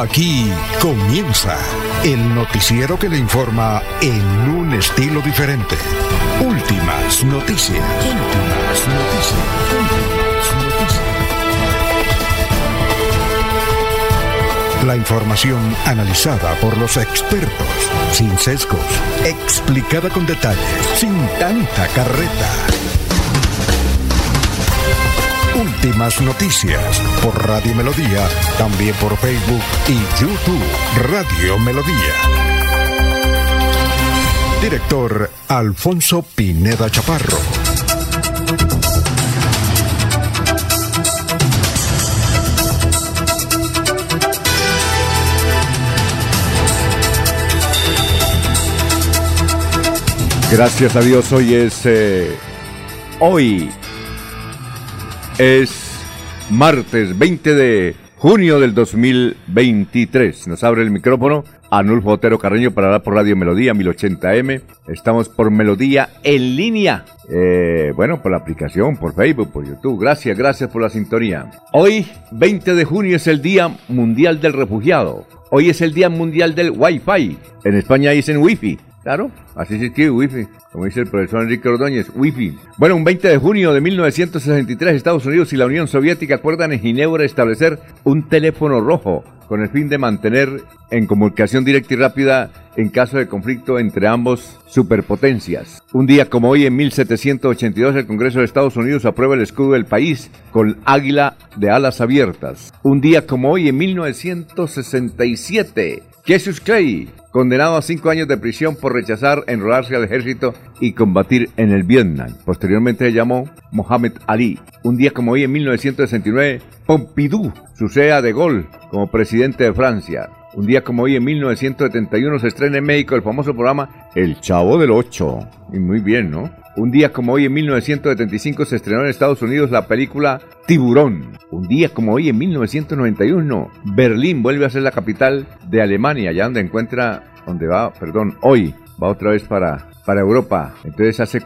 Aquí comienza el noticiero que le informa en un estilo diferente. Últimas noticias. Últimas noticias. La información analizada por los expertos, sin sesgos, explicada con detalles, sin tanta carreta. Últimas noticias por Radio Melodía, también por Facebook y YouTube Radio Melodía. Director Alfonso Pineda Chaparro. Gracias a Dios, hoy es eh, hoy es martes 20 de junio del 2023. Nos abre el micrófono Anulfo Otero Carreño para hablar por Radio Melodía 1080M. Estamos por Melodía en línea. Eh, bueno, por la aplicación, por Facebook, por YouTube. Gracias, gracias por la sintonía. Hoy, 20 de junio, es el Día Mundial del Refugiado. Hoy es el Día Mundial del Wi-Fi. En España dicen Wi-Fi. Claro, así se escribe Wi-Fi, como dice el profesor Enrique Ordóñez, Wi-Fi. Bueno, un 20 de junio de 1963, Estados Unidos y la Unión Soviética acuerdan en Ginebra establecer un teléfono rojo con el fin de mantener en comunicación directa y rápida en caso de conflicto entre ambos superpotencias. Un día como hoy, en 1782, el Congreso de Estados Unidos aprueba el escudo del país con águila de alas abiertas. Un día como hoy, en 1967, Jesus Clay condenado a cinco años de prisión por rechazar enrolarse al ejército y combatir en el Vietnam. Posteriormente se llamó Mohamed Ali. Un día como hoy, en 1969, Pompidou sucede a De Gaulle como presidente de Francia. Un día como hoy, en 1971, se estrena en México el famoso programa El Chavo del Ocho. Y muy bien, ¿no? Un día como hoy, en 1975, se estrenó en Estados Unidos la película Tiburón. Un día como hoy, en 1991, Berlín vuelve a ser la capital de Alemania, allá donde encuentra, donde va, perdón, hoy va otra vez para, para Europa. Entonces hace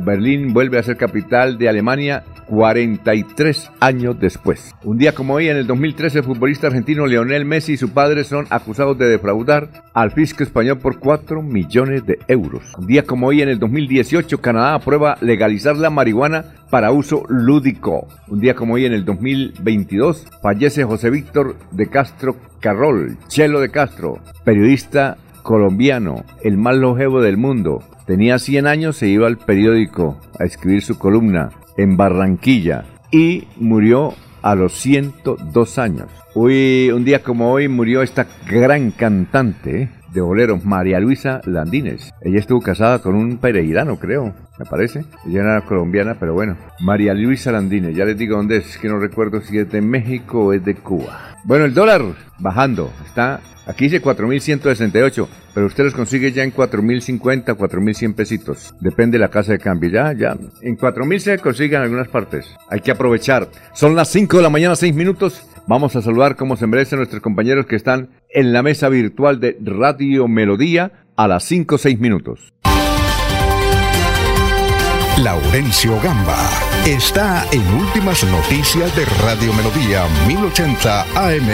Berlín vuelve a ser capital de Alemania 43 años después. Un día como hoy, en el 2013, el futbolista argentino Leonel Messi y su padre son acusados de defraudar al fisco español por 4 millones de euros. Un día como hoy, en el 2018, Canadá aprueba legalizar la marihuana para uso lúdico. Un día como hoy, en el 2022, fallece José Víctor de Castro Carrol, Chelo de Castro, periodista colombiano, el más longevo del mundo. Tenía 100 años, se iba al periódico a escribir su columna en Barranquilla y murió a los 102 años. Hoy, un día como hoy murió esta gran cantante de boleros, María Luisa Landines. Ella estuvo casada con un pereirano, creo, me parece. Ella era colombiana, pero bueno. María Luisa Landines, ya les digo dónde es, que no recuerdo si es de México o es de Cuba. Bueno, el dólar bajando, está Aquí dice 4.168, pero usted los consigue ya en 4.050, 4.100 pesitos. Depende de la casa de cambio. Ya, ya. En 4.000 se consigue en algunas partes. Hay que aprovechar. Son las 5 de la mañana, 6 minutos. Vamos a saludar como se merecen nuestros compañeros que están en la mesa virtual de Radio Melodía a las 5 6 minutos. Laurencio Gamba está en Últimas Noticias de Radio Melodía 1080 AM.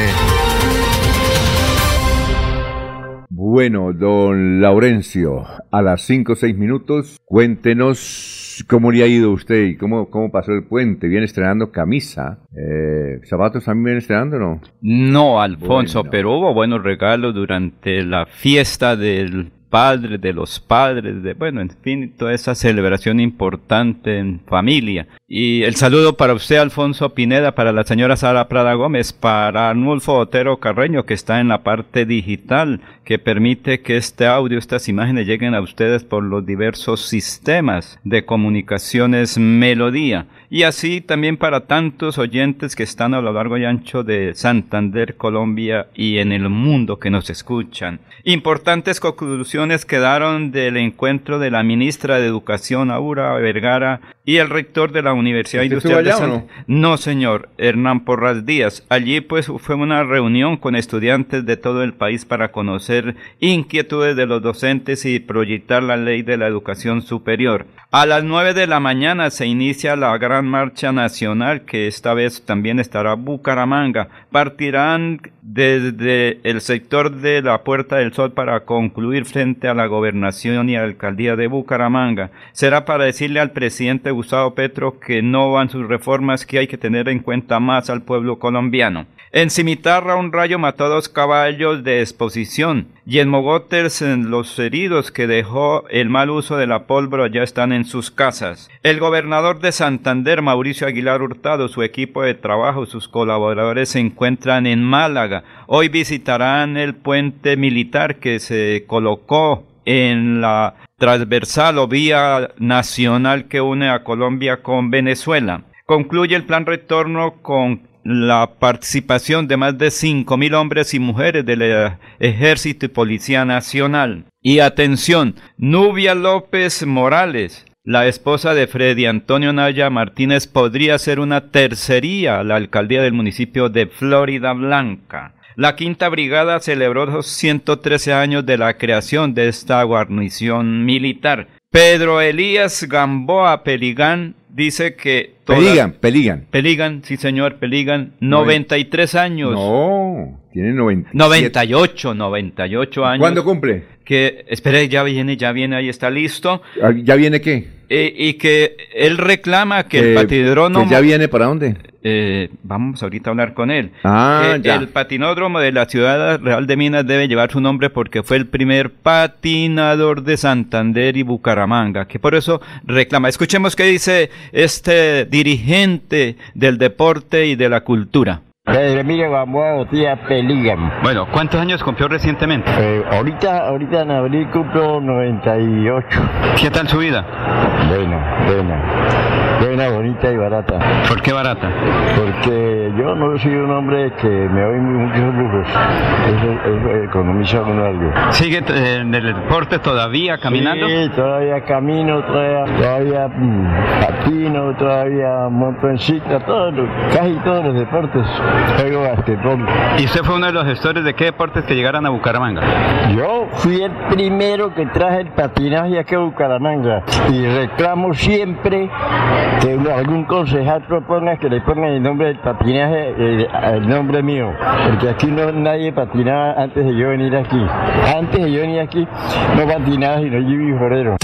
Bueno, don Laurencio, a las 5 o 6 minutos, cuéntenos cómo le ha ido a usted y cómo, cómo pasó el puente. Viene estrenando camisa. Eh, ¿Zapatos también viene estrenando no? No, Alfonso, pero hubo buenos regalos durante la fiesta del padre, de los padres, de, bueno, en fin, toda esa celebración importante en familia. Y el saludo para usted, Alfonso Pineda, para la señora Sara Prada Gómez, para Arnulfo Otero Carreño, que está en la parte digital, que permite que este audio, estas imágenes lleguen a ustedes por los diversos sistemas de comunicaciones Melodía. Y así también para tantos oyentes que están a lo largo y ancho de Santander, Colombia y en el mundo que nos escuchan. Importantes conclusiones quedaron del encuentro de la ministra de Educación, Aura Vergara, y el rector de la Universidad Industrial de Santander. No? no, señor, Hernán Porras Díaz. Allí pues fue una reunión con estudiantes de todo el país para conocer inquietudes de los docentes y proyectar la ley de la educación superior. A las nueve de la mañana se inicia la gran marcha nacional que esta vez también estará Bucaramanga. Partirán desde el sector de la Puerta del Sol para concluir frente a la gobernación y alcaldía de Bucaramanga. Será para decirle al presidente Gustavo Petro que no van sus reformas, que hay que tener en cuenta más al pueblo colombiano. En Cimitarra un rayo mató a dos caballos de exposición y en Mogoters los heridos que dejó el mal uso de la pólvora ya están en sus casas. El gobernador de Santander, Mauricio Aguilar Hurtado, su equipo de trabajo, sus colaboradores se encuentran en Málaga. Hoy visitarán el puente militar que se colocó en la transversal o vía nacional que une a Colombia con Venezuela. Concluye el plan retorno con la participación de más de 5.000 hombres y mujeres del eh, Ejército y Policía Nacional. Y atención, Nubia López Morales, la esposa de Freddy Antonio Naya Martínez, podría ser una tercería a la alcaldía del municipio de Florida Blanca. La Quinta Brigada celebró los 113 años de la creación de esta guarnición militar. Pedro Elías Gamboa Peligán dice que... Peligan, Peligan. Peligan, sí señor, Peligan, 93 años. No, tiene 97. 98, 98 años. ¿Cuándo cumple? Que, espere, ya viene, ya viene, ahí está listo. Ah, ¿Ya viene qué? Eh, y que él reclama que el patidrónomo... ¿Que ya viene para dónde? Eh, vamos ahorita a hablar con él. Ah, ya. El patinódromo de la ciudad real de Minas debe llevar su nombre porque fue el primer patinador de Santander y Bucaramanga, que por eso reclama. Escuchemos qué dice este dirigente del deporte y de la cultura. Pedro Emilio Gamboa tía Peligan. Bueno, ¿cuántos años cumplió recientemente? Eh, ahorita, ahorita en abril cumplo 98. ¿Qué tal su vida? Buena, buena. Buena, bonita y barata. ¿Por qué barata? Porque yo no soy un hombre que me doy muchos lujos. Eso, economiza uno algo. ¿Sigue en el deporte todavía caminando? Sí, todavía camino, todavía, todavía mmm, patino, todavía monto en cicla, todo, casi todos los deportes. Juego basquetbol. ¿Y usted fue uno de los gestores de qué deportes que llegaran a Bucaramanga? Yo fui el primero que traje el patinaje aquí a Bucaramanga y reclamo siempre que algún concejal proponga que le pongan el nombre del patinaje, el, el, nombre mío, porque aquí no nadie patinaba antes de yo venir aquí. Antes de yo venir aquí no patinaba sino Jimmy Forero.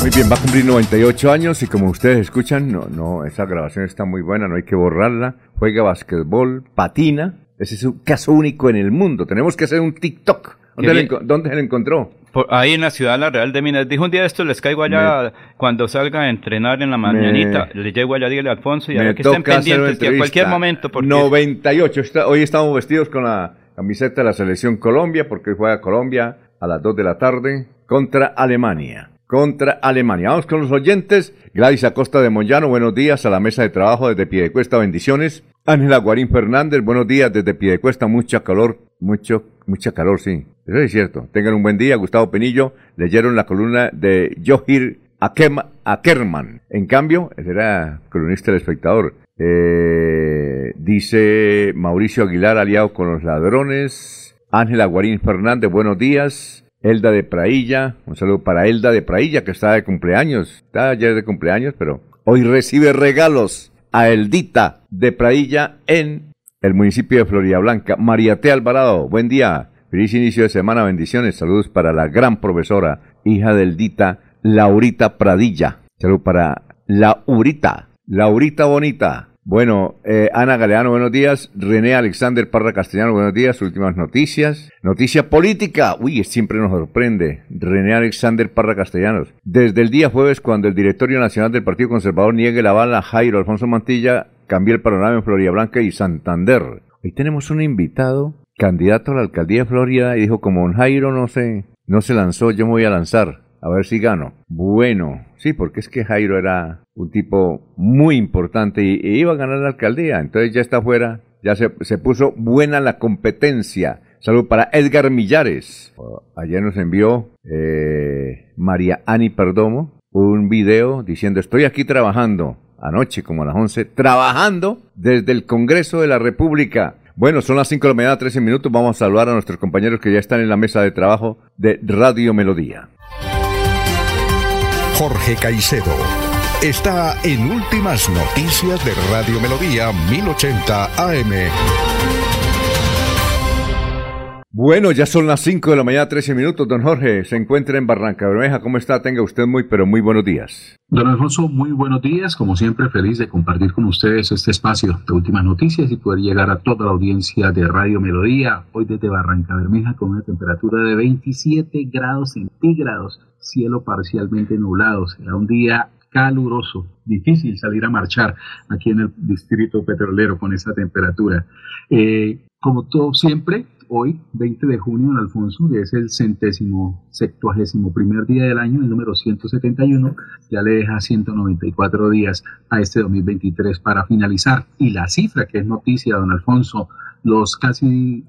Muy bien, va a cumplir 98 años y como ustedes escuchan, no, no, esa grabación está muy buena, no hay que borrarla. Juega basquetbol, patina, ese es un caso único en el mundo. Tenemos que hacer un TikTok. ¿Dónde, le, ¿dónde se le encontró? Por ahí en la ciudad la Real de Minas. Dijo un día esto, les caigo allá me, cuando salga a entrenar en la mañanita. Me, le llego allá, dígale a Alfonso y a que estén pendientes que a cualquier momento. Porque... 98. Está, hoy estamos vestidos con la camiseta de la selección Colombia porque hoy juega Colombia a las 2 de la tarde contra Alemania. Contra Alemania. Vamos con los oyentes. Gladys Acosta de Moyano, buenos días a la mesa de trabajo desde Piedecuesta, bendiciones. Ángela Guarín Fernández, buenos días desde Piedecuesta, mucha calor, mucho, mucha calor, sí. Eso es cierto. Tengan un buen día. Gustavo Penillo, leyeron la columna de Johir Ackerman. En cambio, él era columnista del espectador. Eh, dice Mauricio Aguilar, aliado con los ladrones. Ángela Guarín Fernández, buenos días. Elda de Prailla, un saludo para Elda de Prailla, que está de cumpleaños. Está ayer de cumpleaños, pero hoy recibe regalos a Eldita de Prailla en el municipio de Florida Blanca. María T. Alvarado, buen día. Feliz inicio de semana, bendiciones. Saludos para la gran profesora, hija del Dita, Laurita Pradilla. Saludos para Laurita, Laurita Bonita. Bueno, eh, Ana Galeano, buenos días. René Alexander Parra Castellano, buenos días. Últimas noticias. Noticia política. Uy, siempre nos sorprende. René Alexander Parra Castellanos. Desde el día jueves, cuando el Directorio Nacional del Partido Conservador niegue la bala a Jairo Alfonso Mantilla, cambió el panorama en Florida Blanca y Santander. Hoy tenemos un invitado, candidato a la alcaldía de Florida, y dijo, como un Jairo no se, no se lanzó, yo me voy a lanzar. A ver si gano. Bueno, sí, porque es que Jairo era un tipo muy importante y, y iba a ganar la alcaldía. Entonces ya está fuera, ya se, se puso buena la competencia. Salud para Edgar Millares. Ayer nos envió eh, María Ani Perdomo un video diciendo estoy aquí trabajando anoche como a las 11, trabajando desde el Congreso de la República. Bueno, son las 5 de la mañana, 13 minutos. Vamos a saludar a nuestros compañeros que ya están en la mesa de trabajo de Radio Melodía. Jorge Caicedo está en Últimas Noticias de Radio Melodía 1080 AM. Bueno, ya son las 5 de la mañana, 13 minutos. Don Jorge, se encuentra en Barranca Bermeja. ¿Cómo está? Tenga usted muy, pero muy buenos días. Don Alfonso, muy buenos días. Como siempre, feliz de compartir con ustedes este espacio de últimas noticias y poder llegar a toda la audiencia de Radio Melodía. Hoy desde Barranca Bermeja con una temperatura de 27 grados centígrados, cielo parcialmente nublado. Será un día caluroso, difícil salir a marchar aquí en el distrito petrolero con esta temperatura. Eh, como todo siempre, hoy, 20 de junio, en Alfonso, que es el centésimo, septuagésimo primer día del año, el número 171, ya le deja 194 días a este 2023 para finalizar. Y la cifra que es noticia, don Alfonso, los casi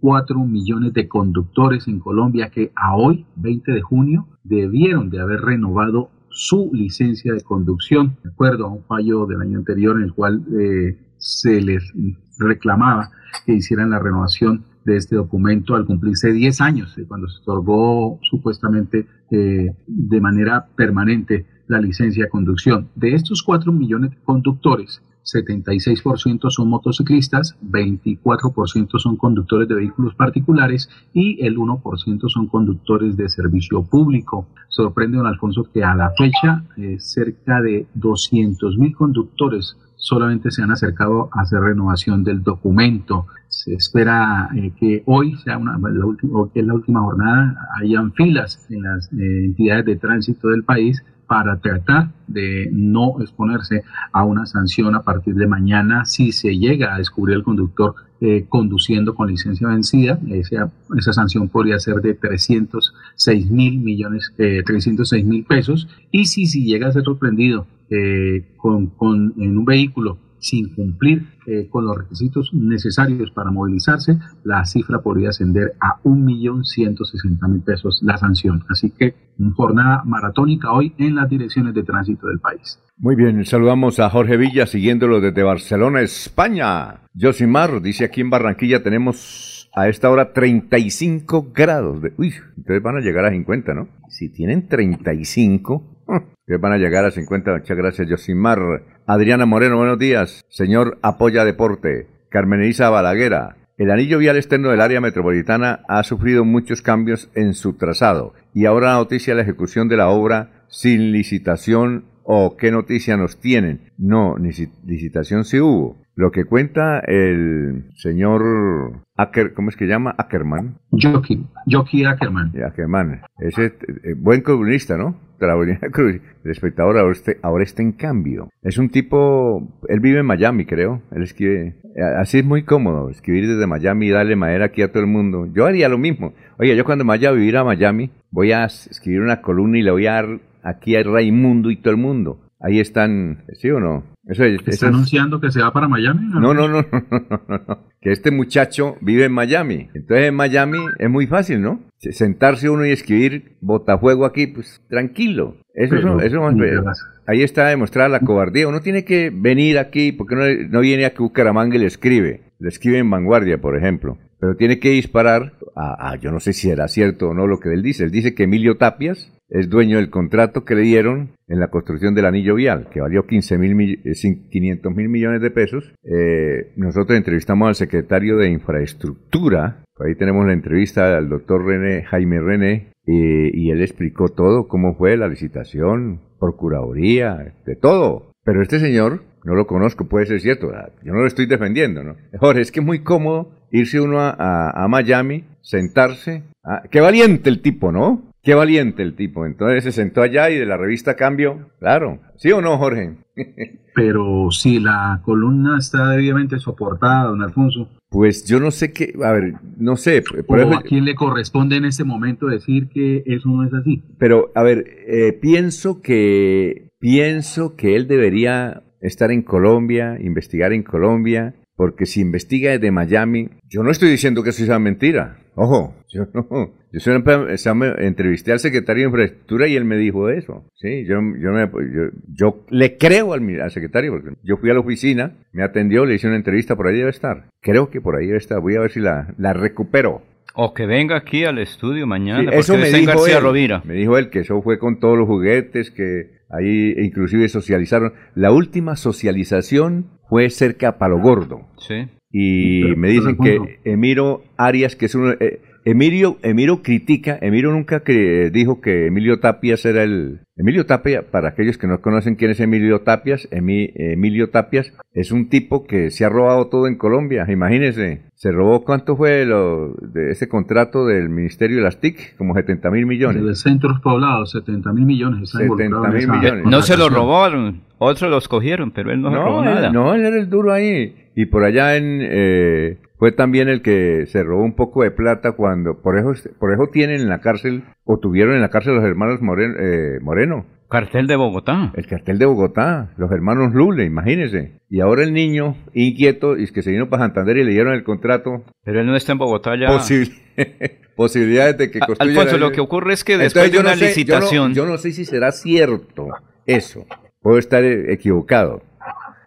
4 millones de conductores en Colombia que a hoy, 20 de junio, debieron de haber renovado su licencia de conducción, de acuerdo a un fallo del año anterior en el cual eh, se les reclamaba que hicieran la renovación de este documento al cumplirse 10 años, cuando se otorgó supuestamente eh, de manera permanente la licencia de conducción. De estos 4 millones de conductores, 76% son motociclistas, 24% son conductores de vehículos particulares y el 1% son conductores de servicio público. Sorprende, don Alfonso, que a la fecha eh, cerca de 200 mil conductores solamente se han acercado a hacer renovación del documento. Se espera eh, que hoy sea una, la última, que es la última jornada, hayan filas en las eh, entidades de tránsito del país para tratar de no exponerse a una sanción a partir de mañana si se llega a descubrir el conductor eh, conduciendo con licencia vencida. Esa, sanción podría ser de 306 mil millones, 306 mil pesos. Y si, si llega a ser sorprendido eh, con, con, en un vehículo sin cumplir eh, con los requisitos necesarios para movilizarse, la cifra podría ascender a 1.160.000 pesos la sanción. Así que una jornada maratónica hoy en las direcciones de tránsito del país. Muy bien, saludamos a Jorge Villa siguiéndolo desde Barcelona, España. Josimar dice aquí en Barranquilla tenemos a esta hora 35 grados. De... Uy, ustedes van a llegar a 50, ¿no? Si tienen 35, van a llegar a 50. Muchas gracias, Josimar. Adriana Moreno, buenos días. Señor Apoya Deporte. Carmen Elisa Balaguera. El anillo vial externo del área metropolitana ha sufrido muchos cambios en su trazado y ahora noticia la ejecución de la obra sin licitación o qué noticia nos tienen. No, ni licitación sí hubo. Lo que cuenta el señor Acker, ¿cómo es que llama? Ackerman. Jockey, Jockey Ackerman. Ackerman. Ese eh, buen comunista, ¿no? El espectador ahora está, ahora está en cambio. Es un tipo, él vive en Miami, creo. Él escribe, así es muy cómodo, escribir desde Miami y darle madera aquí a todo el mundo. Yo haría lo mismo. Oye, yo cuando me vaya a vivir a Miami, voy a escribir una columna y le voy a dar aquí a Raimundo y todo el mundo. Ahí están, ¿sí o no? Eso, ¿Está anunciando que se va para Miami? No, no, no, no, no, no, Que este muchacho vive en Miami. Entonces en Miami es muy fácil, ¿no? Sentarse uno y escribir botafuego aquí, pues tranquilo. Eso, Pero, eso, más Ahí está demostrada la cobardía. Uno tiene que venir aquí, porque no, no viene a Bucaramanga y le escribe. Le escribe en vanguardia, por ejemplo. Pero tiene que disparar a, a, yo no sé si era cierto o no lo que él dice. Él dice que Emilio Tapias es dueño del contrato que le dieron en la construcción del anillo vial, que valió 15 mil, 500 mil millones de pesos. Eh, nosotros entrevistamos al secretario de Infraestructura, ahí tenemos la entrevista al doctor René, Jaime René, y él explicó todo, cómo fue la licitación, procuraduría, de todo. Pero este señor, no lo conozco, puede ser cierto, yo no lo estoy defendiendo, ¿no? Es que es muy cómodo irse uno a, a, Miami, sentarse. qué valiente el tipo, ¿no? Qué valiente el tipo. Entonces se sentó allá y de la revista Cambio, claro. ¿Sí o no, Jorge? Pero si la columna está debidamente soportada, don Alfonso. Pues yo no sé qué, a ver, no sé. Por ¿A quién le corresponde en este momento decir que eso no es así? Pero, a ver, eh, pienso que, pienso que él debería estar en Colombia, investigar en Colombia, porque si investiga desde Miami, yo no estoy diciendo que eso sea mentira. Ojo, yo no. Yo entrevisté al secretario de Infraestructura y él me dijo eso. Sí, yo, yo, yo, le creo al, secretario porque yo fui a la oficina, me atendió, le hice una entrevista, por ahí debe estar. Creo que por ahí debe estar. Voy a ver si la, la recupero. O que venga aquí al estudio mañana. eso me dijo él. Me dijo él que eso fue con todos los juguetes, que ahí inclusive socializaron. La última socialización fue cerca a Palo Gordo. Sí. Y Pero- me dicen que Emiro Arias, que es uno... eh, Emilio, Emilio critica, Emilio nunca que dijo que Emilio Tapias era el... Emilio Tapia, para aquellos que no conocen quién es Emilio Tapias, Emi- Emilio Tapias es un tipo que se ha robado todo en Colombia, imagínense, se robó cuánto fue lo, de ese contrato del Ministerio de las TIC, como 70 mil millones. De centros poblados, 70 mil millones. están 70 involucrados en mil millones. No se lo robaron, otros los cogieron, pero él no, se robó él, nada. no, él era el duro ahí. Y por allá en eh, fue también el que se robó un poco de plata cuando por eso por eso tienen en la cárcel o tuvieron en la cárcel los hermanos Moreno, eh, Moreno Cartel de Bogotá. el cartel de Bogotá, los hermanos Lule, imagínense. Y ahora el niño inquieto y es que se vino para Santander y le dieron el contrato. Pero él no está en Bogotá ya. Posibil- posibilidades de que construya Alfonso, la- lo que ocurre es que Entonces, después de no una sé- yo no- licitación... Yo no, sé si será cierto eso. Puedo estar eh, equivocado.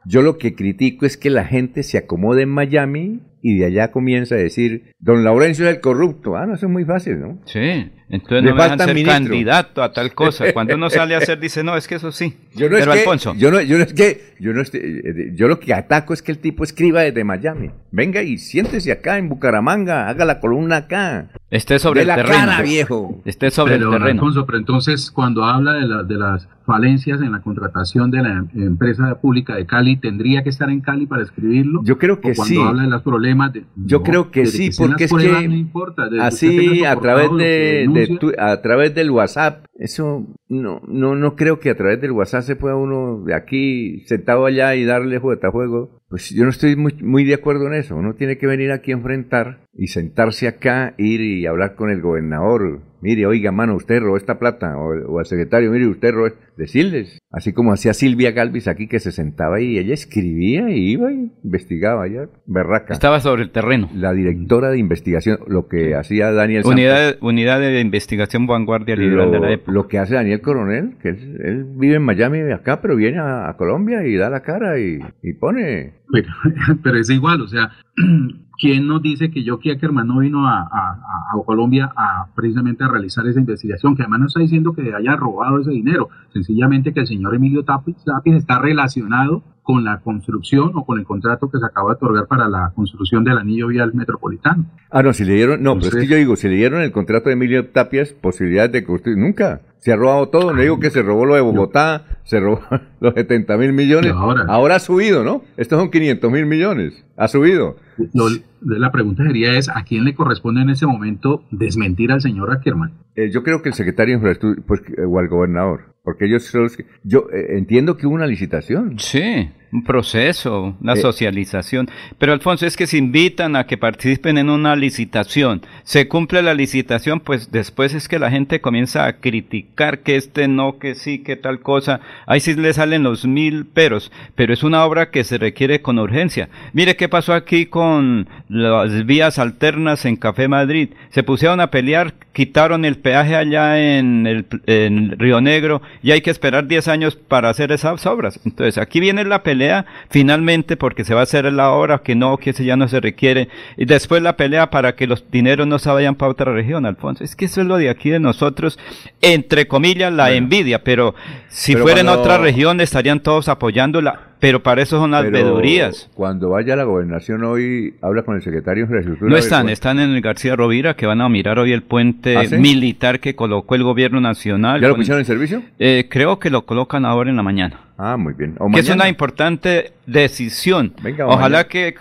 Yo lo que critico es que la gente se acomode en Miami y de allá comienza a decir, don Laurencio es el corrupto. Ah, no, eso es muy fácil, ¿no? Sí, entonces Le no me dejan ser candidato a tal cosa. Cuando uno sale a hacer, dice, no, es que eso sí. Yo no Pero es que, Alfonso, yo no, yo no es que, yo no estoy- eh, yo lo que ataco es que el tipo escriba desde Miami. Venga y siéntese acá en Bucaramanga, haga la columna acá. esté sobre de el la terreno. cara, viejo. Esté sobre pero, el terreno. Alfonso, pero entonces cuando habla de, la- de las falencias en la contratación de la em- empresa pública de Cali, ¿tendría que estar en Cali para escribirlo? Yo creo que o cuando sí. habla de los problemas de... Yo No, creo que sí, porque es que no importa, Así a través de, tu- a través del WhatsApp, eso no, no, no creo que a través del WhatsApp se pueda uno de aquí sentado allá y darle juego a juego. Pues yo no estoy muy, muy de acuerdo en eso. Uno tiene que venir aquí a enfrentar y sentarse acá, ir y hablar con el gobernador. Mire, oiga, mano, usted robó esta plata. O, o al secretario, mire, usted robó. Decirles. Así como hacía Silvia Galvis aquí que se sentaba ahí y ella escribía y iba y investigaba. Ella, berraca. Estaba sobre el terreno. La directora de investigación, lo que hacía Daniel Santos. Unidad, unidad de investigación vanguardia liberal de la lo, época. lo que hace Daniel Coronel, que él, él vive en Miami acá, pero viene a, a Colombia y da la cara y, y pone. Pero, pero es igual, o sea, ¿quién nos dice que Joe Ackerman no vino a, a- a- a Colombia a precisamente a realizar esa investigación? Que además no está diciendo que haya robado ese dinero, sencillamente que el señor Emilio Tapis está relacionado con la construcción o con el contrato que se acaba de otorgar para la construcción del anillo vial metropolitano. Ah, no, si le dieron, no, pero es que yo digo, si le dieron el contrato de Emilio Tapias, posibilidades de construir, nunca. Se ha robado todo, no digo que se robó lo de Bogotá, se robó los 70 mil millones. Ahora- ha subido, ¿no? Estos son 500 mil millones, ha subido. Lo- la pregunta sería es, ¿a quién le corresponde en ese momento desmentir al señor Ackerman? Eh, yo creo que el secretario de infraestructura, pues, o al gobernador, porque ellos son los que, yo eh, entiendo que hubo una licitación. Sí, un proceso, una Eh. socialización. Pero Alfonso, es que se invitan a que participen en una licitación. Se cumple la licitación, pues después es que la gente comienza a criticar que este no, que sí, que tal cosa. Ahí sí le salen los mil peros. Pero es una obra que se requiere con urgencia. Mire qué pasó aquí con las vías alternas en Café Madrid. Se pusieron a pelear, quitaron el peaje allá en, el, en Río Negro y hay que esperar 10 años para hacer esas obras. Entonces aquí viene la pelea finalmente porque se va a hacer la obra, que no, que ese ya no se requiere. Y después la pelea para que los dineros no se vayan para otra región, Alfonso. Es que eso es lo de aquí de nosotros, entre comillas, la envidia, pero si Pero fuera en otra región estarían todos apoyándola. Pero para eso son las Pero vedurías. Cuando vaya a la gobernación hoy, habla con el secretario de infraestructura. No están, están en el García Rovira que van a mirar hoy el puente ¿Ah, sí? militar que colocó el gobierno nacional. ¿Ya lo pusieron en servicio? Eh, creo que lo colocan ahora en la mañana. Ah, muy bien. O Que es una importante decisión. Venga, Ojalá mañana. que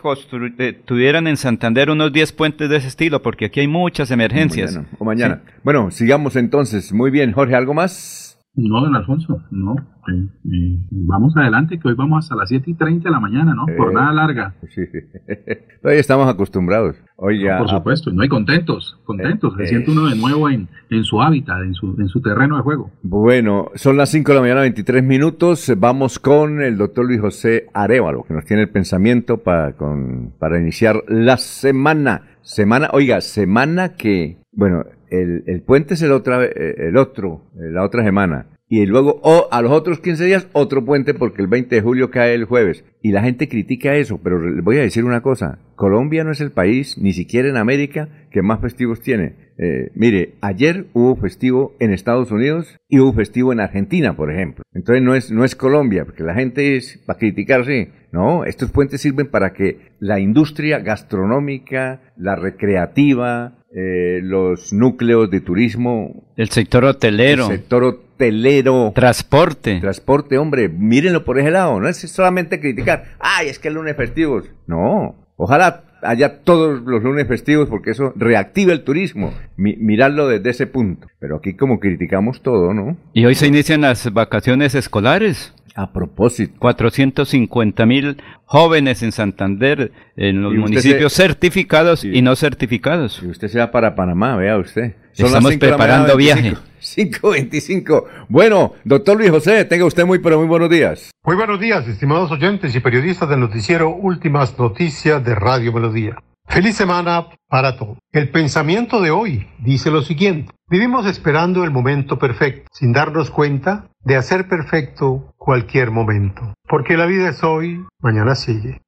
eh, tuvieran en Santander unos 10 puentes de ese estilo, porque aquí hay muchas emergencias. Mañana, o mañana. Bueno, sigamos entonces. Muy bien, Jorge, ¿algo más? No, don Alfonso, no. eh, eh, vamos adelante, que hoy vamos hasta las 7 y 30 de la mañana, ¿no? Eh, Jornada larga. Sí. Hoy estamos acostumbrados. Oiga, por a- supuesto, no hay contentos, contentos. Eh, Se siente uno de nuevo en, en su hábitat, en su, en su terreno de juego. Bueno, son las 5 de la mañana, 23 minutos. Vamos con el doctor Luis José Arevalo, que nos tiene el pensamiento para, con, para iniciar la semana. Semana, oiga, semana que, bueno, el, el puente es el, otra, eh, el otro, eh, la otra semana. y luego o a los otros 15 días otro puente porque el 20 de julio cae el jueves. Y la gente critica eso, pero les voy a decir una cosa, Colombia no es el país, ni siquiera en América, que más festivos tiene. Eh, mire, ayer hubo festivo en Estados Unidos y hubo festivo en Argentina, por ejemplo. Entonces no es, no es Colombia, porque la gente es para criticarse. No, estos puentes sirven para que la industria gastronómica, la recreativa, eh, los núcleos de turismo. El sector hotelero. El sector hotelero. Transporte. Transporte, hombre, mírenlo por ese lado. No es solamente criticar, ay, es que el lunes festivos. No, ojalá haya todos los lunes festivos porque eso reactiva el turismo. mirarlo desde ese punto. Pero aquí como criticamos todo, ¿no? Y hoy se inician las vacaciones escolares. A propósito. 450 mil jóvenes en Santander, en los municipios certificados y no certificados. Y usted se va para Panamá, vea usted. Estamos preparando viaje. 525. Bueno, doctor Luis José, tenga usted muy, pero muy buenos días. Muy buenos días, estimados oyentes y periodistas del noticiero Últimas Noticias de Radio Melodía. Feliz semana para todos. El pensamiento de hoy dice lo siguiente. Vivimos esperando el momento perfecto, sin darnos cuenta de hacer perfecto cualquier momento. Porque la vida es hoy, mañana sigue.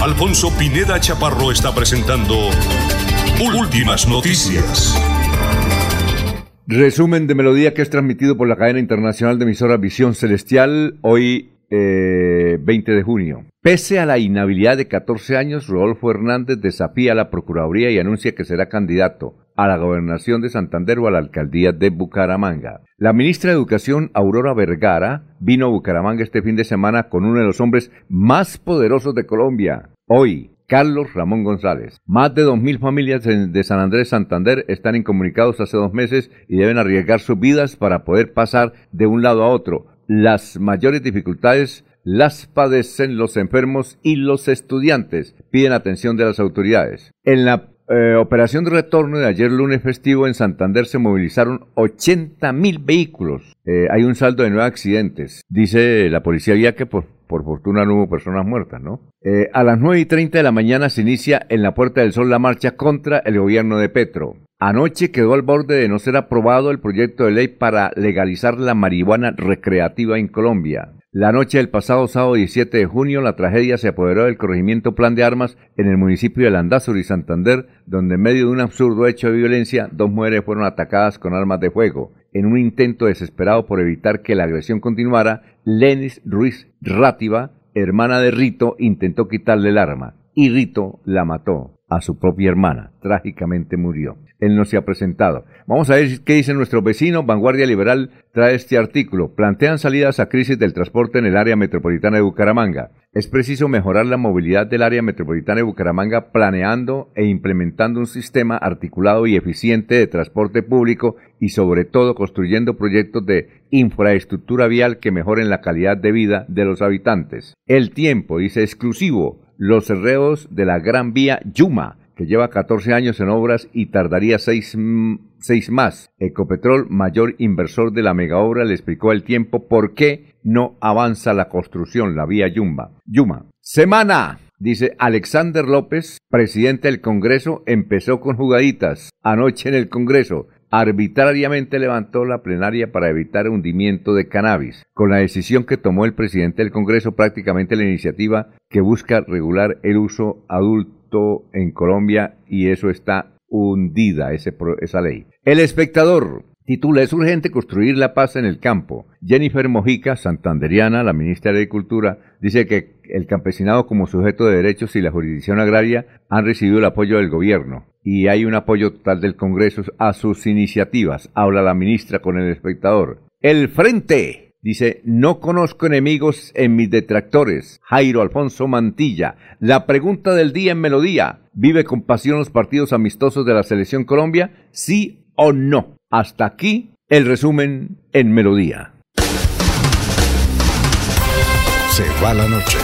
Alfonso Pineda Chaparro está presentando Últimas Noticias. Resumen de melodía que es transmitido por la cadena internacional de emisora Visión Celestial hoy 20 eh, de junio. Pese a la inhabilidad de 14 años, Rodolfo Hernández desafía la Procuraduría y anuncia que será candidato a la gobernación de Santander o a la alcaldía de Bucaramanga. La ministra de Educación, Aurora Vergara, vino a Bucaramanga este fin de semana con uno de los hombres más poderosos de Colombia. Hoy, Carlos Ramón González. Más de 2.000 familias de San Andrés Santander están incomunicados hace dos meses y deben arriesgar sus vidas para poder pasar de un lado a otro. Las mayores dificultades las padecen los enfermos y los estudiantes. Piden atención de las autoridades. En la eh, operación de retorno de ayer lunes festivo en Santander se movilizaron 80 mil vehículos. Eh, hay un saldo de nueve accidentes. Dice la policía ya que por, por fortuna no hubo personas muertas, ¿no? Eh, a las 9 y 30 de la mañana se inicia en la Puerta del Sol la marcha contra el gobierno de Petro. Anoche quedó al borde de no ser aprobado el proyecto de ley para legalizar la marihuana recreativa en Colombia. La noche del pasado sábado 17 de junio, la tragedia se apoderó del corregimiento Plan de Armas en el municipio de Landazuri, Santander, donde en medio de un absurdo hecho de violencia, dos mujeres fueron atacadas con armas de fuego. En un intento desesperado por evitar que la agresión continuara, Lenis Ruiz Rátiva, hermana de Rito, intentó quitarle el arma y Rito la mató a su propia hermana. Trágicamente murió. Él no se ha presentado. Vamos a ver qué dice nuestro vecino. Vanguardia Liberal trae este artículo. Plantean salidas a crisis del transporte en el área metropolitana de Bucaramanga. Es preciso mejorar la movilidad del área metropolitana de Bucaramanga planeando e implementando un sistema articulado y eficiente de transporte público y sobre todo construyendo proyectos de infraestructura vial que mejoren la calidad de vida de los habitantes. El tiempo, dice exclusivo, los cerreos de la Gran Vía Yuma, que lleva 14 años en obras y tardaría 6 seis, más. Ecopetrol, mayor inversor de la megaobra, le explicó al tiempo por qué no avanza la construcción, la vía Yuma. Yuma. Semana. Dice Alexander López, presidente del Congreso, empezó con jugaditas anoche en el Congreso arbitrariamente levantó la plenaria para evitar hundimiento de cannabis. Con la decisión que tomó el presidente del Congreso, prácticamente la iniciativa que busca regular el uso adulto en Colombia y eso está hundida, esa ley. El espectador. Titula, es urgente construir la paz en el campo. Jennifer Mojica, santanderiana, la ministra de Agricultura, dice que el campesinado como sujeto de derechos y la jurisdicción agraria han recibido el apoyo del gobierno y hay un apoyo total del Congreso a sus iniciativas. Habla la ministra con el espectador. El Frente. Dice, no conozco enemigos en mis detractores. Jairo Alfonso Mantilla. La pregunta del día en Melodía. ¿Vive con pasión los partidos amistosos de la Selección Colombia? ¿Sí o no? Hasta aquí el resumen en Melodía. Se va la noche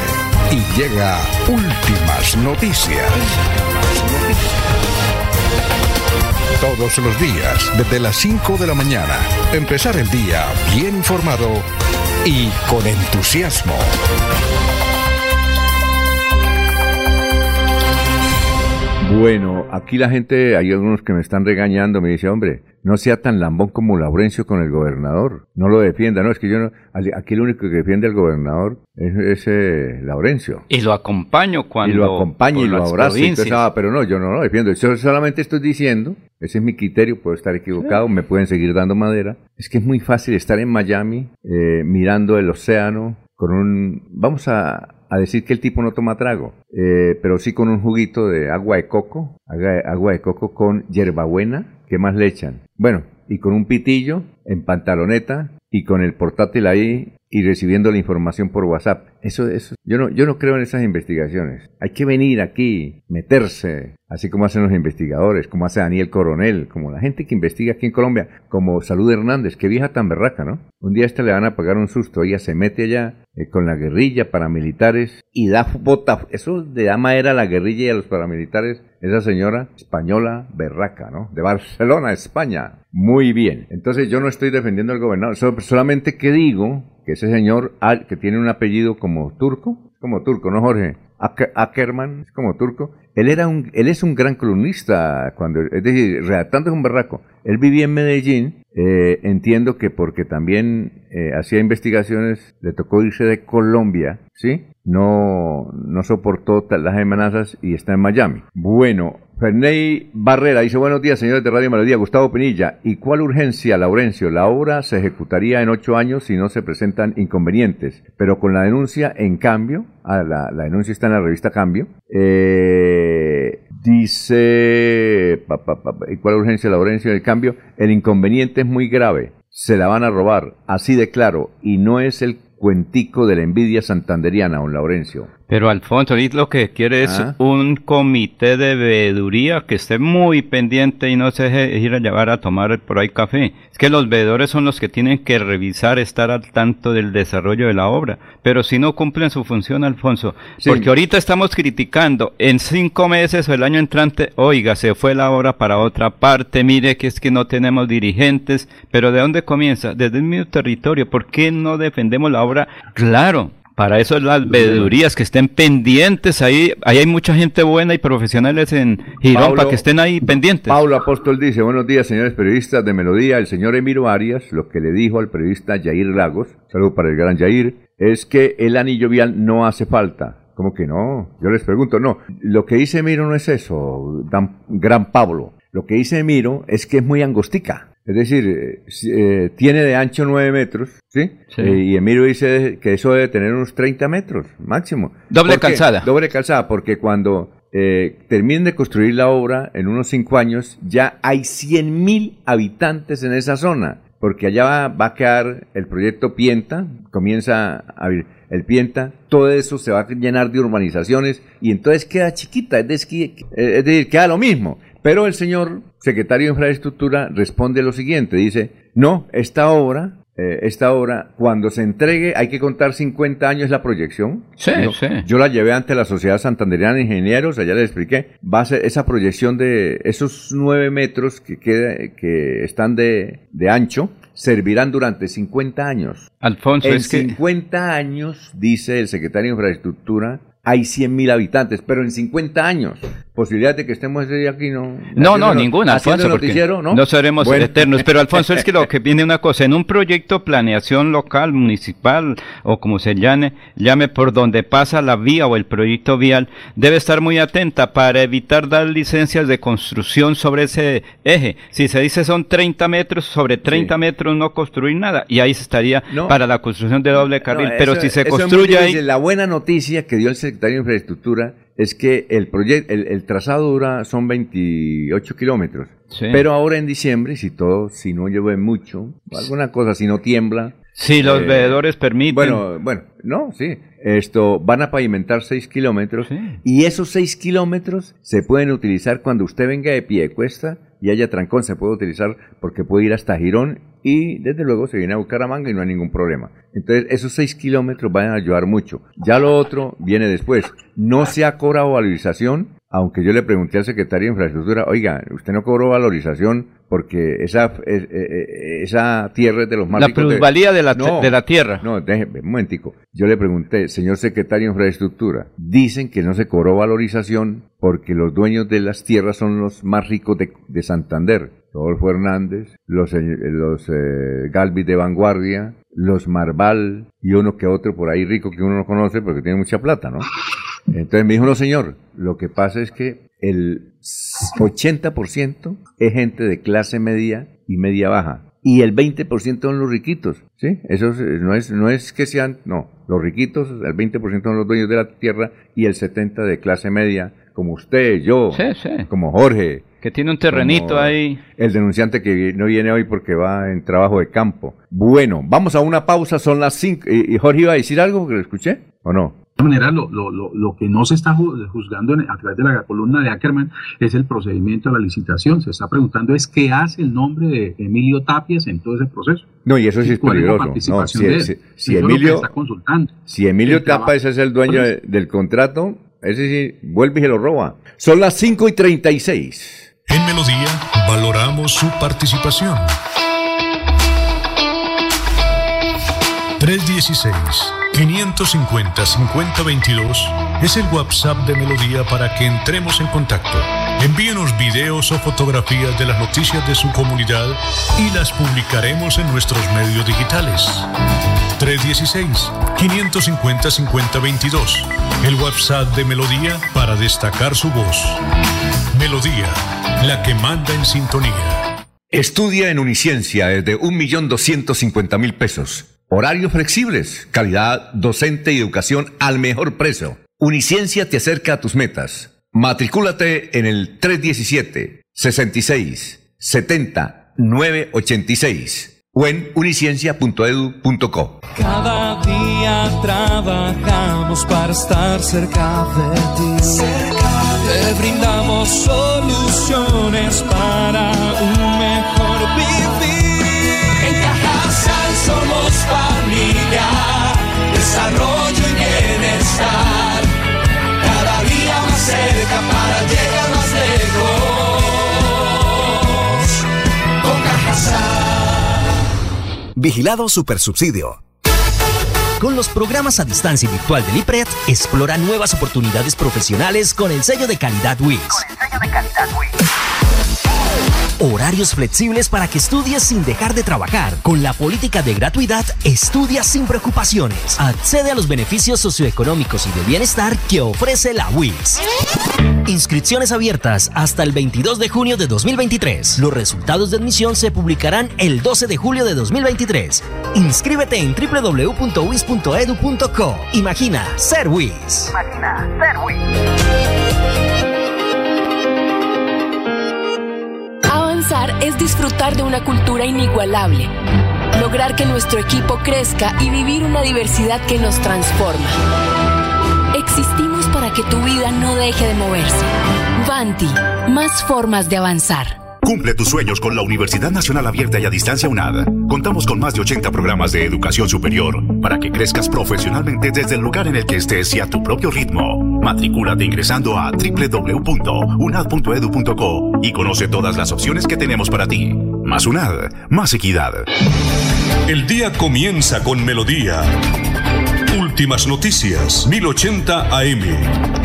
y llega últimas noticias todos los días desde las 5 de la mañana. Empezar el día bien informado y con entusiasmo. Bueno, aquí la gente, hay algunos que me están regañando, me dice, hombre, no sea tan lambón como Laurencio con el gobernador. No lo defienda, no, es que yo no, aquí el único que defiende al gobernador es, ese Laurencio. Y lo acompaño cuando... Y lo acompaña y lo abraza. pero no, yo no lo defiendo. Yo solamente estoy diciendo, ese es mi criterio, puedo estar equivocado, me pueden seguir dando madera. Es que es muy fácil estar en Miami eh, mirando el océano con un... Vamos a, decir que el tipo no toma trago, eh, pero sí con un juguito de agua de coco, agua de coco con hierbabuena, ¿qué más le echan? Bueno, y con un pitillo en pantaloneta y con el portátil ahí y recibiendo la información por WhatsApp. Eso, eso, yo no, yo no creo en esas investigaciones. Hay que venir aquí, meterse, así como hacen los investigadores, como hace Daniel Coronel, como la gente que investiga aquí en Colombia, como Salud Hernández, que vieja tan berraca, ¿no? Un día a esta le van a pagar un susto, ella se mete allá eh, con la guerrilla, paramilitares, y da bota, eso de dama era la guerrilla y a los paramilitares, esa señora española berraca, ¿no? De Barcelona, España. Muy bien. Entonces yo no estoy defendiendo al gobernador, solamente que digo que ese señor que tiene un apellido como turco, como turco, ¿no, Jorge? Ackerman, es como turco. Él era un, él es un gran columnista, cuando, es decir, redactando es un barraco. Él vivía en Medellín, eh, entiendo que porque también eh, hacía investigaciones, le tocó irse de Colombia, ¿sí? No, no soportó las amenazas y está en Miami. Bueno, Ferney Barrera dice buenos días señores de Radio Melodía, Gustavo Pinilla. ¿Y cuál urgencia, Laurencio? La obra se ejecutaría en ocho años si no se presentan inconvenientes, pero con la denuncia, en cambio, ah, la, denuncia está en la revista Cambio, eh, dice, ¿y cuál urgencia, Laurencio? En el cambio, el inconveniente es muy grave, se la van a robar, así de claro, y no es el cuentico de la envidia santanderiana, don Laurencio. Pero Alfonso, lo que quiere es ah. un comité de veeduría que esté muy pendiente y no se deje ir a llevar a tomar por ahí café. Es que los veedores son los que tienen que revisar, estar al tanto del desarrollo de la obra. Pero si no cumplen su función, Alfonso, porque ahorita estamos criticando, en cinco meses o el año entrante, oiga, se fue la obra para otra parte, mire que es que no tenemos dirigentes, pero ¿de dónde comienza? Desde el mismo territorio. ¿Por qué no defendemos la obra? Claro, para eso las veedurías que estén pendientes ahí. Ahí hay mucha gente buena y profesionales en Girón para que estén ahí pendientes. Paulo Apóstol dice, buenos días señores periodistas de Melodía. El señor Emiro Arias, lo que le dijo al periodista Jair Lagos, saludo para el gran Jair, es que el anillo vial no hace falta. ¿Cómo que no? Yo les pregunto, no. Lo que dice Emiro no es eso, gran Pablo. Lo que dice Emiro es que es muy angostica. Es decir, eh, eh, tiene de ancho 9 metros, ¿sí? Eh, y Emiro dice que eso debe tener unos 30 metros máximo. Doble calzada. Doble calzada, porque cuando terminen de construir la obra, en unos 5 años, ya hay 100 mil habitantes en esa zona, porque allá va, a quedar el proyecto Pienta, comienza a el Pienta, todo eso se va a llenar de urbanizaciones y entonces queda chiquita, es decir, es decir queda lo mismo. Pero el señor secretario de Infraestructura responde lo siguiente, dice, no, esta obra, eh, esta obra, cuando se entregue, hay que contar 50 años la proyección. Sí, sí. Yo la llevé ante la Sociedad Santanderiana de Ingenieros, allá les expliqué, va a ser esa proyección de esos 9 metros que, que están de, de ancho, servirán durante 50 años. Alfonso, en es 50 años, dice el secretario de Infraestructura, hay 100.000 habitantes, pero en 50 años posibilidad de que estemos ese día aquí no. No, no, ninguna, Alfonso, ¿no? no seremos eternos. Pero Alfonso, es que lo que viene una cosa, en un proyecto planeación local, municipal, o como se llame, llame por donde pasa la vía o el proyecto vial, debe estar muy atenta para evitar dar licencias de construcción sobre ese eje. Si se dice son 30 metros, sobre 30 metros no construir nada, y ahí se estaría para la construcción de doble carril. pero si se construye ahí... La buena noticia que dio el secretario de Infraestructura es que el, proyecto, el, trazado dura, son 28 kilómetros. Pero ahora en diciembre, si todo, si no llueve mucho, alguna cosa, si no tiembla. Si los eh, veedores permiten. Bueno, bueno, no, sí. Esto, van a pavimentar 6 kilómetros. Y esos 6 kilómetros se pueden utilizar cuando usted venga de pie de cuesta y haya trancón, se puede utilizar porque puede ir hasta Girón y desde luego se viene a Bucaramanga y no hay ningún problema. Entonces esos 6 kilómetros van a ayudar mucho. Ya lo otro viene después. No se ha cobrado valorización, aunque yo le pregunté al secretario de Infraestructura, oiga, usted no cobró valorización porque esa, eh, eh, esa tierra es de los más La ricos de- plusvalía de la, No, de la tierra. No, déjeme, un momentico. Yo le pregunté, señor secretario de Infraestructura, dicen que no se cobró valorización porque los dueños de las tierras son los más ricos de, de Santander. Rodolfo Hernández, los, eh, los eh, Galvis de Vanguardia, los Marval y uno que otro por ahí rico que uno no conoce porque tiene mucha plata, ¿no? Entonces me dijo, no señor, lo que pasa es que el 80% es gente de clase media y media baja. Y el 20% son los riquitos, ¿sí? Eso es- no, es, no es que sean, no, los riquitos, el 20% son los dueños de la tierra y el 70% de clase media, como usted, yo, Sí, sí. como Jorge, Que tiene un terrenito ahí. El denunciante que no viene hoy porque va en trabajo de campo. Bueno, vamos a una pausa, son las 5. ¿Y y Jorge iba a decir algo que lo escuché o no? Maneras, lo, lo, lo, lo que no se está ju- juzgando en- a través de la columna de Ackerman es el procedimiento de la licitación. Se está preguntando es qué hace el nombre de Emilio Tapias en todo ese proceso. No, y eso sí es ¿Cuál la peligroso. No, si, Emilio, está consultando. si Emilio ese es el dueño de- del contrato, ese sí vuelve y se lo roba. Son las 5 y 36. En Melodía valoramos su participación. 316-550-5022 es el WhatsApp de Melodía para que entremos en contacto. Envíenos videos o fotografías de las noticias de su comunidad y las publicaremos en nuestros medios digitales. 316-550-5022. El WhatsApp de Melodía para destacar su voz. Melodía, la que manda en sintonía. Estudia en Uniciencia desde 1.250.000 pesos. Horarios flexibles, calidad docente y educación al mejor precio. Uniciencia te acerca a tus metas. Matricúlate en el 317 66 70 986 o en uniciencia.edu.co. Cada día trabajamos para estar cerca de ti. Te brindamos soluciones para un mejor vivir. Somos familia, desarrollo y bienestar. Cada día más cerca para llegar más lejos. Con. Vigilado Supersubsidio. Con los programas a distancia y virtual del IPRED, explora nuevas oportunidades profesionales con el sello de calidad WIS. Horarios flexibles para que estudies sin dejar de trabajar. Con la política de gratuidad, estudia sin preocupaciones. Accede a los beneficios socioeconómicos y de bienestar que ofrece la WIS. Inscripciones abiertas hasta el 22 de junio de 2023. Los resultados de admisión se publicarán el 12 de julio de 2023. Inscríbete en www.wis.edu.co. Imagina ser WIS. Avanzar es disfrutar de una cultura inigualable, lograr que nuestro equipo crezca y vivir una diversidad que nos transforma. Existimos para que tu vida no deje de moverse. Vanti, más formas de avanzar. Cumple tus sueños con la Universidad Nacional Abierta y a Distancia UNAD. Contamos con más de 80 programas de educación superior para que crezcas profesionalmente desde el lugar en el que estés y a tu propio ritmo. Matricúlate ingresando a www.unad.edu.co y conoce todas las opciones que tenemos para ti. Más UNAD, más equidad. El día comienza con melodía. Últimas noticias, 1080 AM.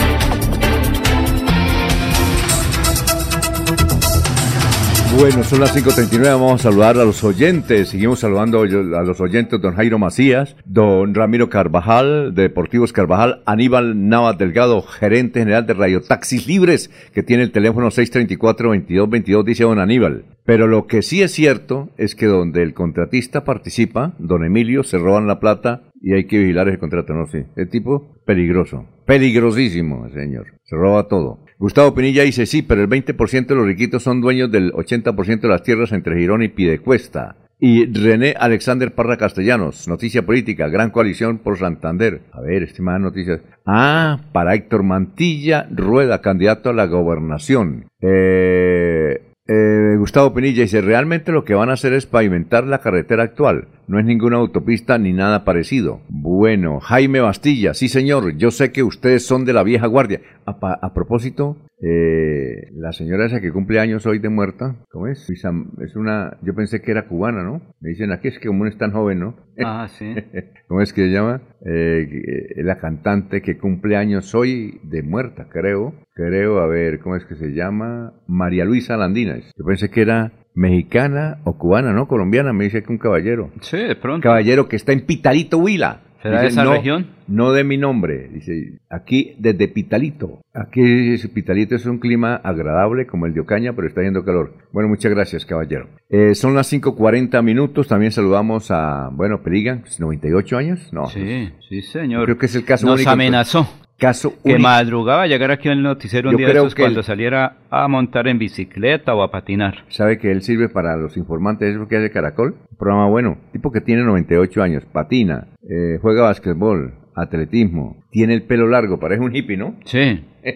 Bueno, son las 5.39, vamos a saludar a los oyentes. Seguimos saludando a los oyentes, don Jairo Macías, don Ramiro Carvajal, de Deportivos Carvajal, Aníbal Navas Delgado, gerente general de Radio Taxis Libres, que tiene el teléfono 634-2222, dice don Aníbal. Pero lo que sí es cierto es que donde el contratista participa, don Emilio, se roban la plata y hay que vigilar ese contrato, ¿no? Sí, el tipo peligroso, peligrosísimo, señor, se roba todo. Gustavo Pinilla dice, sí, pero el 20% de los riquitos son dueños del 80% de las tierras entre Girón y Piedecuesta. Y René Alexander Parra Castellanos, noticia política, gran coalición por Santander. A ver, estimada noticia. Ah, para Héctor Mantilla Rueda, candidato a la gobernación. Eh, Eh, Gustavo Pinilla dice, realmente lo que van a hacer es pavimentar la carretera actual. No es ninguna autopista ni nada parecido. Bueno, Jaime Bastilla, sí señor, yo sé que ustedes son de la vieja guardia. A, propósito, eh, la señora esa que cumple años hoy de muerta, ¿cómo es? Luisa- Es una, yo pensé que era cubana, ¿no? Me dicen aquí es que como no es tan joven, ¿no? Ah, sí. ¿Cómo es que se llama? Eh, la cantante que cumple años hoy de muerta, creo. Creo, a ver, ¿cómo es que se llama? María Luisa Landines. Yo pensé que era mexicana o cubana, ¿no? Colombiana, me dice que un caballero. Sí, de pronto. Caballero que está en Pitalito, Huila. ¿Será de esa no, región? No de mi nombre. Dice, aquí desde Pitalito. Aquí Pitalito es un clima agradable como el de Ocaña, pero está haciendo calor. Bueno, muchas gracias, caballero. Eh, son las 5.40 minutos. También saludamos a, bueno, Peligan, 98 años. No, Sí, sí, señor. creo que es el caso Nos único. amenazó. Caso Que único. madrugaba llegar aquí al noticiero un Yo día de creo esos que cuando saliera a montar en bicicleta o a patinar. ¿Sabe que él sirve para los informantes? ¿Es lo que hace Caracol? Un programa bueno. Tipo que tiene 98 años, patina, eh, juega básquetbol, atletismo, tiene el pelo largo, parece un hippie, ¿no? Sí.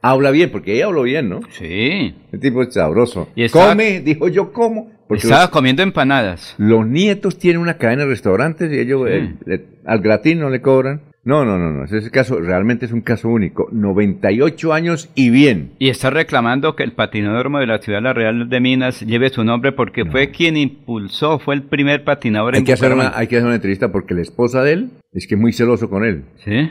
Habla bien, porque ella habló bien, ¿no? Sí. El tipo es sabroso. Y estaba- Come, dijo yo como. Estaba los, comiendo empanadas. los nietos tienen una cadena de restaurantes y ellos Sí. eh, al gratín no le cobran. No, no, no, no. Ese caso realmente es un caso único. 98 años y bien. Y está reclamando que el patinódromo de la ciudad La Real de Minas lleve su nombre porque fue quien impulsó, fue el primer patinador Hay en que, hacer una, hay que hacer una entrevista porque la esposa de él es que es muy celoso con él. Sí.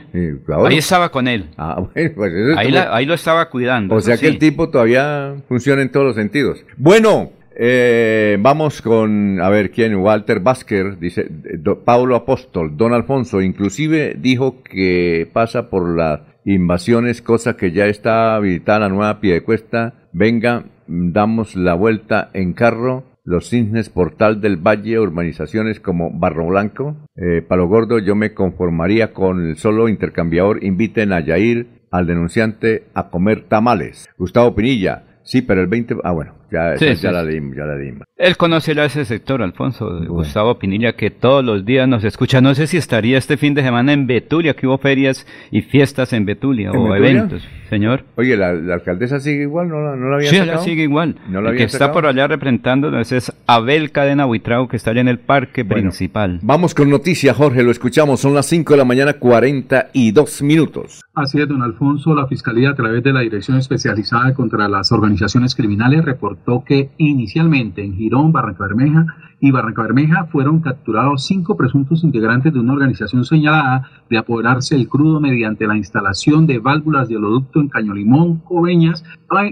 Ahí estaba con él. Ah, bueno, pues eso es Ahí, la- ahí lo estaba cuidando. O sea que el tipo todavía funciona en todos los sentidos. Bueno, eh, vamos con, a ver quién, Walter Basker, dice, eh, do- Paulo Apóstol, Don Alfonso, inclusive dijo que pasa por las invasiones, cosa que ya está habilitada la nueva Piedecuesta. Venga, mm, damos la vuelta en carro. Los Cisnes, Portal del Valle, urbanizaciones como Barro Blanco, eh, Palo Gordo, yo me conformaría con el solo intercambiador. Inviten a Yair, al denunciante, a comer tamales. Gustavo Pinilla, sí, pero el 20... Ah, bueno, ya, Sí, sí, ya la sí. dimos, ya la dimos. Él conocerá ese sector, Alfonso, de Gustavo Pinilla, que todos los días nos escucha. No sé si estaría este fin de semana en Betulia, que hubo ferias y fiestas en Betulia, ¿En o Betulia? eventos, señor. Oye, ¿la, la alcaldesa sigue igual? ¿No la, no la había Sí, sacado? sigue igual. ¿No la el que había está sacado? por allá representándonos es Abel Cadena Buitrago, que está allá en el parque Bueno. principal. Vamos con noticias, Jorge, lo escuchamos. Son las 5 de la mañana, 42 minutos. Así es, don Alfonso, la Fiscalía a través de la Dirección Especializada contra las Organizaciones Criminales reportó que inicialmente en Girón, Barranca Bermeja y Barranca Bermeja fueron capturados cinco presuntos integrantes de una organización señalada de apoderarse el crudo mediante la instalación de válvulas de oleoducto en Cañolimón, Coveñas,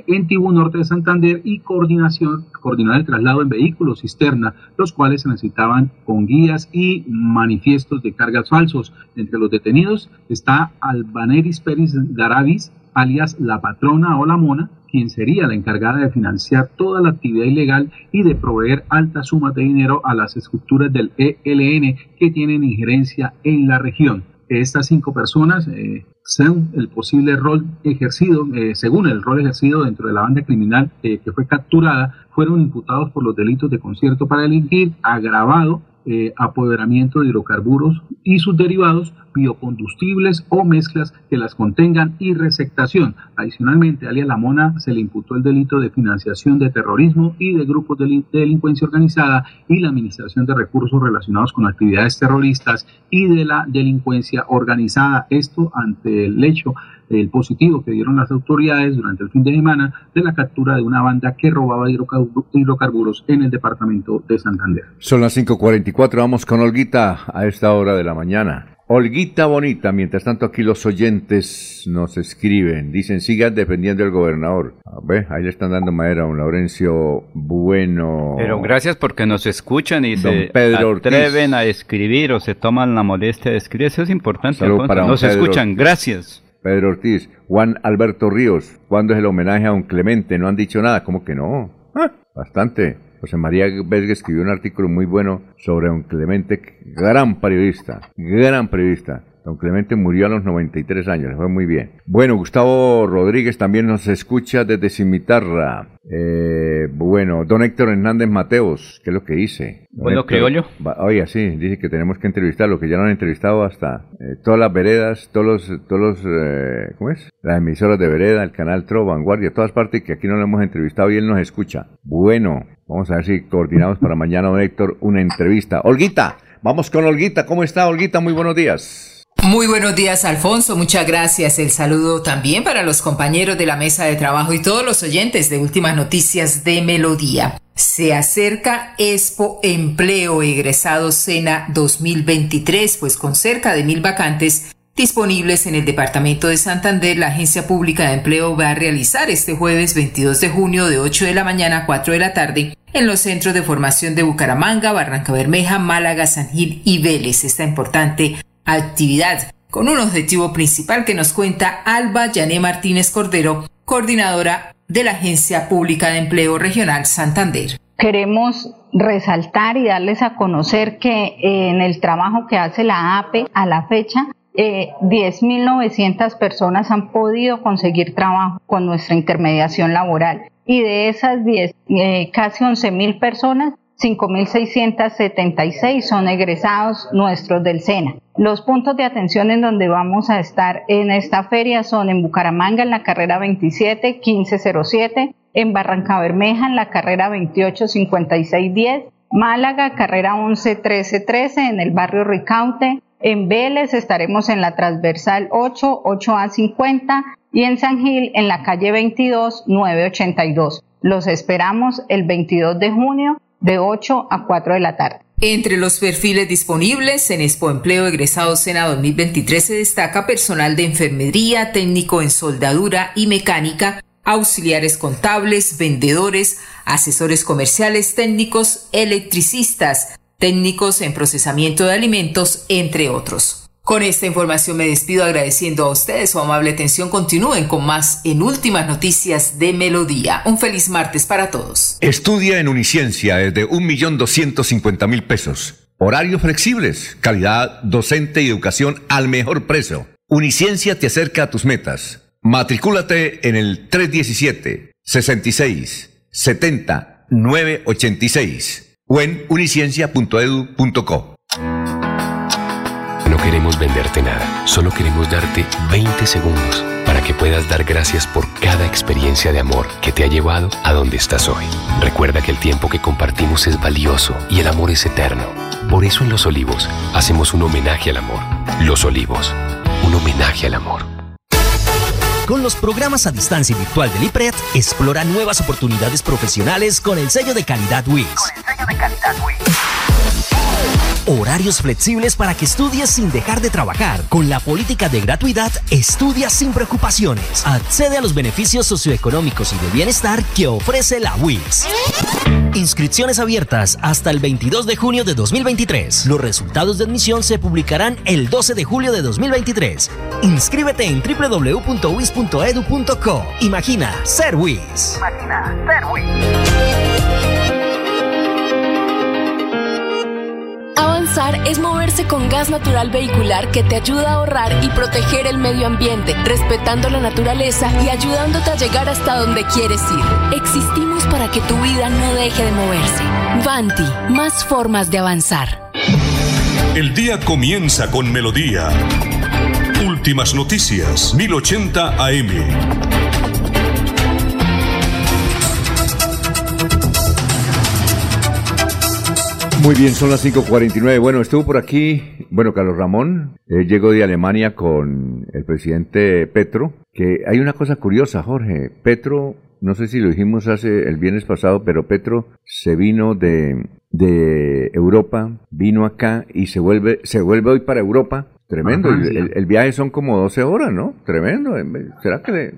en Tibú Norte de Santander y coordinación, coordinar el traslado en vehículos cisterna, los cuales se necesitaban con guías y manifiestos de cargas falsos. Entre los detenidos está Albaneris Pérez Garavis, alias La Patrona o La Mona, quien sería la encargada de financiar toda la actividad ilegal y de proveer altas sumas de dinero a las estructuras del ELN que tienen injerencia en la región. Estas cinco personas, eh, según el posible rol ejercido, eh, según el rol ejercido dentro de la banda criminal eh, que fue capturada, fueron imputados por los delitos de concierto para delinquir, agravado, eh, apoderamiento de hidrocarburos y sus derivados, biocombustibles o mezclas que las contengan y resectación. Adicionalmente, a Alia Lamona se le imputó el delito de financiación de terrorismo y de grupos de delincuencia organizada y la administración de recursos relacionados con actividades terroristas y de la delincuencia organizada. Esto ante el hecho el positivo que dieron las autoridades durante el fin de semana de la captura de una banda que robaba hidrocarbu- hidrocarburos en el departamento de Santander. Son las 5.44, vamos con Olguita a esta hora de la mañana. Olguita bonita, mientras tanto aquí los oyentes nos escriben, dicen sigan defendiendo al gobernador. A ver, ahí le están dando madera a un Laurencio Bueno. Pero gracias porque nos escuchan y Don se Pedro Ortiz. atreven a escribir o se toman la molestia de escribir. Eso es importante. Para Nos Pedro escuchan, Ortiz. gracias. Pedro Ortiz, Juan Alberto Ríos, ¿cuándo es el homenaje a un Clemente? No han dicho nada, ¿cómo que no? Ah, bastante. José María Vesga escribió un artículo muy bueno sobre un Clemente, gran periodista, gran periodista. Don Clemente murió a los 93 años, le fue muy bien. Bueno, Gustavo Rodríguez también nos escucha desde Cimitarra. Eh, bueno, don Héctor Hernández Mateos, ¿qué es lo que dice? Bueno, criollo. Oye, sí, dice que tenemos que entrevistarlo, que ya lo han entrevistado hasta eh, todas las veredas, todos los, todos los eh, ¿cómo es? Las emisoras de vereda, el canal Tro, Vanguardia, todas partes que aquí no lo hemos entrevistado y él nos escucha. Bueno, vamos a ver si coordinamos para mañana, don Héctor, una entrevista. Olguita, vamos con Olguita. ¿Cómo está, Olguita? Muy buenos días. Muy buenos días, Alfonso. Muchas gracias. El saludo también para los compañeros de la mesa de trabajo y todos los oyentes de Últimas Noticias de Melodía. Se acerca Expo Empleo Egresado Sena 2023, pues con cerca de mil vacantes disponibles en el Departamento de Santander, la Agencia Pública de Empleo va a realizar este jueves 22 de junio de 8 de la mañana a 4 de la tarde en los centros de formación de Bucaramanga, Barranca Bermeja, Málaga, San Gil y Vélez. Esta importante actividad con un objetivo principal que nos cuenta Alba Yané Martínez Cordero, coordinadora de la Agencia Pública de Empleo Regional Santander. Queremos resaltar y darles a conocer que eh, en el trabajo que hace la APE a la fecha, eh, 10.900 personas han podido conseguir trabajo con nuestra intermediación laboral y de esas 10, eh, casi 11.000 personas 5.676 son egresados nuestros del SENA. Los puntos de atención en donde vamos a estar en esta feria son en Bucaramanga en la carrera 27 1507, en Barranca Bermeja en la carrera 28 5610, Málaga carrera 11 1313 en el barrio Ricaute, en Vélez estaremos en la transversal 8 8A 50 y en San Gil en la calle 22 982. Los esperamos el 22 de junio de 8 a 4 de la tarde. Entre los perfiles disponibles en Expo Empleo Egresado Sena 2023 se destaca personal de enfermería, técnico en soldadura y mecánica, auxiliares contables, vendedores, asesores comerciales, técnicos, electricistas, técnicos en procesamiento de alimentos, entre otros. Con esta información me despido agradeciendo a ustedes su amable atención. Continúen con más en Últimas Noticias de Melodía. Un feliz martes para todos. Estudia en Uniciencia desde 1.250.000 pesos. Horarios flexibles, calidad docente y educación al mejor precio. Uniciencia te acerca a tus metas. Matricúlate en el 317 66 70 986 o en uniciencia.edu.co. No queremos venderte nada, solo queremos darte 20 segundos para que puedas dar gracias por cada experiencia de amor que te ha llevado a donde estás hoy. Recuerda que el tiempo que compartimos es valioso y el amor es eterno. Por eso en Los Olivos hacemos un homenaje al amor. Los Olivos, un homenaje al amor. Con los programas a distancia virtual del IPRED, explora nuevas oportunidades profesionales con el sello de calidad WIS. Con el sello de calidad Horarios flexibles para que estudies sin dejar de trabajar. Con la política de gratuidad, estudia sin preocupaciones. Accede a los beneficios socioeconómicos y de bienestar que ofrece la WIS. Inscripciones abiertas hasta el 22 de junio de 2023. Los resultados de admisión se publicarán el 12 de julio de 2023. Inscríbete en www.wis.edu.co. Imagina ser WIS. Imagina ser WIS. Es moverse con gas natural vehicular que te ayuda a ahorrar y proteger el medio ambiente, respetando la naturaleza y ayudándote a llegar hasta donde quieres ir. Existimos para que tu vida no deje de moverse. Vanti, más formas de avanzar. El día comienza con melodía. Últimas noticias, 1080 AM. Muy bien, son las 5.49. Bueno, estuvo por aquí, bueno, Carlos Ramón, eh, llegó de Alemania con el presidente Petro, que hay una cosa curiosa, Jorge. Petro, no sé si lo dijimos hace el viernes pasado, pero Petro se vino de, de Europa, vino acá y se vuelve, se vuelve hoy para Europa Tremendo. el, viaje son como 12 horas, ¿no? Tremendo. ¿Será que,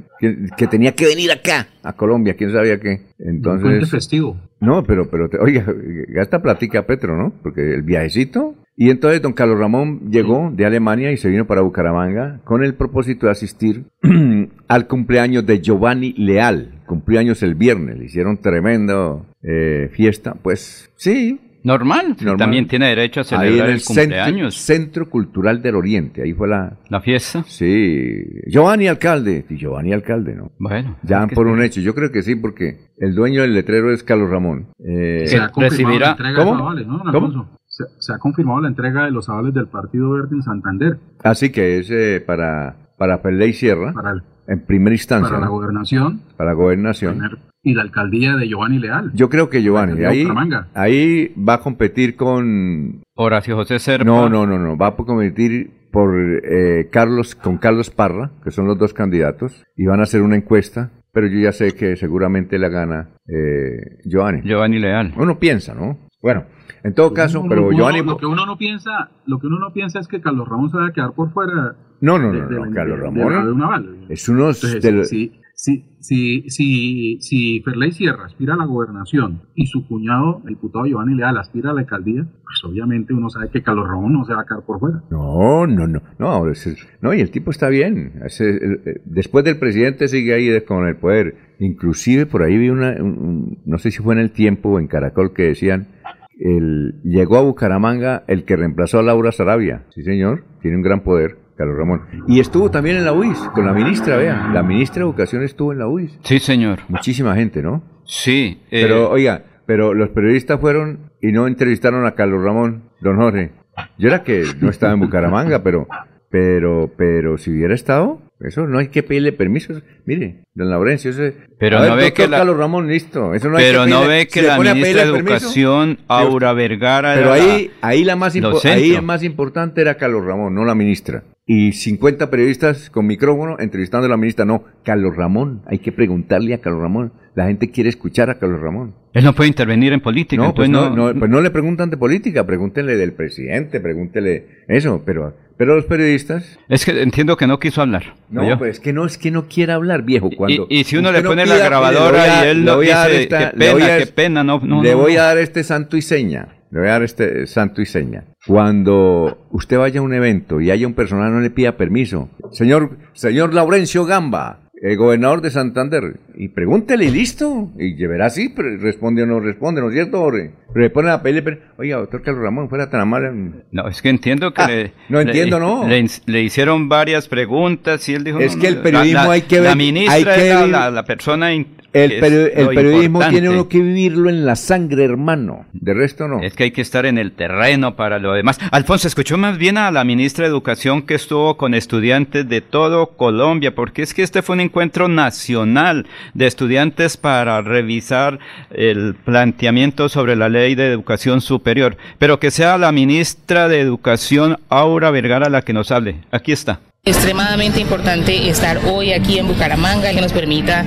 que, tenía que venir acá, a Colombia? ¿Quién sabía qué? Entonces. festivo. No, pero, pero, oiga, gasta platica Petro, ¿no? Porque el viajecito. Y entonces don Carlos Ramón llegó de Alemania y se vino para Bucaramanga con el propósito de asistir al cumpleaños de Giovanni Leal. Cumplió años el viernes, le hicieron tremendo eh, fiesta. Pues sí, Normal, también tiene derecho a celebrar el, cumpleaños. Centro, Cultural del Oriente, ahí fue la... ¿La fiesta? Sí, Giovanni Alcalde, y Giovanni Alcalde, ¿no? Bueno. Ya por un hecho, yo creo que sí, porque el dueño del letrero es Carlos Ramón. Eh, se ha recibirá... ¿Cómo? ¿no? Se, ha confirmado la entrega de los avales del Partido Verde en Santander. Así que es eh, para, para Perley Sierra. Para el en primera instancia. Para la gobernación. Para la gobernación. Y la alcaldía de Giovanni Leal. Yo creo que Giovanni, ahí, ahí va a competir con... Horacio José Serpa. No, no, no, no, va a competir por eh, Carlos, con Carlos Parra, que son los dos candidatos, y van a hacer una encuesta, pero yo ya sé que seguramente la gana eh, Giovanni. Giovanni Leal. Uno piensa, ¿no? Bueno, en todo caso, pero Giovanni... Lo que uno no piensa, lo que uno no piensa es que Carlos Ramón se va a quedar por fuera no, no, no, no, Carlos Ramón. es uno de los... Si, si, si, si, Ferley Sierra aspira a la gobernación y su cuñado, el diputado Giovanni Leal, aspira a la alcaldía, pues obviamente uno sabe que Carlos Ramón no se va a quedar por fuera. No, no, no. No, no y el tipo está bien. después del presidente sigue ahí con el poder. Inclusive por ahí vi una, no sé si fue en el tiempo o en Caracol que decían, el, llegó a Bucaramanga el que reemplazó a Laura Sarabia. Sí, señor, tiene un gran poder. Carlos Ramón. Y estuvo también en la UIS, con la ministra, vea. La ministra de Educación estuvo en la UIS. Sí, señor. Muchísima gente, ¿no? Sí. Eh, pero, oiga, pero los periodistas fueron y no entrevistaron a Carlos Ramón, don Jorge. Yo era que no estaba en Bucaramanga, pero, pero, pero si hubiera estado, eso no hay que pedirle permisos. Mire, don Laurencio, eso Pero no ve que Carlos Ramón, listo. Eso no pero no ve que la ministra de Educación, Aura Vergara, pero ahí, ahí la más ahí el más importante era Carlos Ramón, no la ministra y 50 periodistas con micrófono entrevistando a la ministra. No, Carlos Ramón, hay que preguntarle a Carlos Ramón. La gente quiere escuchar a Carlos Ramón. Él no puede intervenir en política. No, pues no, no, pues no le preguntan de política, pregúntenle del presidente, pregúntele eso, pero, pero los periodistas... Es que entiendo que no quiso hablar. No, pues es que no es que no quiera hablar, viejo. Cuando y, si uno le pone la grabadora y él lo dice, qué pena, qué pena, no, no Le voy a dar este santo y seña. Le voy a dar este santo y seña. Cuando usted vaya a un evento y haya un personal, no le pida permiso. Señor, señor Laurencio Gamba, el gobernador de Santander, y pregúntele y listo, y llevará así, responde o no responde, ¿no es cierto, Pero le pone la pele, pero, oiga, doctor Carlos Ramón, fuera tan amable. No, es que entiendo que ah, le, No entiendo, no. Le, hicieron varias preguntas y él dijo... Es que el periodismo hay que ver... La ministra la, persona... El, el periodismo tiene uno que vivirlo en la sangre, hermano. De resto no. Es que hay que estar en el terreno para lo demás. Alfonso, escuchó más bien a la ministra de Educación que estuvo con estudiantes de todo Colombia, porque es que este fue un encuentro nacional de estudiantes para revisar el planteamiento sobre la ley de educación superior. Pero que sea la ministra de Educación, Aura Vergara, la que nos hable. Aquí está extremadamente importante estar hoy aquí en Bucaramanga, que nos permita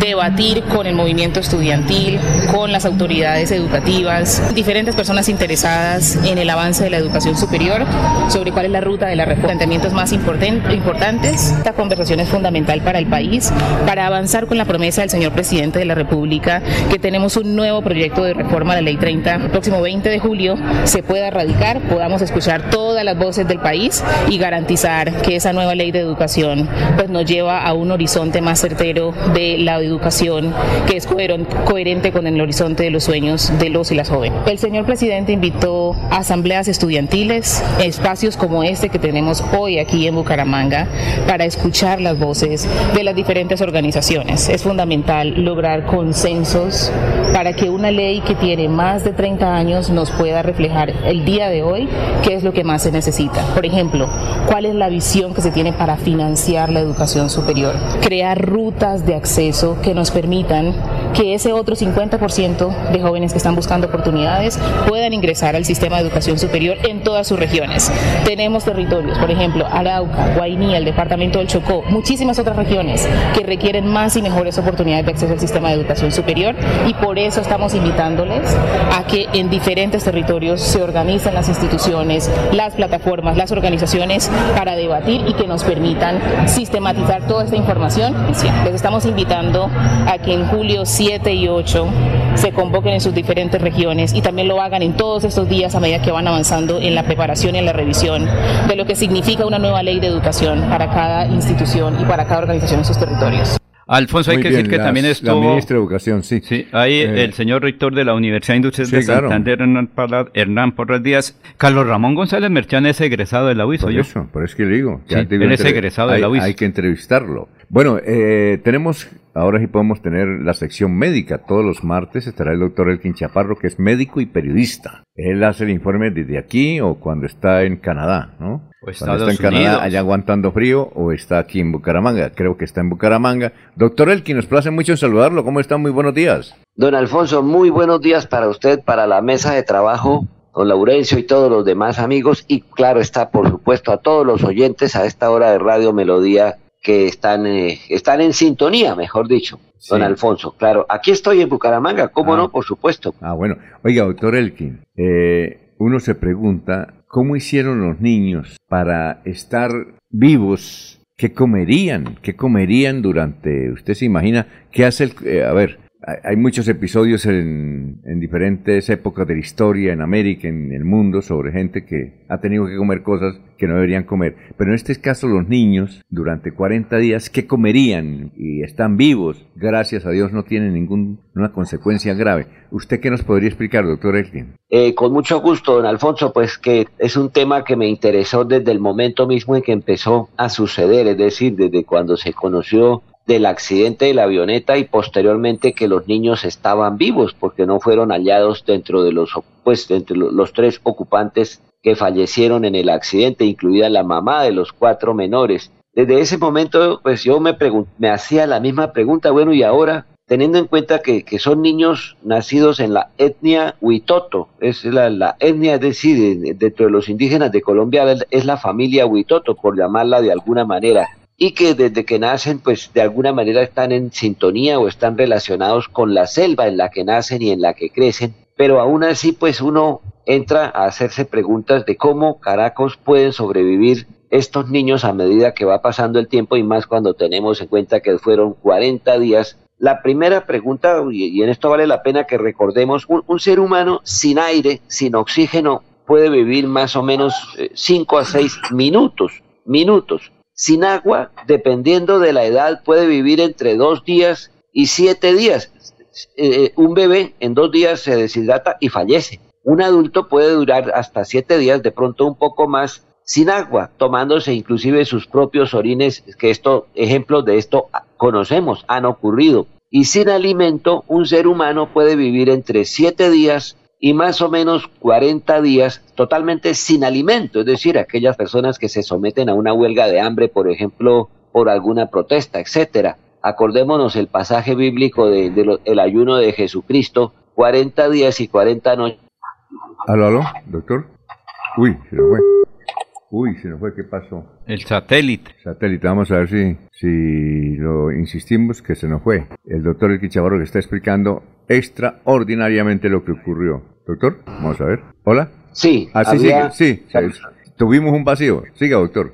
debatir con el movimiento estudiantil, con las autoridades educativas, diferentes personas interesadas en el avance de la educación superior, sobre cuál es la ruta de la reforma, planteamientos más importantes. Esta conversación es fundamental para el país, para avanzar con la promesa del señor presidente de la República, que tenemos un nuevo proyecto de reforma a la Ley 30. El próximo 20 de julio se pueda radicar, podamos escuchar todas las voces del país y garantizar que esa nueva ley de educación pues nos lleva a un horizonte más certero de la educación que es coherente con el horizonte de los sueños de los y las jóvenes. El señor presidente invitó a asambleas estudiantiles, espacios como este que tenemos hoy aquí en Bucaramanga, para escuchar las voces de las diferentes organizaciones. Es fundamental lograr consensos para que una ley que tiene más de 30 años nos pueda reflejar el día de hoy qué es lo que más se necesita. Por ejemplo, cuál es la visión que se tiene para financiar la educación superior. Crear rutas de acceso que nos permitan que ese otro 50% de jóvenes que están buscando oportunidades puedan ingresar al sistema de educación superior en todas sus regiones. Tenemos territorios, por ejemplo, Arauca, Guainía, el departamento del Chocó, muchísimas otras regiones que requieren más y mejores oportunidades de acceso al sistema de educación superior y por eso estamos invitándoles a que en diferentes territorios se organicen las instituciones, las plataformas, las organizaciones para debatir y que nos permitan sistematizar toda esta información. Les estamos invitando a que en julio 7 y 8 se convoquen en sus diferentes regiones y también lo hagan en todos estos días a medida que van avanzando en la preparación y en la revisión de lo que significa una nueva ley de educación para cada institución y para cada organización en sus territorios. Alfonso, hay que decir que también estuvo... La ministra de Educación, sí. Sí, ahí eh, el señor rector de la Universidad Industrial de Santander, Hernán, Porras Díaz. Carlos Ramón González Merchán es egresado de la UIS, Por eso, por eso que le digo. Sí, él es egresado de la UIS. Hay que entrevistarlo. Bueno, eh, tenemos, ahora sí podemos tener la sección médica. Todos los martes estará el doctor Elkin Chaparro, que es médico y periodista. Él hace el informe desde aquí o cuando está en Canadá, ¿no? O está en Canadá, allá aguantando frío, o está aquí en Bucaramanga. Creo que está en Bucaramanga. Doctor Elkin, nos place mucho saludarlo. ¿Cómo está? Muy buenos días. Don Alfonso, muy buenos días para usted, para la mesa de trabajo, don Laurencio y todos los demás amigos. Y claro está, por supuesto, a todos los oyentes a esta hora de Radio Melodía que están, eh, están en sintonía, mejor dicho, don Alfonso. Claro, aquí estoy en Bucaramanga, ¿cómo ah. no? Por supuesto. Ah, bueno. Oiga, doctor Elkin, eh, uno se pregunta, ¿cómo hicieron los niños para estar vivos? ¿Qué comerían? ¿Qué comerían durante, usted se imagina, qué hace el, eh, a ver, hay muchos episodios en, diferentes épocas de la historia, en América, en el mundo, sobre gente que ha tenido que comer cosas que no deberían comer. Pero en este caso los niños, durante 40 días, ¿qué comerían? Y están vivos, gracias a Dios no tienen ninguna consecuencia grave. ¿Usted qué nos podría explicar, doctor Elkin? Eh, con mucho gusto, don Alfonso, pues que es un tema que me interesó desde el momento mismo en que empezó a suceder, es decir, desde cuando se conoció del accidente de la avioneta y posteriormente que los niños estaban vivos porque no fueron hallados dentro de los pues entre los tres ocupantes que fallecieron en el accidente, incluida la mamá de los cuatro menores. Desde ese momento, pues yo me, me hacía la misma pregunta, bueno, y ahora, teniendo en cuenta que, que son niños nacidos en la etnia Huitoto, es la, la etnia, es decir, dentro de los indígenas de Colombia es la familia Huitoto, por llamarla de alguna manera y que desde que nacen pues de alguna manera están en sintonía o están relacionados con la selva en la que nacen y en la que crecen, pero aún así pues uno entra a hacerse preguntas de cómo caracos pueden sobrevivir estos niños a medida que va pasando el tiempo y más cuando tenemos en cuenta que fueron 40 días. La primera pregunta, y en esto vale la pena que recordemos, un, ser humano sin aire, sin oxígeno, puede vivir más o menos 5 eh, a 6 minutos, minutos. Sin agua, dependiendo de la edad, puede vivir entre dos días y siete días. Eh, un bebé en dos días se deshidrata y fallece. Un adulto puede durar hasta siete días, de pronto un poco más, sin agua, tomándose inclusive sus propios orines, que esto, ejemplos de esto conocemos, han ocurrido. Y sin alimento, un ser humano puede vivir entre siete días y más o menos 40 días totalmente sin alimento, es decir, aquellas personas que se someten a una huelga de hambre, por ejemplo, por alguna protesta, etcétera. Acordémonos el pasaje bíblico del de, ayuno de Jesucristo, 40 días y 40 noches. Aló, aló, doctor. Uy, se nos fue. Uy, se nos fue, ¿qué pasó? El satélite. Satélite, vamos a ver si, si lo insistimos que se nos fue. El doctor El Quichabarro que está explicando extraordinariamente lo que ocurrió. Doctor, vamos a ver. Hola. Sí. Así ah, sí, sí, Tuvimos un vacío. Siga, doctor.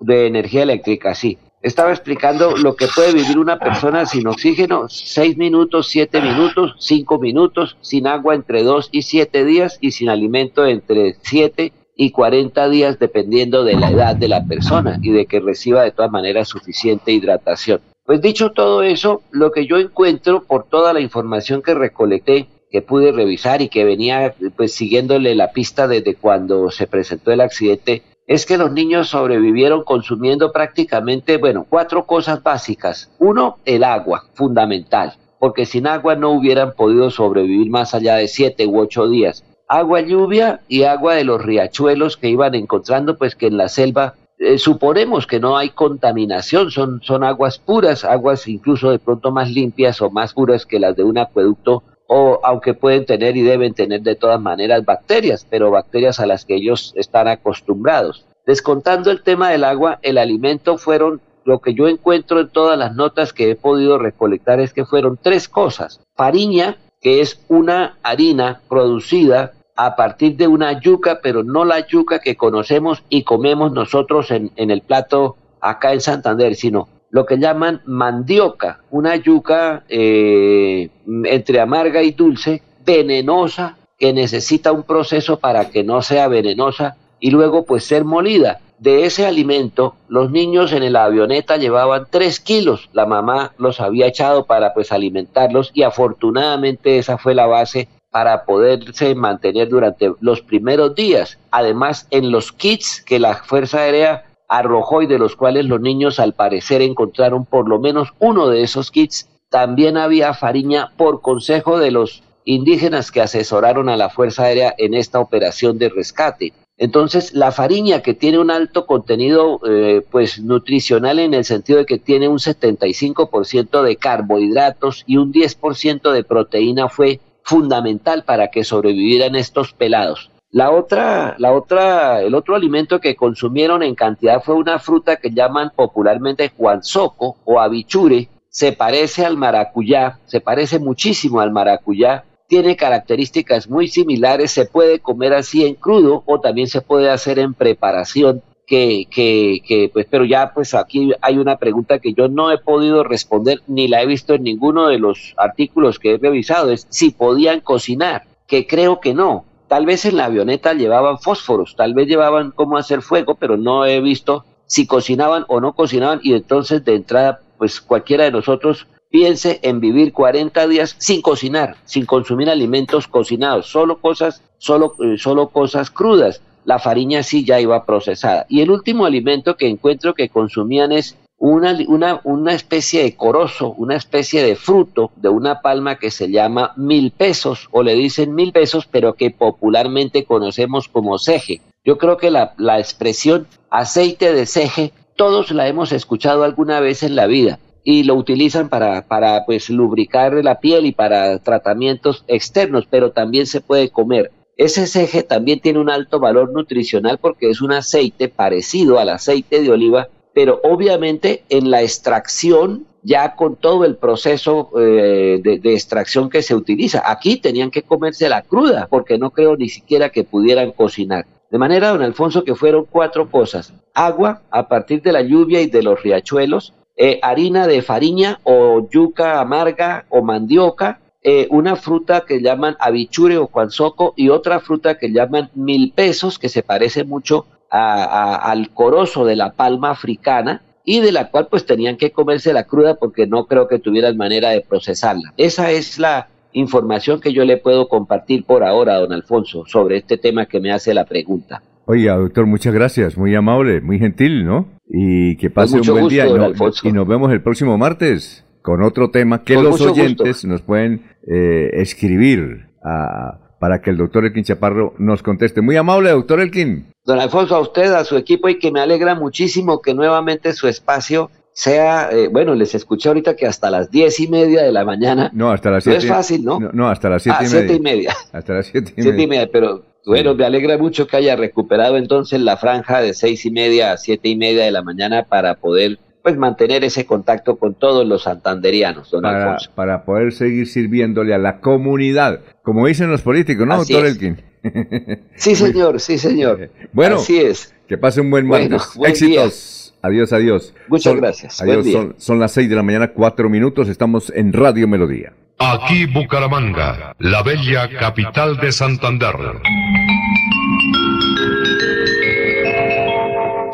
De energía eléctrica, sí. Estaba explicando lo que puede vivir una persona sin oxígeno, seis minutos, siete minutos, cinco minutos, sin agua entre dos y siete días y sin alimento entre siete y cuarenta días dependiendo de la edad de la persona y de que reciba de todas maneras suficiente hidratación. Pues dicho todo eso, lo que yo encuentro por toda la información que recolecté que pude revisar y que venía pues siguiéndole la pista desde cuando se presentó el accidente es que los niños sobrevivieron consumiendo prácticamente, bueno, cuatro cosas básicas. Uno, el agua, fundamental, porque sin agua no hubieran podido sobrevivir más allá de siete u ocho días. Agua lluvia y agua de los riachuelos que iban encontrando, pues que en la selva eh, suponemos que no hay contaminación, son, son aguas puras, aguas incluso de pronto más limpias o más puras que las de un acueducto o aunque pueden tener y deben tener de todas maneras bacterias, pero bacterias a las que ellos están acostumbrados. Descontando el tema del agua, el alimento fueron lo que yo encuentro en todas las notas que he podido recolectar es que fueron tres cosas. Fariña, que es una harina producida a partir de una yuca, pero no la yuca que conocemos y comemos nosotros en, en el plato acá en Santander, sino lo que llaman mandioca, una yuca eh, entre amarga y dulce, venenosa, que necesita un proceso para que no sea venenosa, y luego pues ser molida. De ese alimento, los niños en la avioneta llevaban 3 kilos. La mamá los había echado para pues alimentarlos y afortunadamente esa fue la base para poderse mantener durante los primeros días. Además, en los kits que la Fuerza Aérea arrojó y de los cuales los niños al parecer encontraron por lo menos uno de esos kits, también había fariña por consejo de los indígenas que asesoraron a la Fuerza Aérea en esta operación de rescate. Entonces, la fariña que tiene un alto contenido eh, pues nutricional en el sentido de que tiene un 75% de carbohidratos y un 10% de proteína fue fundamental para que sobrevivieran estos pelados. La otra, la otra, el otro alimento que consumieron en cantidad fue una fruta que llaman popularmente juanzoco o abichure. Se parece al maracuyá, se parece muchísimo al maracuyá, tiene características muy similares, se puede comer así en crudo o también se puede hacer en preparación que, que, que, pues, pero ya pues aquí hay una pregunta que yo no he podido responder ni la he visto en ninguno de los artículos que he revisado, es si podían cocinar, que creo que no, Tal vez en la avioneta llevaban fósforos, tal vez llevaban cómo hacer fuego, pero no he visto si cocinaban o no cocinaban y entonces de entrada, pues cualquiera de nosotros piense en vivir 40 días sin cocinar, sin consumir alimentos cocinados, solo cosas, solo, eh, solo cosas crudas. La fariña sí ya iba procesada. Y el último alimento que encuentro que consumían es una, una, una especie de corozo, una especie de fruto de una palma que se llama mil pesos o le dicen mil pesos, pero que popularmente conocemos como ceje. Yo creo que la, la expresión aceite de ceje todos la hemos escuchado alguna vez en la vida y lo utilizan para, para pues lubricar la piel y para tratamientos externos, pero también se puede comer. Ese ceje también tiene un alto valor nutricional porque es un aceite parecido al aceite de oliva pero obviamente en la extracción, ya con todo el proceso eh, de, extracción que se utiliza, aquí tenían que comerse la cruda, porque no creo ni siquiera que pudieran cocinar. De manera, don Alfonso, que fueron cuatro cosas. Agua a partir de la lluvia y de los riachuelos, eh, harina de fariña o yuca amarga o mandioca, eh, una fruta que llaman abichure o cuanzoco y otra fruta que llaman mil pesos, que se parece mucho al corozo de la palma africana y de la cual pues tenían que comerse la cruda porque no creo que tuvieran manera de procesarla. Esa es la información que yo le puedo compartir por ahora, don Alfonso, sobre este tema que me hace la pregunta. Oiga, doctor, muchas gracias, muy amable, muy gentil, ¿no? Y que pase un buen día y, nos vemos el próximo martes con otro tema que los oyentes nos pueden eh, escribir a para que el doctor Elkin Chaparro nos conteste. Muy amable, doctor Elkin. Don Alfonso, a usted, a su equipo y que me alegra muchísimo que nuevamente su espacio sea, eh, bueno, les escuché ahorita que hasta las diez y media de la mañana. No, hasta las siete. No es fácil, ¿no? No, hasta las siete, ah, y, media. siete y media. Hasta las siete y siete Y media, pero bueno, me alegra mucho que haya recuperado entonces la franja de seis y media a siete y media de la mañana para poder pues mantener ese contacto con todos los santanderianos, don para, Alfonso. Para poder seguir sirviéndole a la comunidad, como dicen los políticos, ¿no, doctor Elkin? sí, señor, sí, señor. Bueno, Así es. Que pase un buen martes. Éxitos. Adiós, adiós. Muchas gracias. Adiós. Son, son las seis de la mañana, cuatro minutos. Estamos en Radio Melodía. Aquí Bucaramanga, la bella capital de Santander.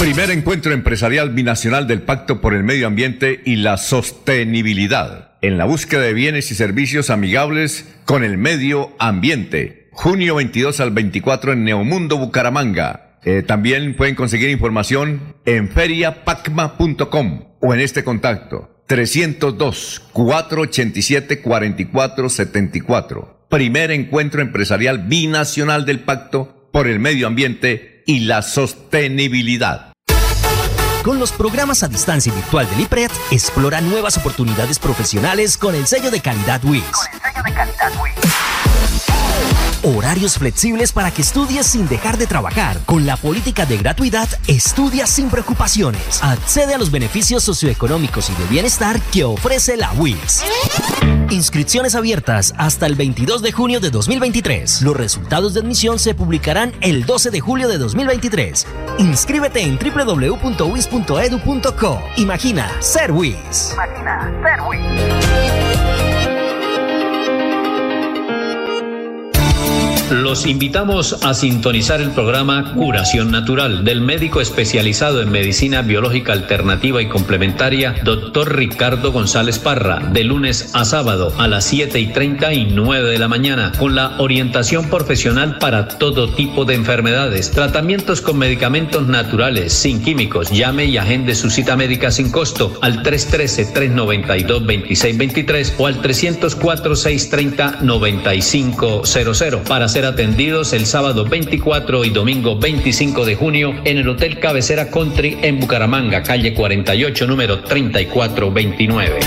Primer encuentro empresarial binacional del Pacto por el Medio Ambiente y la Sostenibilidad, en la búsqueda de bienes y servicios amigables con el medio ambiente. Junio 22 al 24 en Neomundo Bucaramanga. Eh, también pueden conseguir información en feriapacma.com o en este contacto 302-487-4474. Primer encuentro empresarial binacional del Pacto por el Medio Ambiente y la Sostenibilidad. Con los programas a distancia virtual del IPRED, explora nuevas oportunidades profesionales con el sello de calidad WIS. Con el sello de calidad WIS. Horarios flexibles para que estudies sin dejar de trabajar. Con la política de gratuidad, estudia sin preocupaciones. Accede a los beneficios socioeconómicos y de bienestar que ofrece la WIS. Inscripciones abiertas hasta el 22 de junio de 2023. Los resultados de admisión se publicarán el 12 de julio de 2023. Inscríbete en www.wis.edu.co. Imagina ser WIS. Imagina ser WIS. Los invitamos a sintonizar el programa Curación Natural del médico especializado en medicina biológica alternativa y complementaria, doctor Ricardo González Parra, de lunes a sábado a las 7 y 30 y 9 de la mañana, con la orientación profesional para todo tipo de enfermedades, tratamientos con medicamentos naturales, sin químicos. Llame y agende su cita médica sin costo al 313-392-2623 o al 304-630-9500 para hacer atendidos el sábado 24 y domingo 25 de junio en el Hotel Cabecera Country en Bucaramanga, calle 48, número 3429.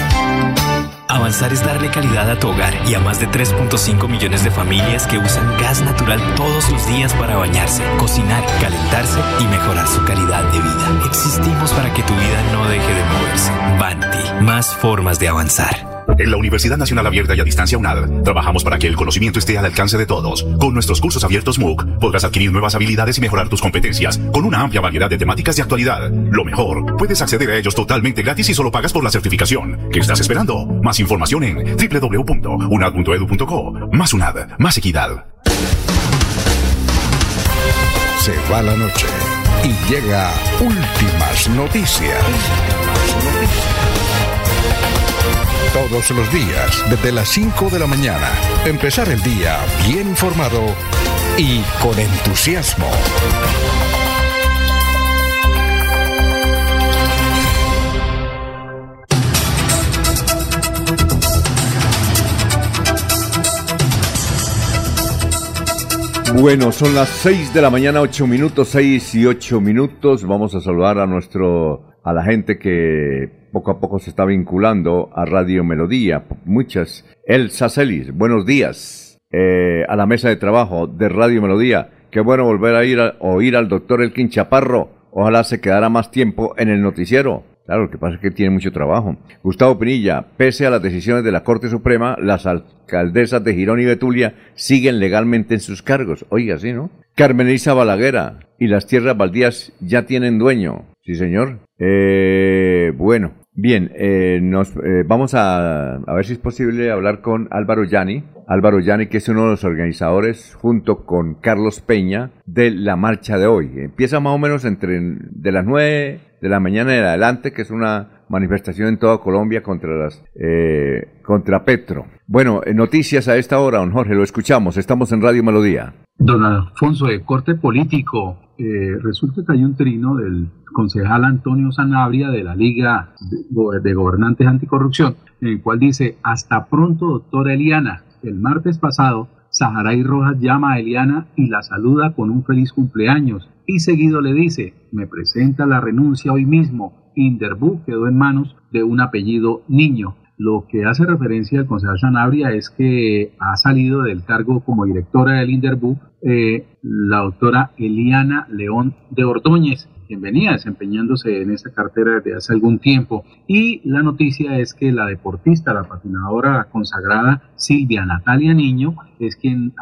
Avanzar es darle calidad a tu hogar y a más de 3.5 millones de familias que usan gas natural todos los días para bañarse, cocinar, calentarse y mejorar su calidad de vida. Existimos para que tu vida no deje de moverse. Banti, más formas de avanzar. En la Universidad Nacional Abierta y a Distancia UNAD, trabajamos para que el conocimiento esté al alcance de todos. Con nuestros cursos abiertos MOOC, podrás adquirir nuevas habilidades y mejorar tus competencias, con una amplia variedad de temáticas de actualidad. Lo mejor, puedes acceder a ellos totalmente gratis y solo pagas por la certificación. ¿Qué estás esperando? Más información en www.unad.edu.co. Más UNAD, más equidad. Se va la noche y llega últimas noticias todos los días, desde las 5 de la mañana. Empezar el día bien informado y con entusiasmo. Bueno, son las 6 de la mañana, 8 minutos, 6 y 8 minutos. Vamos a saludar a nuestro, a la gente que poco a poco se está vinculando a Radio Melodía. Muchas. Elsa Celis, buenos días. Eh, a la mesa de trabajo de Radio Melodía. Qué bueno volver a ir a oír al doctor Elkin Chaparro. Ojalá se quedara más tiempo en el noticiero. Claro, lo que pasa es que tiene mucho trabajo. Gustavo Pinilla, pese a las decisiones de la Corte Suprema, las alcaldesas de Girón y Betulia siguen legalmente en sus cargos. Oiga, sí, ¿no? Carmen Elisa Balaguera y las tierras baldías ya tienen dueño. Sí, señor. Eh, bueno, Bien, eh, nos eh, vamos a, a, ver si es posible hablar con Álvaro Yani. Álvaro Yani, que es uno de los organizadores, junto con Carlos Peña, de la marcha de hoy. Empieza más o menos entre de las 9 de la mañana en adelante, que es una manifestación en toda Colombia contra las eh, contra Petro. Bueno, noticias a esta hora, don Jorge, lo escuchamos. Estamos en Radio Melodía. Don Alfonso, de corte político, resulta que hay un trino del concejal Antonio Sanabria de la Liga de Gobernantes Anticorrupción, en el cual dice, hasta pronto, doctora Eliana. El martes pasado, Saharay Rojas llama a Eliana y la saluda con un feliz cumpleaños y seguido le dice, me presenta la renuncia hoy mismo. Inderbu quedó en manos de un apellido niño. Lo que hace referencia al concejal Sanabria es que ha salido del cargo como directora del Inderbu eh, la doctora Eliana León de Ordóñez, quien venía desempeñándose en esa cartera desde hace algún tiempo. Y la noticia es que la deportista, la patinadora consagrada Silvia Natalia Niño, es quien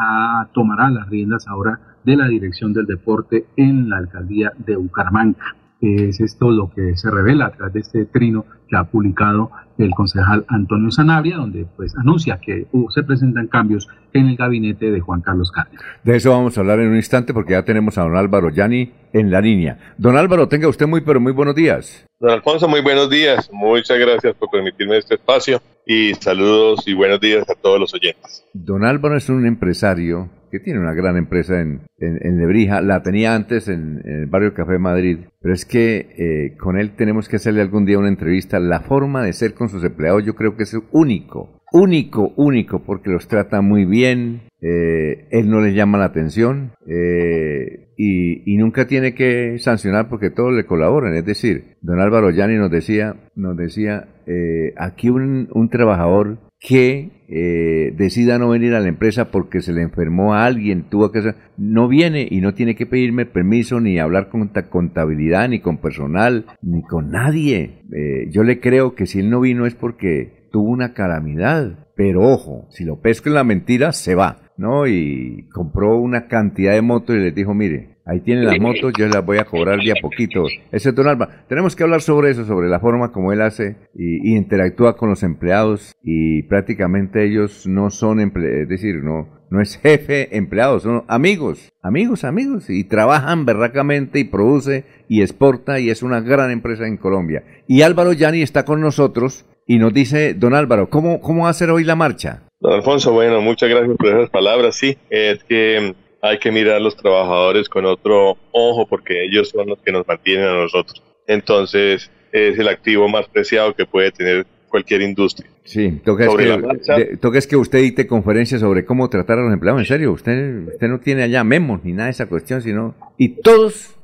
tomará las riendas ahora de la dirección del deporte en la alcaldía de Bucaramanga. Es esto lo que se revela a través de este trino que ha publicado el concejal Antonio Sanabria, donde pues anuncia que uh, se presentan cambios en el gabinete de Juan Carlos Cárdenas. De eso vamos a hablar en un instante porque ya tenemos a don Álvaro Yani en la línea. Don Álvaro, tenga usted muy pero muy buenos días. Don Alfonso, muy buenos días. Muchas gracias por permitirme este espacio y saludos y buenos días a todos los oyentes. Don Álvaro es un empresario que tiene una gran empresa en, en, Lebrija, la tenía antes en, el barrio Café Madrid, pero es que eh, con él tenemos que hacerle algún día una entrevista. La forma de ser con sus empleados yo creo que es único, único, único, porque los trata muy bien, eh, él no les llama la atención eh, y, nunca tiene que sancionar porque todos le colaboran. Es decir, don Álvaro Yani nos decía, nos decía, aquí un, un trabajador que eh, decida no venir a la empresa porque se le enfermó a alguien, tuvo que hacer, no viene y no tiene que pedirme permiso ni hablar con contabilidad, ni con personal, ni con nadie. Eh, yo le creo que si él no vino es porque tuvo una calamidad. Pero ojo, si lo pesca en la mentira, se va, ¿no? Y compró una cantidad de motos y les dijo, mire, Ahí tienen las motos, yo las voy a cobrar ya poquito. Ese Don Alba, tenemos que hablar sobre eso, sobre la forma como él hace y, interactúa con los empleados y prácticamente ellos no son empleados, es decir, no, no es jefe empleados, son amigos, amigos, amigos y trabajan berracamente y produce y exporta y es una gran empresa en Colombia. Y Álvaro Yani está con nosotros y nos dice, don Álvaro, ¿cómo, cómo va a ser hoy la marcha? Don Alfonso, bueno, muchas gracias por esas palabras. Sí, es que hay que mirar a los trabajadores con otro ojo porque ellos son los que nos mantienen a nosotros. Entonces, es el activo más preciado que puede tener cualquier industria. Sí, toca es, que, toca es que usted dite conferencias sobre cómo tratar a los empleados. En serio, usted, usted no tiene allá memos ni nada de esa cuestión, sino... Y todos,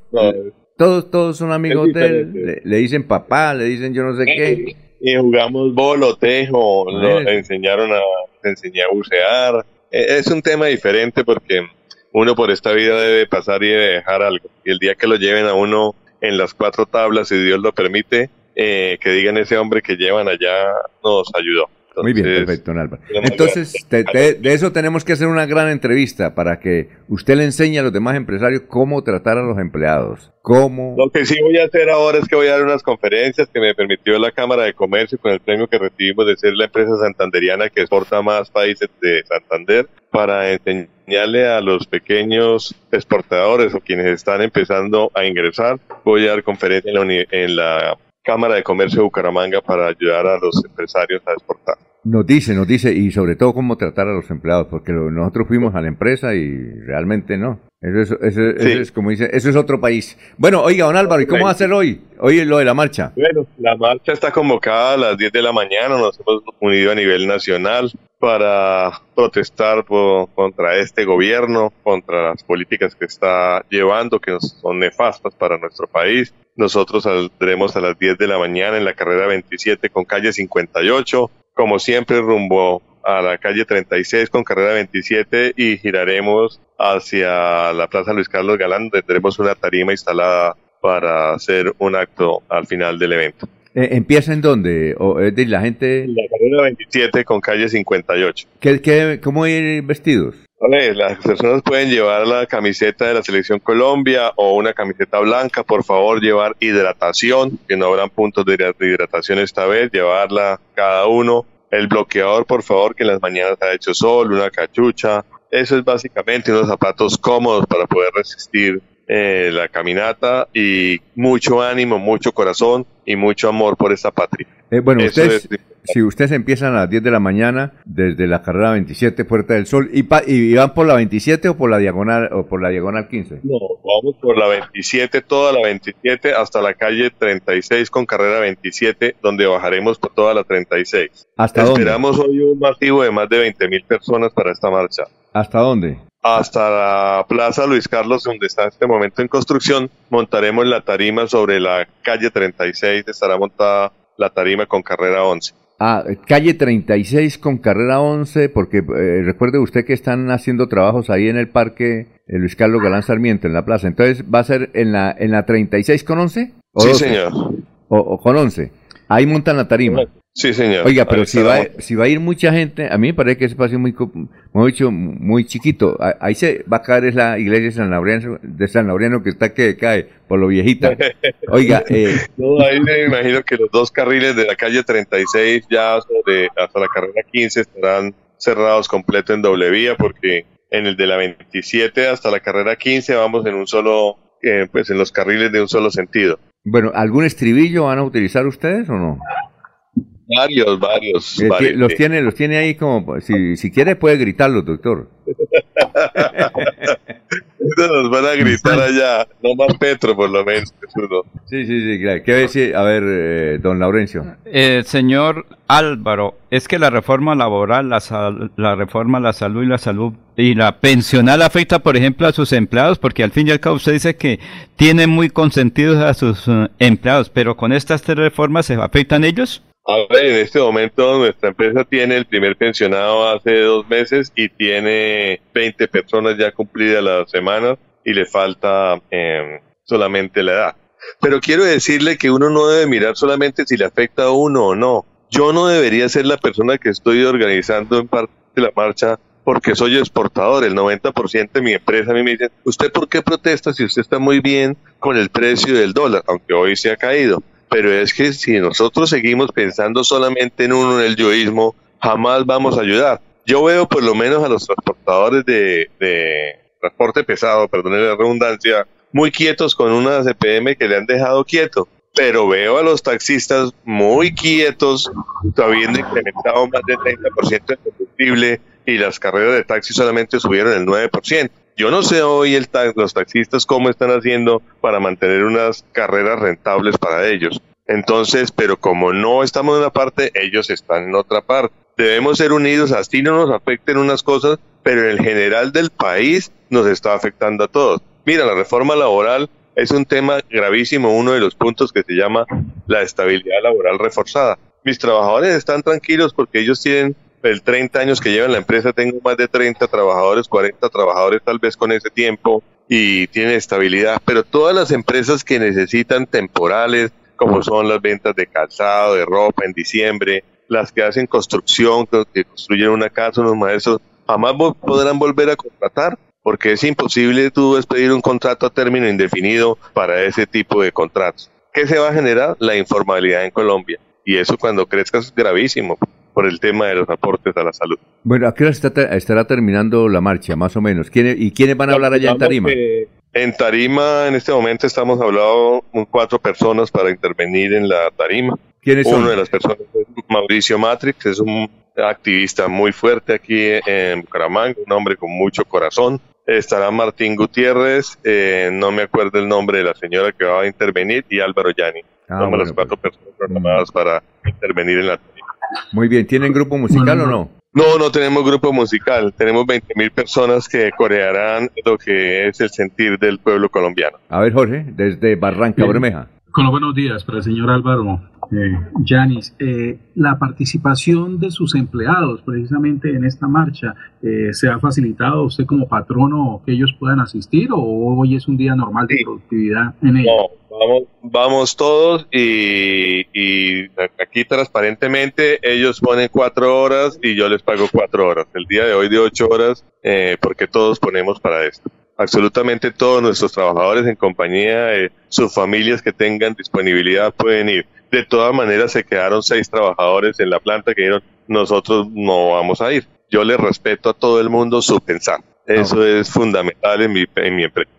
todos, todos son amigos de él. Le, dicen papá, le dicen yo no sé qué. Y jugamos bolotejo, nos enseñaron a, enseñar a bucear. E, es un tema diferente porque uno por esta vida debe pasar y debe dejar algo. Y el día que lo lleven a uno en las cuatro tablas, si Dios lo permite, eh, que digan ese hombre que llevan allá nos ayudó. Muy bien, perfecto, Álvaro. Entonces, de, eso tenemos que hacer una gran entrevista para que usted le enseñe a los demás empresarios cómo tratar a los empleados. Cómo... Lo que sí voy a hacer ahora es que voy a dar unas conferencias que me permitió la Cámara de Comercio con el premio que recibimos de ser la empresa santanderiana que exporta más países de Santander para enseñarle a los pequeños exportadores o quienes están empezando a ingresar. Voy a dar conferencia en la Cámara de Comercio de Bucaramanga para ayudar a los empresarios a exportar. Nos dice, nos dice, y sobre todo cómo tratar a los empleados, porque nosotros fuimos a la empresa y realmente no. Eso es, como dice, eso es otro país. Bueno, oiga, don Álvaro, ¿y cómo va a ser hoy? Hoy lo de la marcha. Bueno, la marcha está convocada a las 10 de la mañana, nos hemos unido a nivel nacional para protestar contra este gobierno, contra las políticas que está llevando, que son nefastas para nuestro país. Nosotros saldremos a las 10 de la mañana en la carrera 27 con calle 58 como siempre, rumbo a la calle 36 con carrera 27 y giraremos hacia la Plaza Luis Carlos Galán, donde tendremos una tarima instalada para hacer un acto al final del evento. Eh, ¿Empieza en dónde? ¿O es de la gente? La carrera 27 con calle 58. ¿Qué, qué, cómo ir vestidos? Las personas pueden llevar la camiseta de la Selección Colombia o una camiseta blanca. Por favor, llevar hidratación, que no habrán puntos de hidratación esta vez, llevarla cada uno. El bloqueador, por favor, que en las mañanas ha hecho sol, una cachucha. Eso es básicamente unos zapatos cómodos para poder resistir eh, la caminata y mucho ánimo, mucho corazón y mucho amor por esta patria. Eh, bueno, ustedes, si ustedes empiezan a las 10 de la mañana desde la carrera 27 Puerta del Sol y, y van por la 27 o por la diagonal o por la diagonal 15? No, vamos por la 27, toda la 27 hasta la calle 36 con carrera 27 donde bajaremos por toda la 36. ¿Hasta Esperamos hoy un masivo de más de 20 mil personas para esta marcha. ¿Hasta dónde? Hasta la Plaza Luis Carlos, donde está en este momento en construcción, montaremos la tarima sobre la calle 36, estará montada la tarima con carrera 11. Ah, calle 36 con carrera 11, porque eh, recuerde usted que están haciendo trabajos ahí en el parque eh, Luis Carlos Galán Sarmiento, en la plaza. Entonces, ¿va a ser en la, en la 36 con 11? sí, señor. O, con 11. Ahí montan la tarima. Sí, señor. Oiga, pero si va, si va a ir mucha gente, a mí me parece que ese espacio muy, muy, muy chiquito. Ahí se va a caer es la iglesia de San Laureano, de San Laureano que está que cae por lo viejita. Oiga, eh, no, ahí me imagino que los dos carriles de la calle 36 ya sobre, hasta la carrera 15 estarán cerrados completo en doble vía porque en el de la 27 hasta la carrera 15 vamos en un solo, eh, pues en los carriles de un solo sentido. Bueno, ¿algún estribillo van a utilizar ustedes o no? Varios, varios. Eh, los tiene, los tiene ahí como, si, si quiere puede gritarlo, doctor. nos van a gritar allá, no más Petro por lo menos. Sí, sí, sí, claro. ¿Qué decir? A ver, eh, don Laurencio. Eh, señor Álvaro, es que la reforma laboral, la, la reforma a la salud y la salud y la pensional afecta, por ejemplo, a sus empleados, porque al fin y al cabo usted dice que tiene muy consentidos a sus empleados, pero con estas tres reformas se afectan ellos. A ver, en este momento nuestra empresa tiene el primer pensionado hace dos meses y tiene 20 personas ya cumplidas la semana y le falta em, solamente la edad. Pero quiero decirle que uno no debe mirar solamente si le afecta a uno o no. Yo no debería ser la persona que estoy organizando en parte de la marcha porque soy exportador. El 90% de mi empresa a mí me dice, ¿usted por qué protesta si usted está muy bien con el precio del dólar, aunque hoy se ha caído? Pero es que si nosotros seguimos pensando solamente en uno, en el yoísmo, jamás vamos a ayudar. Yo veo por lo menos a los transportadores de, transporte pesado, perdone la redundancia, muy quietos con una CPM que le han dejado quieto. Pero veo a los taxistas muy quietos, habiendo incrementado más del 30% de combustible y las carreras de taxi solamente subieron el 9%. Yo no sé hoy el los taxistas cómo están haciendo para mantener unas carreras rentables para ellos. Entonces, pero como no estamos en una parte, ellos están en otra parte. Debemos ser unidos, así no nos afecten unas cosas, pero en el general del país nos está afectando a todos. Mira, la reforma laboral es un tema gravísimo, uno de los puntos que se llama la estabilidad laboral reforzada. Mis trabajadores están tranquilos porque ellos tienen el 30 años que llevan la empresa, tengo más de 30 trabajadores, 40 trabajadores tal vez con ese tiempo y tienen estabilidad, pero todas las empresas que necesitan temporales, como son las ventas de calzado, de ropa en diciembre, las que hacen construcción, que construyen una casa, unos maestros, jamás podrán volver a contratar porque es imposible tú despedir un contrato a término indefinido para ese tipo de contratos. ¿Qué se va a generar? La informalidad en Colombia. Y eso cuando crezca es gravísimo por el tema de los aportes a la salud. Bueno, ¿a qué hora estará terminando la marcha, más o menos? ¿Y quiénes van a hablar allá en Tarima? En Tarima, en este momento estamos hablando cuatro personas para intervenir en la Tarima. ¿Quiénes son? Uno de las personas es Mauricio Matrix, es un activista muy fuerte aquí en Bucaramanga, un hombre con mucho corazón estará Martín Gutiérrez, eh, no me acuerdo el nombre de la señora que va a intervenir, y Álvaro Yani. Ah, Somos las cuatro pues. personas programadas para intervenir en la Muy bien, ¿tienen grupo musical o no? No, no tenemos grupo musical. Tenemos 20 mil personas que corearán lo que es el sentir del pueblo colombiano. A ver, Jorge, desde Barranca Bermeja. Con los buenos días para el señor Álvaro eh, eh, la participación de sus empleados precisamente en esta marcha, eh, ¿se ha facilitado usted como patrono que ellos puedan asistir o hoy es un día normal de productividad en ello? No, vamos, vamos todos y, y, aquí transparentemente ellos ponen cuatro horas y yo les pago cuatro horas. El día de hoy de ocho horas porque todos ponemos para esto absolutamente todos nuestros trabajadores en compañía, sus familias que tengan disponibilidad pueden ir. De todas maneras, se quedaron seis trabajadores en la planta que dijeron, nosotros no vamos a ir. Yo le respeto a todo el mundo su pensar. Eso es fundamental en mi, en mi empresa.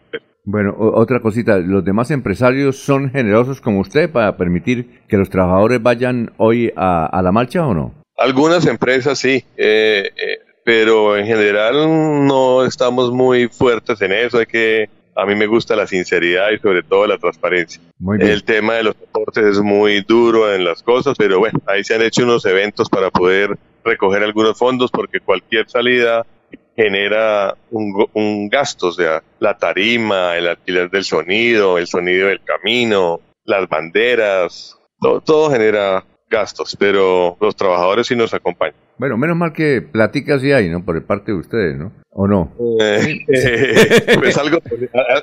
Bueno, otra cosita, ¿los demás empresarios son generosos como usted para permitir que los trabajadores vayan hoy a, la marcha o no? Algunas empresas sí, eh, eh, pero en general no estamos muy fuertes en eso. Hay que a mí me gusta la sinceridad y sobre todo la transparencia. El tema de los deportes es muy duro en las cosas, pero bueno, ahí se han hecho unos eventos para poder recoger algunos fondos porque cualquier salida genera un, un gasto, o sea, la tarima, el alquiler del sonido, el sonido del camino, las banderas, todo, todo genera gastos, pero los trabajadores sí nos acompañan. Bueno, menos mal que platicas sí hay, ¿no? Por parte de ustedes, ¿no? ¿O no? Eh, pues algo,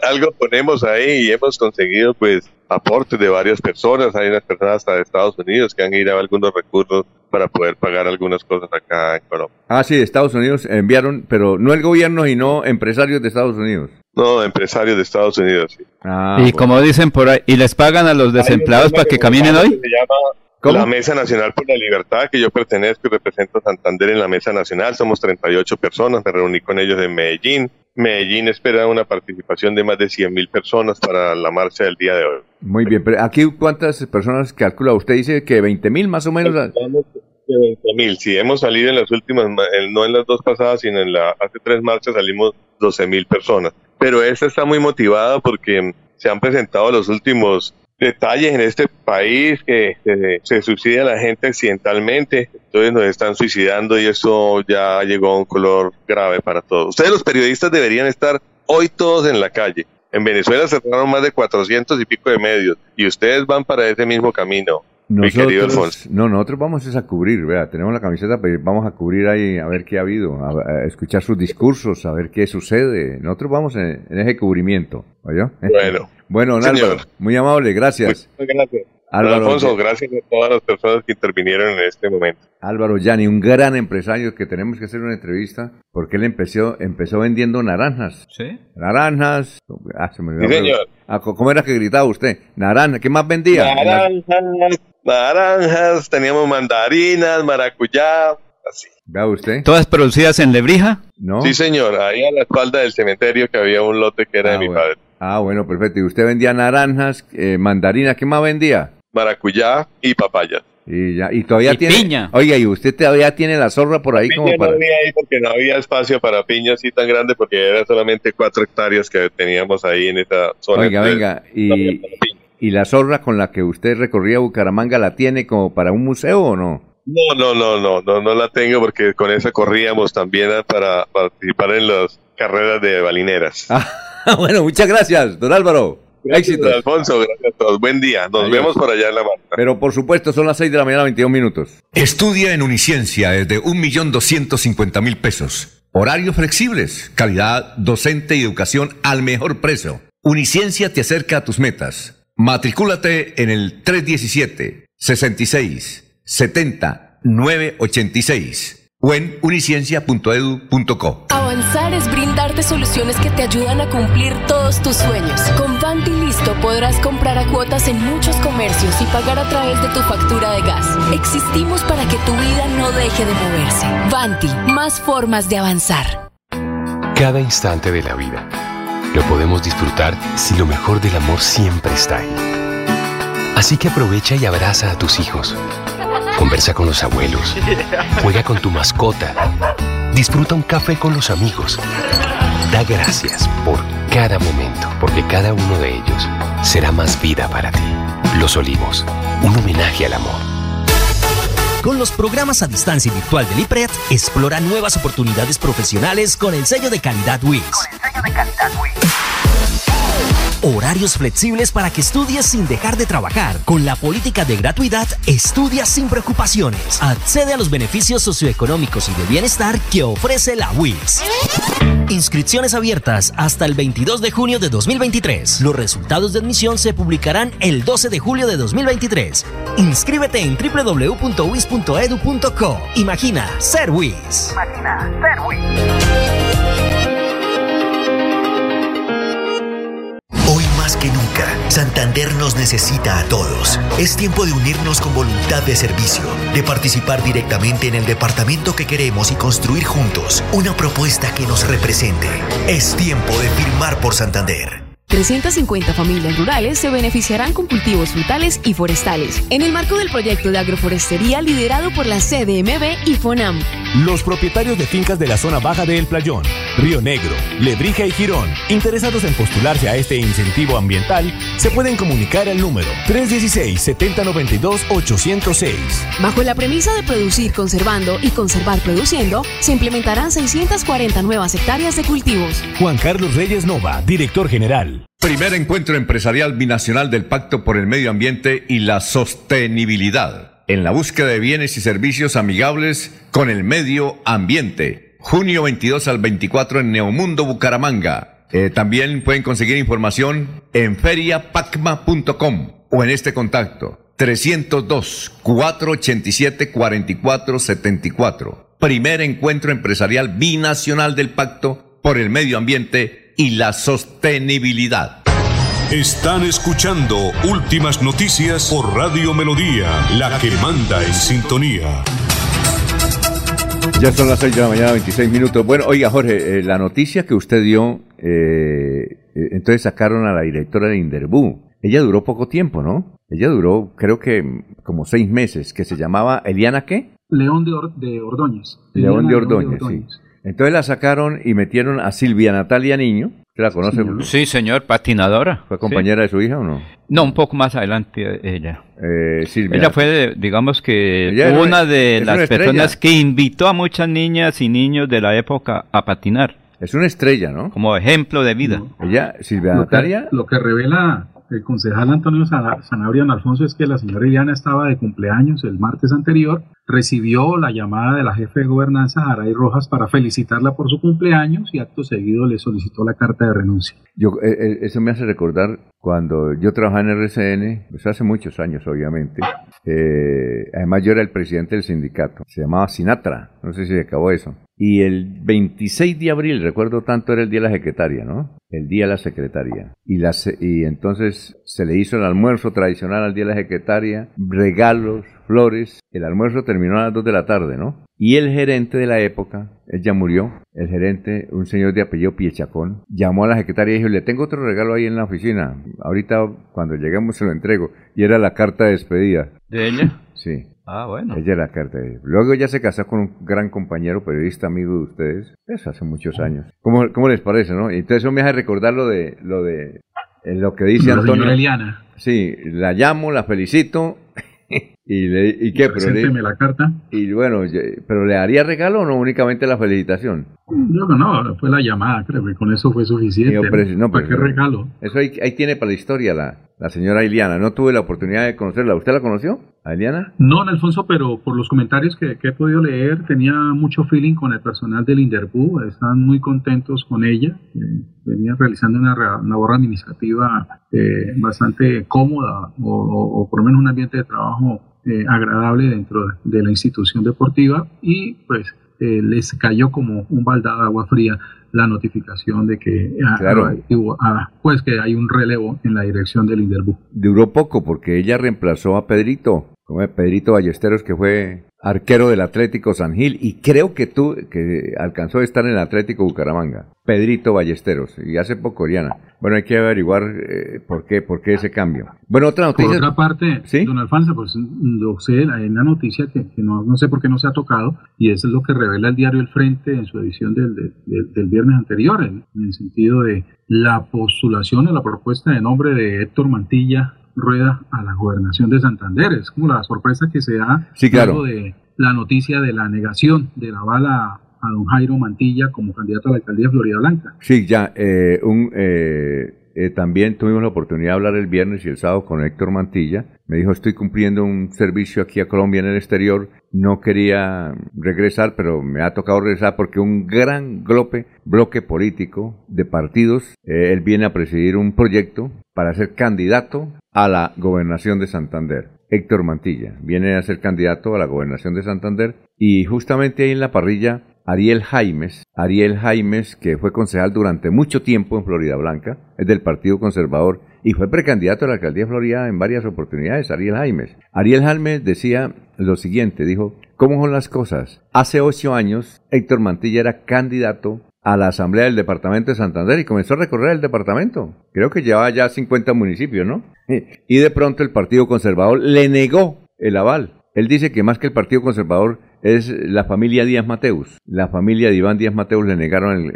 algo ponemos ahí y hemos conseguido pues aportes de varias personas. Hay unas personas hasta de Estados Unidos que han ido a algunos recursos para poder pagar algunas cosas acá en Colombia. Ah, sí, de Estados Unidos enviaron, pero no el gobierno, sino empresarios de Estados Unidos. No, empresarios de Estados Unidos, sí. Ah, y como dicen por ahí, ¿y les pagan a los desempleados para que caminen hoy? Se llama la Mesa Nacional por la Libertad, que yo pertenezco y represento a Santander en la Mesa Nacional, somos 38 personas, me reuní con ellos en Medellín. Medellín espera una participación de más de 100 mil personas para la marcha del día de hoy. Muy bien, pero aquí cuántas personas calcula? Usted dice que 20 mil más o menos. De 20 mil, sí, hemos salido en las últimas, no en las dos pasadas, sino en la hace tres marchas salimos 12 mil personas. Pero esta está muy motivada porque se han presentado los últimos detalles en este país que se suicida la gente accidentalmente, entonces nos están suicidando y eso ya llegó a un color grave para todos. Ustedes los periodistas deberían estar hoy todos en la calle. En Venezuela cerraron más de 400 y pico de medios y ustedes van para ese mismo camino. mi querido Alfonso. No, nosotros vamos a cubrir, vea, tenemos la camiseta, pero vamos a cubrir ahí a ver qué ha habido, a, escuchar sus discursos, a ver qué sucede. Nosotros vamos en, ese cubrimiento, ¿oyó? Bueno. Bueno, Álvaro, muy amable, gracias. gracias. Álvaro, Alfonso, gracias a todas las personas que intervinieron en este momento. Álvaro Yani, un gran empresario que tenemos que hacer una entrevista porque él empezó, empezó vendiendo naranjas. ¿Sí? Naranjas. Ah, se me sí, señor. Ah, ¿Cómo era que gritaba usted? Naranja. ¿Qué más vendía? Naranjas, naranjas, teníamos mandarinas, maracuyá, así. ¿Vea usted? ¿Todas producidas en Lebrija? No. Sí, señor. Ahí a la espalda del cementerio que había un lote que era de mi padre. Ah, bueno, perfecto. ¿Y usted vendía naranjas, eh, mandarinas? ¿Qué más vendía? maracuyá y papaya. Y ya, y todavía tiene. Piña. Oiga, y usted todavía tiene la zorra por ahí como para. No había ahí porque no había espacio para piña así tan grande porque era solamente cuatro hectáreas que teníamos ahí en esta zona. Oiga, venga, y, y la zorra con la que usted recorría Bucaramanga la tiene como para un museo o no? No, no, no, no, no, no la tengo porque con esa corríamos también para participar en las carreras de balineras. Ah, bueno, muchas gracias, don Álvaro. Éxito. Alfonso, gracias a todos. Buen día. Nos vemos por allá en la marca. Pero por supuesto, son las 6 de la mañana, 21 minutos. Estudia en Uniciencia desde 1.250.000 pesos. Horarios flexibles, calidad docente y educación al mejor precio. Uniciencia te acerca a tus metas. Matricúlate en el 317 66 70 986 o en uniciencia.edu.co. Avanzar es soluciones que te ayudan a cumplir todos tus sueños. Con Vanti Listo podrás comprar a cuotas en muchos comercios y pagar a través de tu factura de gas. Existimos para que tu vida no deje de moverse. Vanti, más formas de avanzar. Cada instante de la vida lo podemos disfrutar si lo mejor del amor siempre está ahí. Así que aprovecha y abraza a tus hijos Conversa con los abuelos. Juega con tu mascota. Disfruta un café con los amigos. Da gracias por cada momento, porque cada uno de ellos será más vida para ti. Los Olivos, un homenaje al amor. Con los programas a distancia virtual del IPRED, explora nuevas oportunidades profesionales con el sello de calidad WIS. El sello de Horarios flexibles para que estudies sin dejar de trabajar. Con la política de gratuidad, estudia sin preocupaciones. Accede a los beneficios socioeconómicos y de bienestar que ofrece la WIS. Inscripciones abiertas hasta el 22 de junio de 2023. Los resultados de admisión se publicarán el 12 de julio de 2023. Inscríbete en www.wis.edu.co. Imagina ser WIS. Imagina ser WIS. Que nunca, Santander nos necesita a todos. Es tiempo de unirnos con voluntad de servicio, de participar directamente en el departamento que queremos y construir juntos una propuesta que nos represente. Es tiempo de firmar por Santander. 350 familias rurales se beneficiarán con cultivos frutales y forestales en el marco del proyecto de agroforestería liderado por la CDMB y FONAM. Los propietarios de fincas de la zona baja de El Playón, Río Negro, Lebrija y Girón, interesados en postularse a este incentivo ambiental, se pueden comunicar al número 316-7092-806. Bajo la premisa de producir conservando y conservar produciendo, se implementarán 640 nuevas hectáreas de cultivos. Juan Carlos Reyes Nova, director general. Primer encuentro empresarial binacional del Pacto por el Medio Ambiente y la Sostenibilidad, en la búsqueda de bienes y servicios amigables con el medio ambiente. Junio 22 al 24 en Neomundo Bucaramanga. Eh, también pueden conseguir información en feriapacma.com o en este contacto 302-487-4474. Primer encuentro empresarial binacional del Pacto por el Medio Ambiente y la sostenibilidad. Están escuchando Últimas Noticias por Radio Melodía, la que manda en sintonía. Ya son las 6 de la mañana, 26 minutos. Bueno, oiga Jorge, eh, la noticia que usted dio, eh, eh, entonces sacaron a la directora de Inderbú. Ella duró poco tiempo, ¿no? Ella duró, creo que como seis meses, que se llamaba Eliana qué? León de, Ordóñez. León de Ordóñez, sí. Entonces la sacaron y metieron a Silvia Natalia Niño. ¿Usted la conoce? Sí, señor, patinadora. ¿Fue compañera de su hija o no? No, un poco más adelante ella. Eh, Silvia. Ella fue, digamos que, una de las personas que invitó a muchas niñas y niños de la época a patinar. Es una estrella, ¿no? Como ejemplo de vida. Ella, Silvia Natalia. lo que revela el concejal Antonio Sanabria Alfonso es que la señora Iliana estaba de cumpleaños el martes anterior, recibió la llamada de la jefe de gobernanza, Aray Rojas, para felicitarla por su cumpleaños y acto seguido le solicitó la carta de renuncia. Yo, eh, eh, eso me hace recordar cuando yo trabajaba en RCN, pues hace muchos años obviamente, eh, además yo era el presidente del sindicato, se llamaba Sinatra, no sé si acabó eso. Y el 26 de abril, recuerdo tanto, era el día de la secretaria, ¿no? El día de la secretaria. Y, la, y entonces se le hizo el almuerzo tradicional al día de la secretaria, regalos, flores. El almuerzo terminó a las 2 de la tarde, ¿no? Y el gerente de la época, él ya murió, el gerente, un señor de apellido Piechacón, llamó a la secretaria y dijo, le tengo otro regalo ahí en la oficina, ahorita cuando lleguemos se lo entrego. Y era la carta de despedida. ¿De ella? Sí. Ah, bueno. Ella era la carta de... Luego ya se casó con un gran compañero, periodista amigo de ustedes, eso hace muchos años. ¿Cómo, cómo les parece, no? Entonces eso me hace recordar lo de, lo de, eh, lo que dice Antonio. Eliana. Sí, la llamo, la felicito ¿Y, le, ¿Y qué? Pero le, la carta. Y bueno, ¿pero le haría regalo o no únicamente la felicitación? Yo no, fue la llamada, creo que con eso fue suficiente. no, ¿Para qué regalo? Eso ahí, ahí, tiene para la historia la, la señora Iliana. No tuve la oportunidad de conocerla. ¿Usted la conoció, a Iliana? No, Alfonso, pero por los comentarios que, que, he podido leer, tenía mucho feeling con el personal del Inderbu. Están muy contentos con ella. Eh, venía realizando una labor administrativa eh, bastante cómoda o, o por lo menos un ambiente de trabajo eh, agradable dentro de la institución deportiva y pues eh, les cayó como un baldado de agua fría la notificación de que, ah, claro. Ah, pues que hay un relevo en la dirección del Inderbu. Duró poco porque ella reemplazó a Pedrito, como Pedrito Ballesteros que fue arquero del Atlético San Gil, y creo que tú, que alcanzó a estar en el Atlético Bucaramanga, Pedrito Ballesteros, y hace poco, Oriana. Bueno, hay que averiguar eh, por qué, por qué ese cambio. Bueno, otra noticia. Por otra parte, ¿Sí? don Alfonso, pues lo sé, hay una noticia que, no, no, sé por qué no se ha tocado, y eso es lo que revela el diario El Frente en su edición del, del, viernes anterior, en, el sentido de la postulación o la propuesta de nombre de Héctor Mantilla rueda a la gobernación de Santander. Es como la sorpresa que se da sí, claro. de la noticia de la negación de la bala a don Jairo Mantilla como candidato a la alcaldía de Florida Blanca. Sí, ya, eh, un, eh, eh, también tuvimos la oportunidad de hablar el viernes y el sábado con Héctor Mantilla. Me dijo, estoy cumpliendo un servicio aquí a Colombia en el exterior. No quería regresar, pero me ha tocado regresar porque un gran bloque, bloque político de partidos, eh, él viene a presidir un proyecto para ser candidato a la gobernación de Santander. Héctor Mantilla viene a ser candidato a la gobernación de Santander y justamente ahí en la parrilla Ariel Jaimes, Ariel Jaimes, que fue concejal durante mucho tiempo en Florida Blanca, es del Partido Conservador y fue precandidato a la alcaldía de Florida en varias oportunidades, Ariel Jaimes. Ariel Jaimes decía lo siguiente, dijo, ¿cómo son las cosas? Hace ocho años, Héctor Mantilla era candidato a la Asamblea del Departamento de Santander y comenzó a recorrer el departamento. Creo que llevaba ya 50 municipios, ¿no? Y de pronto el Partido Conservador le negó el aval. Él dice que más que el Partido Conservador es la familia Díaz Mateus. La familia de Iván Díaz Mateus le negaron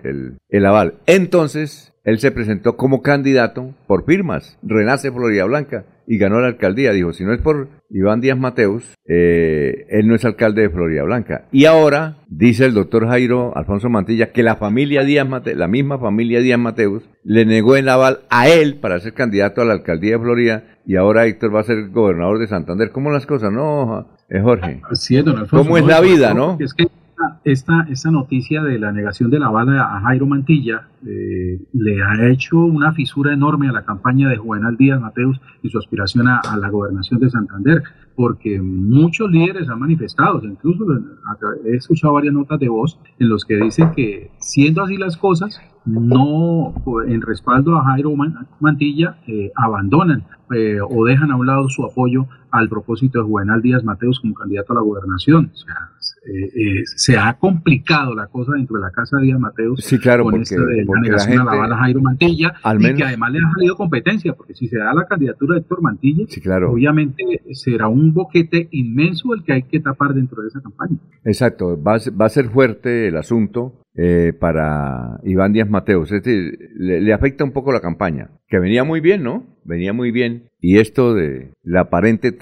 el, aval. Entonces, él se presentó como candidato por firmas. Renace Florida Blanca y ganó la alcaldía. Dijo, si no es por Iván Díaz Mateus, eh, él no es alcalde de Florida Blanca. Y ahora dice el doctor Jairo Alfonso Mantilla que la familia Díaz Mateus, la misma familia Díaz Mateus, le negó el aval a él para ser candidato a la alcaldía de Florida y ahora Héctor va a ser gobernador de Santander. ¿Cómo las cosas? No, es Jorge. ¿Cómo es la vida, no? Es que esta, esta noticia de la negación de la bala a Jairo Mantilla eh, le ha hecho una fisura enorme a la campaña de Juvenal Díaz Mateus y su aspiración a, la gobernación de Santander, porque muchos líderes han manifestado, incluso he escuchado varias notas de voz en los que dicen que siendo así las cosas, no en respaldo a Jairo Mantilla eh, abandonan eh, o dejan a un lado su apoyo al propósito de Juvenal Díaz Mateus como candidato a la gobernación. O sea, eh, se ha complicado la cosa dentro de la casa de Díaz Mateus sí, claro, con porque, de la negación a la Jairo Mantilla y que además le ha salido competencia, porque si se da la candidatura de Héctor Mantilla, obviamente será un boquete inmenso el que hay que tapar dentro de esa campaña. Exacto, va, va a ser fuerte el asunto eh, para Iván Díaz Mateos. Es decir, le, afecta un poco la campaña, que venía muy bien, ¿no? Venía muy bien. Y esto de la aparente,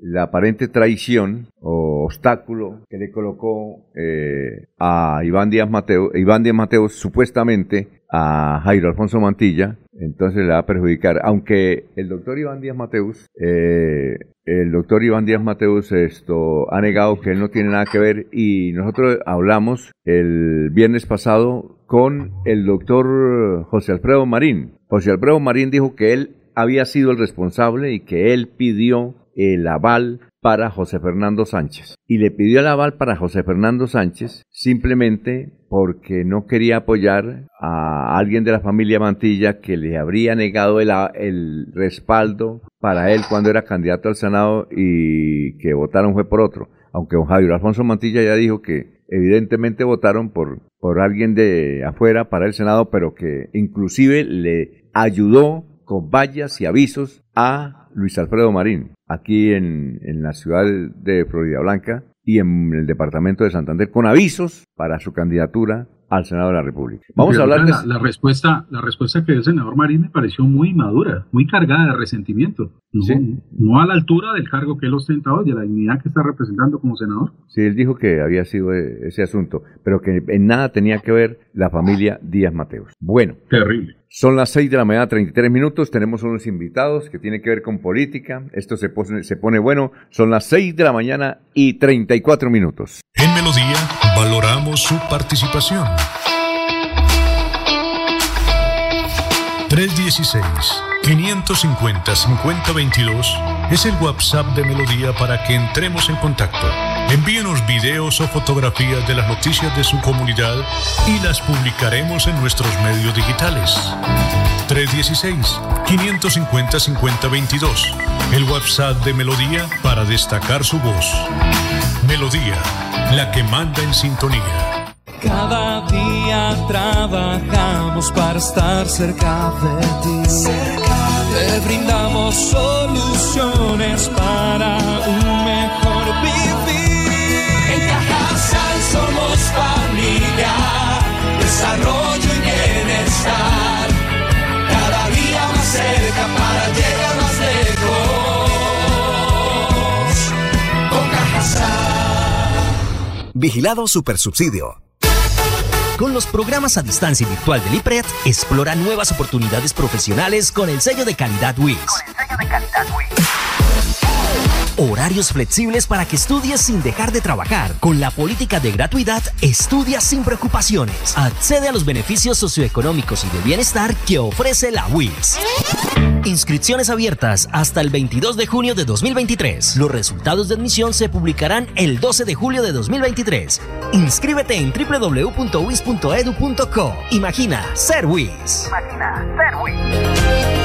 la aparente traición o obstáculo que le colocó eh, a Iván Díaz Mateos, Iván Díaz Mateos supuestamente a Jairo Alfonso Mantilla, entonces le va a perjudicar. Aunque el doctor Iván Díaz Mateus, eh, el doctor Iván Díaz Mateus esto, ha negado que él no tiene nada que ver y nosotros hablamos el viernes pasado con el doctor José Alfredo Marín. José Alfredo Marín dijo que él había sido el responsable y que él pidió el aval para José Fernando Sánchez. Y le pidió el aval para José Fernando Sánchez simplemente porque no quería apoyar a alguien de la familia Mantilla que le habría negado el, el respaldo para él cuando era candidato al Senado y que votaron fue por otro. Aunque don Javier Alfonso Mantilla ya dijo que evidentemente votaron por, por alguien de afuera para el Senado, pero que inclusive le ayudó con vallas y avisos a Luis Alfredo Marín, aquí en, en la ciudad de Florida Blanca y en el departamento de Santander, con avisos para su candidatura al Senado de la República. Vamos a hablar de... La, respuesta, la respuesta que dio el senador Marín me pareció muy madura, muy cargada de resentimiento. No, a la altura del cargo que él ostenta hoy, de la dignidad que está representando como senador. Sí, él dijo que había sido e, ese asunto, pero que en nada tenía que ver la familia Díaz Mateos. Bueno. Terrible. Son las 6 de la mañana, 33 minutos. Tenemos unos invitados que tienen que ver con política. Esto se pone, se pone bueno. Son las 6 de la mañana y 34 minutos. En Melodía valoramos su participación. 316-550-5022 es el WhatsApp de Melodía para que entremos en contacto. Envíenos videos o fotografías de las noticias de su comunidad y las publicaremos en nuestros medios digitales. 316-550-5022. El WhatsApp de Melodía para destacar su voz. Melodía, la que manda en sintonía. Cada día trabajamos para estar cerca de ti. Te brindamos soluciones para un mejor vivir somos familia, desarrollo y bienestar. Cada día más cerca para llegar más lejos. Con Cajasal. Vigilado Supersubsidio. Con los programas a distancia y virtual del IPRED, explora nuevas oportunidades profesionales con el sello de calidad WIS. Con el sello de calidad WIS. Horarios flexibles para que estudies sin dejar de trabajar. Con la política de gratuidad, estudia sin preocupaciones. Accede a los beneficios socioeconómicos y de bienestar que ofrece la WIS. Inscripciones abiertas hasta el 22 de junio de 2023. Los resultados de admisión se publicarán el 12 de julio de 2023. Inscríbete en www.wis.edu.co. Imagina ser WIS. Imagina ser WIS.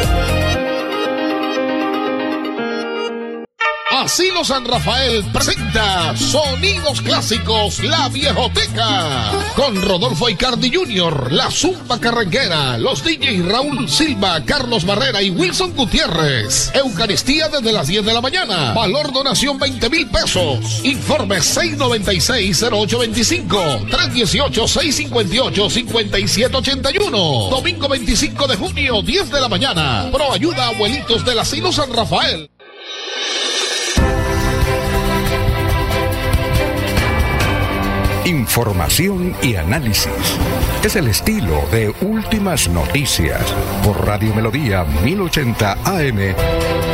Asilo San Rafael presenta Sonidos Clásicos La Viejoteca con Rodolfo Icardi Jr., La Zumba Carranquera, los DJs Raúl Silva, Carlos Barrera y Wilson Gutiérrez. Eucaristía desde las 10 de la mañana. Valor donación 20 mil pesos. Informe 696-0825, 318-658-5781. Domingo 25 de junio, 10 de la mañana. Pro ayuda abuelitos del Asilo San Rafael. Información y análisis. Es el estilo de Últimas Noticias por Radio Melodía 1080 AM.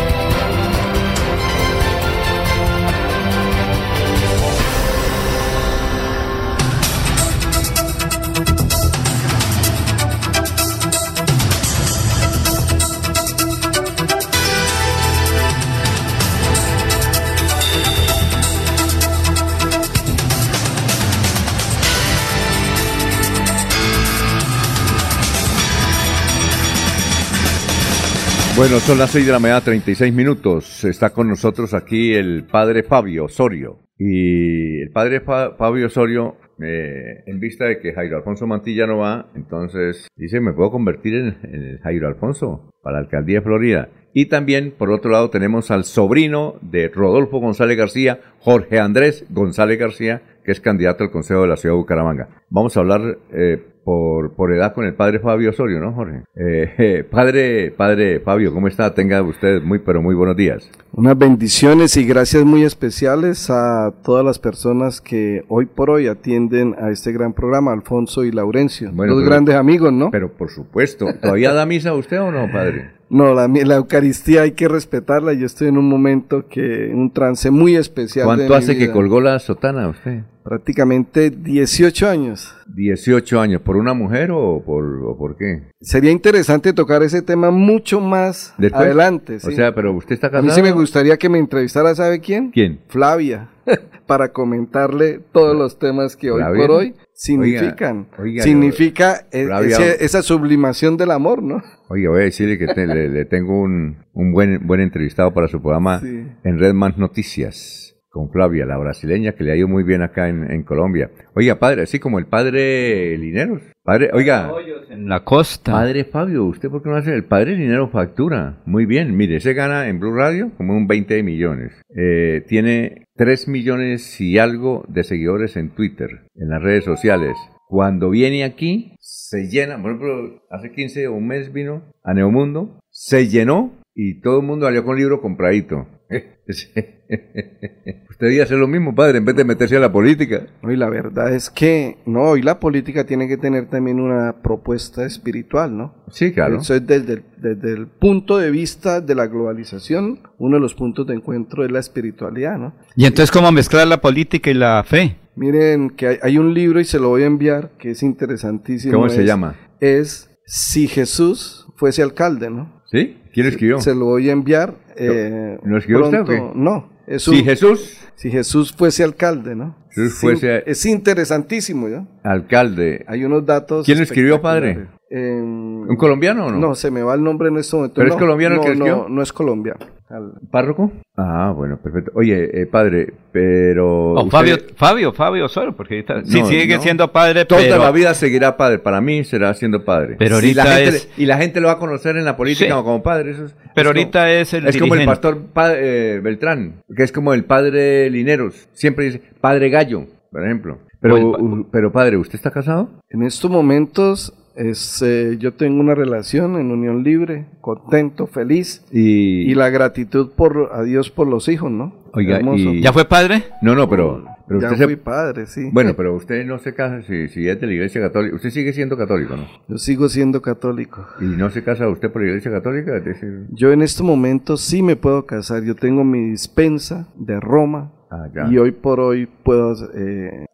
Bueno, son las 6 de la mañana, 36 minutos. Está con nosotros aquí el padre Fabio Osorio. Y el padre Fabio Osorio, eh, en vista de que Jairo Alfonso Mantilla no va, entonces dice, me puedo convertir en, en Jairo Alfonso para la alcaldía de Florida. Y también, por otro lado, tenemos al sobrino de Rodolfo González García, Jorge Andrés González García, que es candidato al Consejo de la Ciudad de Bucaramanga. Vamos a hablar eh, por, por edad con el padre Fabio Osorio, ¿no, Jorge? Eh, padre, padre Fabio, ¿cómo está? Tenga usted muy, pero muy buenos días. Unas bendiciones y gracias muy especiales a todas las personas que hoy por hoy atienden a este gran programa, Alfonso y Laurencio. Bueno, dos pero- grandes amigos, ¿no? Pero por supuesto, ¿todavía da misa usted o no, padre? No, la, la Eucaristía hay que respetarla. Yo estoy en un momento que, un trance muy especial. de ¿Cuánto mi hace que colgó la sotana usted? Prácticamente 18 años. 18 años, ¿por una mujer o por, o por qué? Sería interesante tocar ese tema mucho más Después. adelante. O sea, pero usted está A casado. mí sí me gustaría que me entrevistara, ¿sabe quién? ¿Quién? Flavia, para comentarle todos los temas que hoy Flavia. por hoy significan. Oiga, oiga, significa eh, ese- esa sublimación del amor, ¿no? Oye, voy a decirle que te- le, le tengo un, un buen, buen entrevistado para su programa Sí. en Red Más Noticias con Flavia, la brasileña que le ha ido muy bien acá en, en Colombia. Oiga, padre, así como el padre Lineros. Padre, oiga. En la costa. Padre Fabio, ¿usted por qué no hace? El padre Linero factura. Muy bien, mire, se gana en Blue Radio como un 20 de millones. Eh, tiene 3 millones y algo de seguidores en Twitter, en las redes sociales. Cuando viene aquí, se llena, por ejemplo, hace 15 o un mes vino a Neomundo, se llenó y todo el mundo salió con libro compradito. Usted debe hacer lo mismo, padre, en vez de meterse a la política. Hoy la verdad es que, no, hoy la política tiene que tener también una propuesta espiritual, ¿no? Sí, claro. Eso es desde el, desde el punto de vista de la globalización, uno de los puntos de encuentro es la espiritualidad, ¿no? Y entonces, ¿cómo mezclar la política y la fe? Miren que hay, hay un libro y se lo voy a enviar que es interesantísimo. ¿Cómo se llama? Es Si Jesús fuese alcalde, ¿no? ¿Sí? ¿Quién escribió? Se lo voy a enviar. eh, ¿Lo escribió usted o pronto. qué? No. Es Si Jesús- Si Jesús fuese alcalde, ¿no? Jesús fuese- Es interesantísimo, ¿ya? Alcalde. Hay unos datos. ¿Quién escribió, padre? Eh, ¿Un colombiano o no? No, se me va el nombre en este momento. ¿Pero es No, colombiano el no, que escribió? No, no es colombiano. ¿Párroco? Ah, bueno, perfecto. Oye, eh, padre, pero... O usted- Fabio, Fabio, Fabio solo, porque ahorita, sí No, sigue no. siendo padre, Toda pero... la vida seguirá padre. Para mí será siendo padre. Pero Y la ahorita gente, es- Y la gente lo va a conocer en la política Sí. como padre. Eso es, Pero es como- ahorita es el Es como el pastor pa- eh, Beltrán, que es como el padre Lineros. Siempre dice padre Gallo, por ejemplo. Pero, O el pero padre, ¿usted está casado? En estos momentos es, eh, yo tengo una relación en unión libre, contento, feliz y, y la gratitud por a Dios por los hijos, ¿no? Oiga, y- ¿Ya fue padre? No, no, pero... pero ya usted se- fui padre, sí. Bueno, pero usted no se casa si, si es de la iglesia católica. Usted sigue siendo católico, ¿no? Yo sigo siendo católico. ¿Y no se casa usted por la iglesia católica? Es decir, Yo en este momento sí me puedo casar. Yo tengo mi dispensa de Roma Ah, y hoy por hoy puedo eh,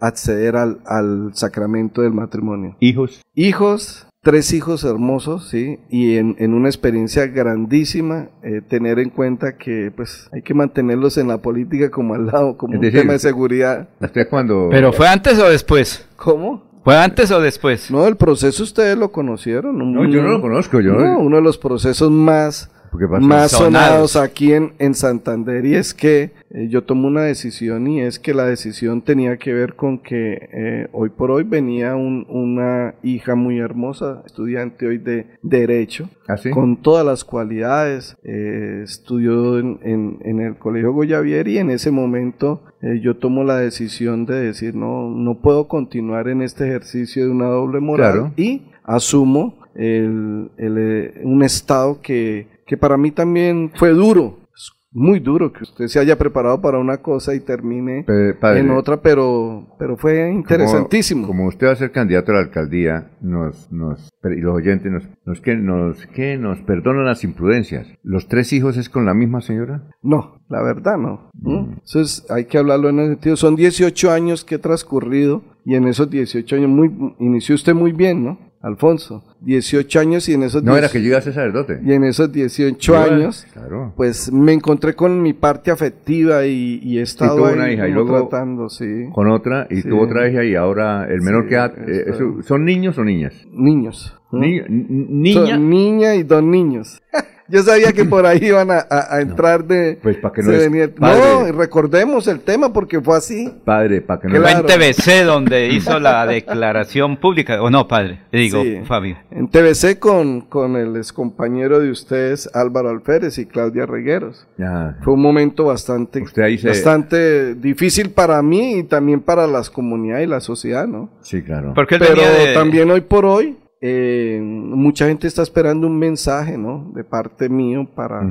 acceder al, al sacramento del matrimonio. ¿Hijos? Hijos, tres hijos hermosos, sí, y en, en una experiencia grandísima, eh, tener en cuenta que pues hay que mantenerlos en la política como al lado, como Es un decir, tema de seguridad. ¿Usted cuando... ¿Pero fue antes o después? ¿Cómo? ¿Fue antes o después? No, el proceso ustedes lo conocieron. un- No, yo no lo conozco, yo- No, uno de los procesos más. Más Sonados. sonados aquí en, en Santander y es que eh, yo tomo una decisión y es que la decisión tenía que ver con que eh, hoy por hoy venía un- una hija muy hermosa, estudiante hoy de Derecho, ¿Ah, sí? con todas las cualidades, eh, estudió en, en- en el Colegio Goyavier y en ese momento eh, yo tomo la decisión de decir no, no puedo continuar en este ejercicio de una doble moral Claro. y asumo el- el, un estado que, que para mí también fue duro, es muy duro que usted se haya preparado para una cosa y termine Pe- padre, en otra, pero, pero fue interesantísimo. Como, como usted va a ser candidato a la alcaldía, nos, nos, y los oyentes nos, nos, que, nos, que nos perdonan las imprudencias. ¿Los tres hijos es con la misma señora? No, la verdad no. Mm. Entonces hay que hablarlo en ese sentido. Son 18 años que he transcurrido y en esos 18 años muy, inició usted muy bien, ¿no? Alfonso, 18 años y en esos No, 10 era que yo iba a ser sacerdote. y en esos 18 Yo, años claro. pues me encontré con mi parte afectiva y, y he estado tuvo ahí una hija y luego tratando, sí. Con otra, y Sí. tuvo otra hija y ahora el menor Sí, que ha- eh, ¿Son niños o niñas? Niños. ¿no? Ni- n- niña. Son niña y dos niños. Yo sabía que por ahí iban a, a- a entrar de... Pues para que no se es- venía- padre. No, recordemos el tema porque fue así. Padre, para que no... Fue en TVC donde hizo la declaración pública, o no, padre, digo, Sí. Fabio. En TVC con, con el excompañero de ustedes, Álvaro Alférez y Claudia Regueros. Ya. Fue un momento bastante, ahí se- bastante difícil para mí y también para las comunidades y la sociedad, ¿no? Sí, claro. Porque Pero de- también hoy por hoy, eh, mucha gente está esperando un mensaje, ¿no? De parte mío para,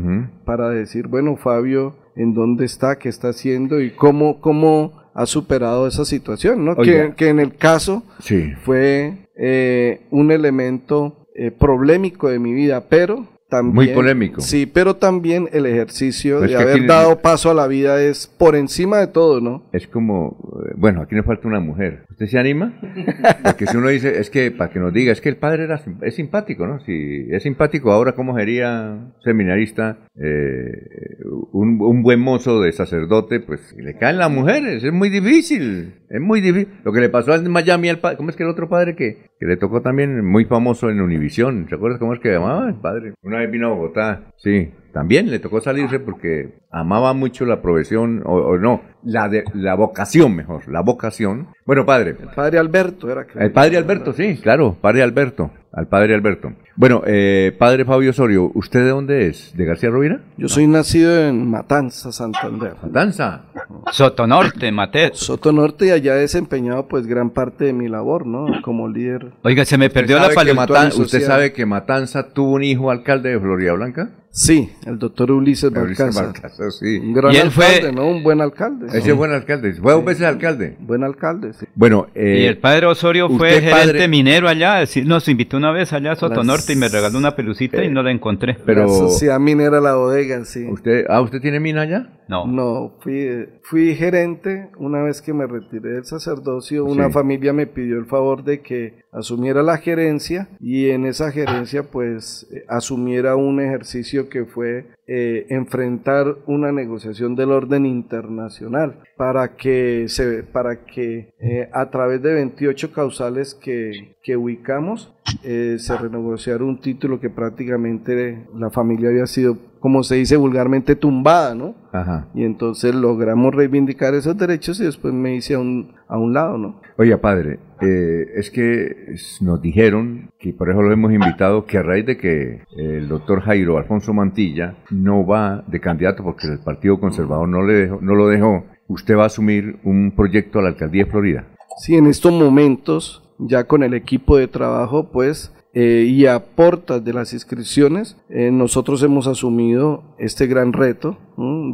para decir, bueno, Fabio, ¿en dónde está? ¿Qué está haciendo? Y cómo, cómo ha superado esa situación, ¿no? Que, que en el caso Sí. fue eh, un elemento eh, problemático de mi vida, pero también... Muy polémico. Sí, pero también el ejercicio Pues de haber dado paso a la vida es por encima de todo, ¿no? Es como, eh, bueno, aquí nos falta una mujer. ¿Usted se anima? Porque si uno dice, es que, para que nos diga, es que el padre era, es simpático, ¿no? Si es simpático, ahora cómo sería seminarista, eh, un, un buen mozo de sacerdote, pues le caen las mujeres, es muy difícil, es muy difícil. Lo que le pasó en Miami al padre, ¿cómo es que el otro padre que, que le tocó también muy famoso en Univisión? ¿Se acuerdas cómo es que llamaba el padre? Una vez vino a Bogotá, sí. También le tocó salirse porque amaba mucho la profesión, o, o no, la, de, la vocación mejor, la vocación. Bueno, padre, Padre Alberto era que el padre Alberto, sí, claro, padre Alberto, al padre Alberto. Bueno, eh, padre Fabio Osorio, ¿usted de dónde es? ¿De García Rovira? Yo soy nacido en Matanza, Santander. Matanza. Sotonorte, Mate. Sotonorte y allá he desempeñado pues gran parte de mi labor, ¿no? Como líder. Oiga, se me perdió ¿Usted la palabra. ¿Usted sabe que Matanza tuvo un hijo alcalde de Florida Blanca? Sí, el doctor Ulises Balcázar. Balcázar, sí. Un gran Y él fue- alcalde, ¿no? Un buen alcalde. Ese es buen alcalde, fue dos veces alcalde. Buen alcalde, sí. Bueno, eh, Y el padre Osorio fue gerente padre- minero allá, sí, nos invitó una vez allá a Sotonorte y me regaló una pelucita y no la encontré. Pero- La sociedad minera La Bodega, sí. ¿Usted, ah, ¿usted tiene mina allá? No. No, fui, fui gerente una vez que me retiré del sacerdocio. Una Sí. familia me pidió el favor de que asumiera la gerencia y en esa gerencia pues eh, asumiera un ejercicio que fue eh, enfrentar una negociación del orden internacional para que se para que eh, a través de 28 causales que, que ubicamos eh, se renegociara un título que prácticamente la familia había sido como se dice vulgarmente tumbada, ¿no? Ajá. Y entonces logramos reivindicar esos derechos y después me hice a un, a un lado, ¿no? Oiga, padre, eh, es que nos dijeron, que por eso lo hemos invitado, que a raíz de que el doctor Jairo Alfonso Mantilla no va de candidato porque el Partido Conservador no, le dejó, no lo dejó, usted va a asumir un proyecto a la alcaldía de Florida. Sí, en estos momentos, ya con el equipo de trabajo, pues, eh, y a portas de las inscripciones, eh, nosotros hemos asumido este gran reto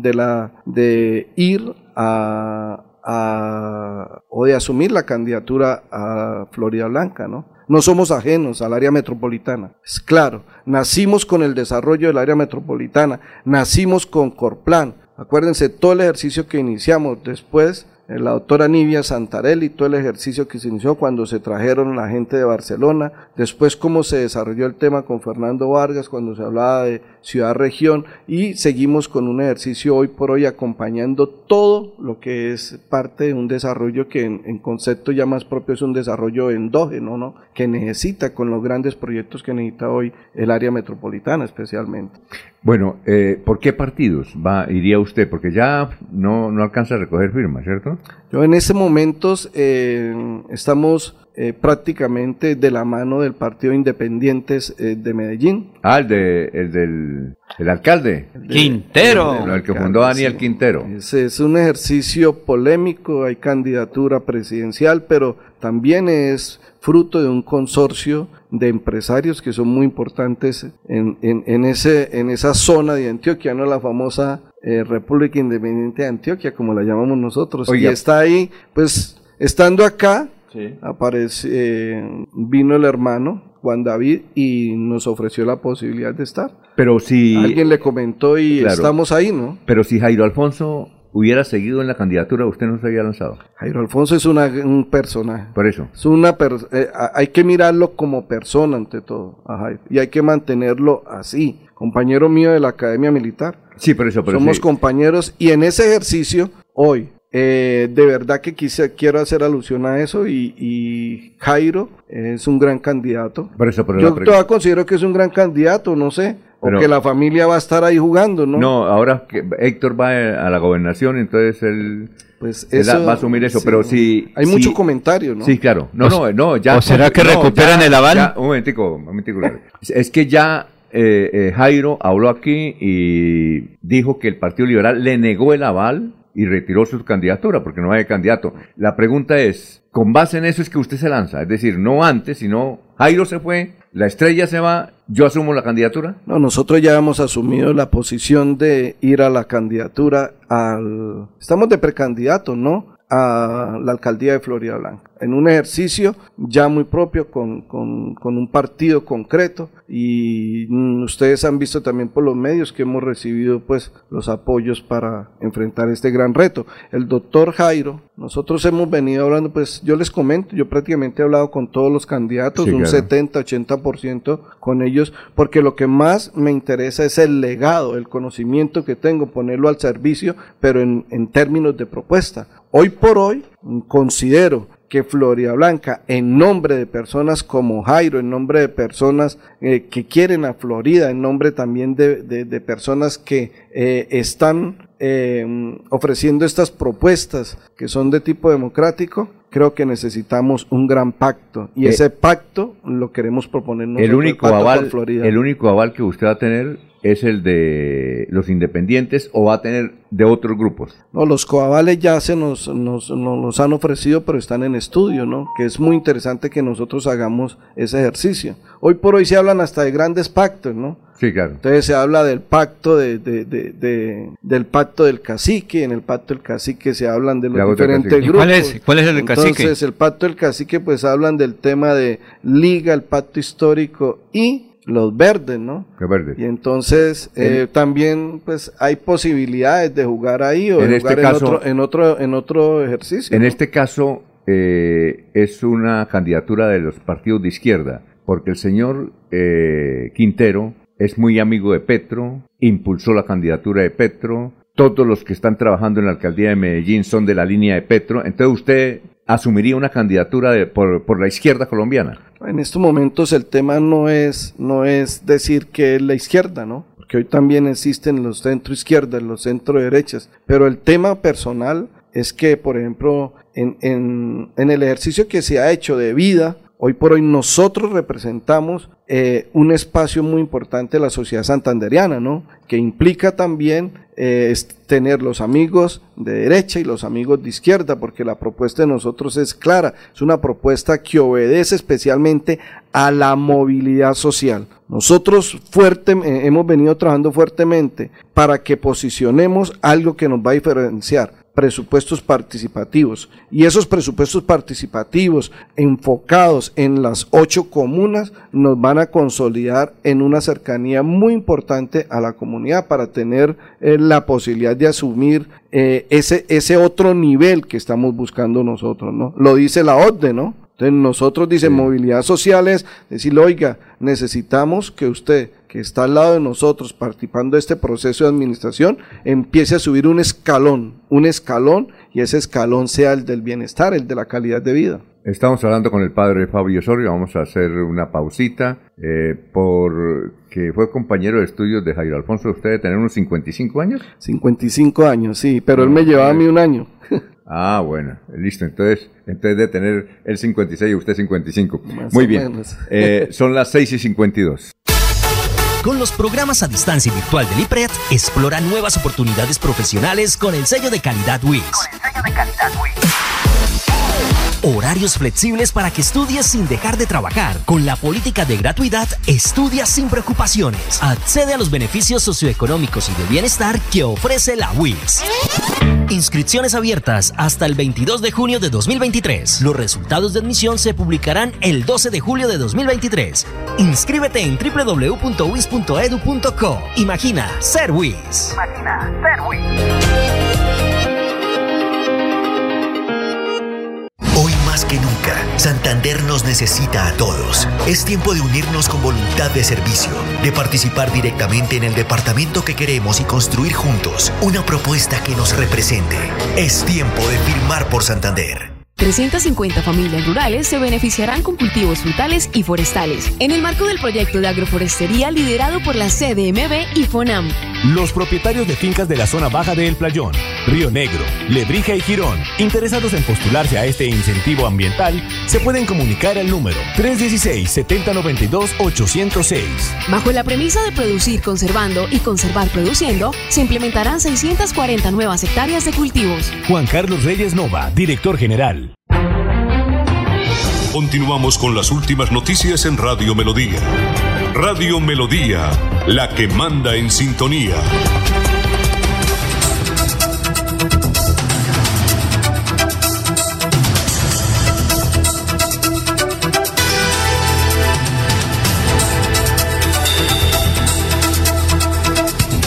de, la, de ir a, a- o de asumir la candidatura a Florida Blanca, ¿no? No somos ajenos al área metropolitana. Es claro, nacimos con el desarrollo del área metropolitana, nacimos con Corplan. Acuérdense todo el ejercicio que iniciamos después la doctora Nivia Santarelli, todo el ejercicio que se inició cuando se trajeron la gente de Barcelona, después cómo se desarrolló el tema con Fernando Vargas cuando se hablaba de ciudad-región y seguimos con un ejercicio hoy por hoy acompañando todo lo que es parte de un desarrollo que en, en concepto ya más propio es un desarrollo endógeno, ¿no? que necesita con los grandes proyectos que necesita hoy el área metropolitana especialmente. Bueno, eh, ¿por qué partidos va iría usted? Porque ya no, no alcanza a recoger firmas, ¿cierto? Yo en ese momento eh, estamos eh, prácticamente de la mano del Partido Independientes eh, de Medellín. Ah, el, de, el del el alcalde. Quintero. El, el que fundó Daniel Quintero. Es, es un ejercicio polémico, hay candidatura presidencial, pero también es fruto de un consorcio de empresarios que son muy importantes en, en, en ese, en esa zona de Antioquia, ¿no? la famosa eh, República Independiente de Antioquia, como la llamamos nosotros. Oiga. Y está ahí, pues, estando acá, Sí. aparece, eh, vino el hermano Juan David y nos ofreció la posibilidad de estar. Pero si... Alguien le comentó y Claro. estamos ahí, ¿no? Pero si Jairo Alfonso hubiera seguido en la candidatura, usted no se había lanzado. Jairo Alfonso es una- un personaje. Por eso. Es una per- eh, hay que mirarlo como persona ante todo, a Jairo, y hay que mantenerlo así. Compañero mío de la Academia Militar. Sí, por eso, pero Somos sí. compañeros y en ese ejercicio, hoy, eh, de verdad que quise, quiero hacer alusión a eso y, y Jairo es un gran candidato. Por eso, pero Yo todavía considero que es un gran candidato, no sé. O que la familia va a estar ahí jugando, ¿no? No, ahora que Héctor va a la gobernación, entonces él, pues él va a asumir eso, sí. pero si... Hay si- mucho comentario, ¿no? Sí, claro. No, O no, no, ya... ¿o será que no, recuperan ya- el aval? ya, un momentico, un momentico. Es que ya eh, eh, Jairo habló aquí y dijo que el Partido Liberal le negó el aval y retiró su candidatura porque no hay candidato. La pregunta es, con base en eso es que usted se lanza, es decir, no antes, sino Jairo se fue, la estrella se va, yo asumo la candidatura. No, nosotros ya hemos asumido la posición de ir a la candidatura al... Estamos de precandidato, ¿no? A la alcaldía de Florida Blanca. En un ejercicio ya muy propio con, con- con un partido concreto y mm, ustedes han visto también por los medios que hemos recibido pues los apoyos para enfrentar este gran reto. El doctor Jairo, nosotros hemos venido hablando, pues yo les comento, yo prácticamente he hablado con todos los candidatos, Sí, un claro. 70 70-80% con ellos, porque lo que más me interesa es el legado, el conocimiento que tengo, ponerlo al servicio, pero en, en términos de propuesta. Hoy por hoy considero que Florida Blanca, en nombre de personas como Jairo, en nombre de personas eh, que quieren a Florida, en nombre también de, de- de personas que eh, están eh, ofreciendo estas propuestas que son de tipo democrático, creo que necesitamos un gran pacto y Eh, ese pacto lo queremos proponer nosotros, el único aval, Florida. el único aval que usted va a tener es el de los independientes o va a tener de otros grupos. No, los coavales ya se nos, nos, nos los han ofrecido, pero están en estudio, ¿no? Que es muy interesante que nosotros hagamos ese ejercicio. Hoy por hoy se hablan hasta de grandes pactos, ¿no? Sí, claro. Entonces se habla del pacto de, de- de- de- del pacto del cacique, en el pacto del cacique se hablan de los La diferentes cacique. ¿Y grupos. cuál es- cuál es el del cacique? Entonces el pacto del cacique pues hablan del tema de liga, el pacto histórico y los verdes, ¿no? Que verde. Y entonces eh, también pues hay posibilidades de jugar ahí o En de este jugar caso- en, otro, en otro en otro ejercicio. En ¿no? este caso eh, es una candidatura de los partidos de izquierda, porque el señor eh, Quintero es muy amigo de Petro, impulsó la candidatura de Petro, todos los que están trabajando en la alcaldía de Medellín son de la línea de Petro, entonces usted asumiría una candidatura por, por la izquierda colombiana. En estos momentos el tema no es, no es decir que es la izquierda, ¿no? Porque hoy también existen los centro izquierdas, los centro derechas. Pero el tema personal es que, por ejemplo, en, en- en el ejercicio que se ha hecho de vida, hoy por hoy nosotros representamos eh, un espacio muy importante de la sociedad santanderiana, ¿no? Que implica también eh, es tener los amigos de derecha y los amigos de izquierda, porque la propuesta de nosotros es clara, es una propuesta que obedece especialmente a la movilidad social. Nosotros fuerte, eh, hemos venido trabajando fuertemente para que posicionemos algo que nos va a diferenciar presupuestos participativos y esos presupuestos participativos enfocados en las ocho comunas nos van a consolidar en una cercanía muy importante a la comunidad para tener eh, la posibilidad de asumir eh, ese, ese otro nivel que estamos buscando nosotros, ¿no? Lo dice la OCDE, ¿no? Entonces nosotros dice movilidad social es decirle, oiga, necesitamos que usted que está al lado de nosotros participando de este proceso de administración empiece a subir un escalón, un escalón y ese escalón sea el del bienestar, el de la calidad de vida. Estamos hablando con el padre Fabio Osorio, vamos a hacer una pausita, eh, porque fue compañero de estudios de Jairo Alfonso, usted debe tener unos 55 años. 55 años, sí, pero él me llevaba a mí un año. Ah, bueno, listo. Entonces, entonces de tener el 56 y usted 55. Más Muy bien. Eh, son las 6 y 52. Con los programas a distancia y virtual del IPRED, explora nuevas oportunidades profesionales con el sello de calidad WIS. Horarios flexibles para que estudies sin dejar de trabajar. Con la política de gratuidad, estudia sin preocupaciones. Accede a los beneficios socioeconómicos y de bienestar que ofrece la WIS. Inscripciones abiertas hasta el 22 de junio de 2023. Los resultados de admisión se publicarán el 12 de julio de 2023. Inscríbete en www.wis.edu.co. Imagina ser WIS. Imagina ser Hoy nunca, Santander nos necesita a todos. Es tiempo de unirnos con voluntad de servicio, de participar directamente en el departamento que queremos y construir juntos una propuesta que nos represente. Es tiempo de firmar por Santander. 350 familias rurales se beneficiarán con cultivos frutales y forestales, en el marco del proyecto de agroforestería liderado por la CDMB y FONAM. Los propietarios de fincas de la zona baja de El Playón, Río Negro, Lebrija y Girón, interesados en postularse a este incentivo ambiental, se pueden comunicar al número 316-7092-806. Bajo la premisa de producir conservando y conservar produciendo, se implementarán 640 nuevas hectáreas de cultivos. Juan Carlos Reyes Nova, director general. Continuamos con las últimas noticias en Radio Melodía. Radio Melodía, la que manda en sintonía.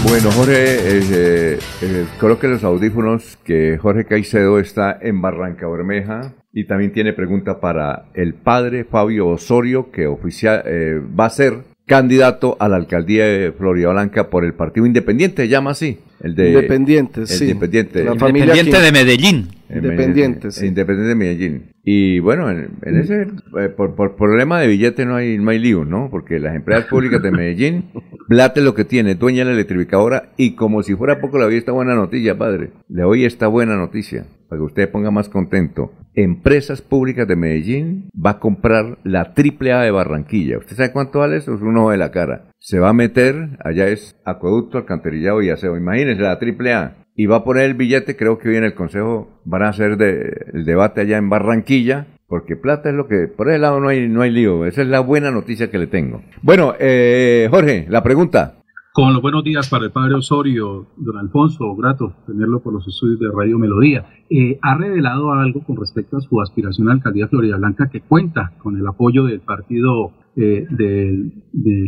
Bueno, Jorge, eh, eh, coloque los audífonos que Jorge Caicedo está en Barranca Bermeja y también tiene pregunta para el padre Fabio Osorio, que oficial, eh, va a ser candidato a la alcaldía de Florida Blanca por el Partido Independiente, llama así. El de, Independiente, sí. Independiente. La Independiente de Medellín. Independiente, sí. Independiente de Medellín. Y bueno, en, en ese, eh, por, por, problema de billete no hay, no hay lío, ¿no? Porque las empresas públicas de Medellín, plate lo que tiene, dueña de la electrificadora, y como si fuera poco le doy esta buena noticia, padre. Le doy esta buena noticia, para que usted ponga más contento. Empresas públicas de Medellín va a comprar la triple A de Barranquilla. ¿Usted sabe cuánto vale eso? Es un ojo de la cara. Se va a meter, allá es acueducto, alcantarillado y aseo. Imagínense la triple A y va a poner el billete, creo que hoy en el Consejo van a hacer de, el debate allá en Barranquilla, porque plata es lo que, por ese lado no hay, no hay lío, esa es la buena noticia que le tengo. Bueno, eh, Jorge, la pregunta. Con los buenos días para el padre Osorio, don Alfonso, grato tenerlo por los estudios de Radio Melodía. Eh, ha revelado algo con respecto a su aspiración a la alcaldía de Florida Blanca que cuenta con el apoyo del partido eh,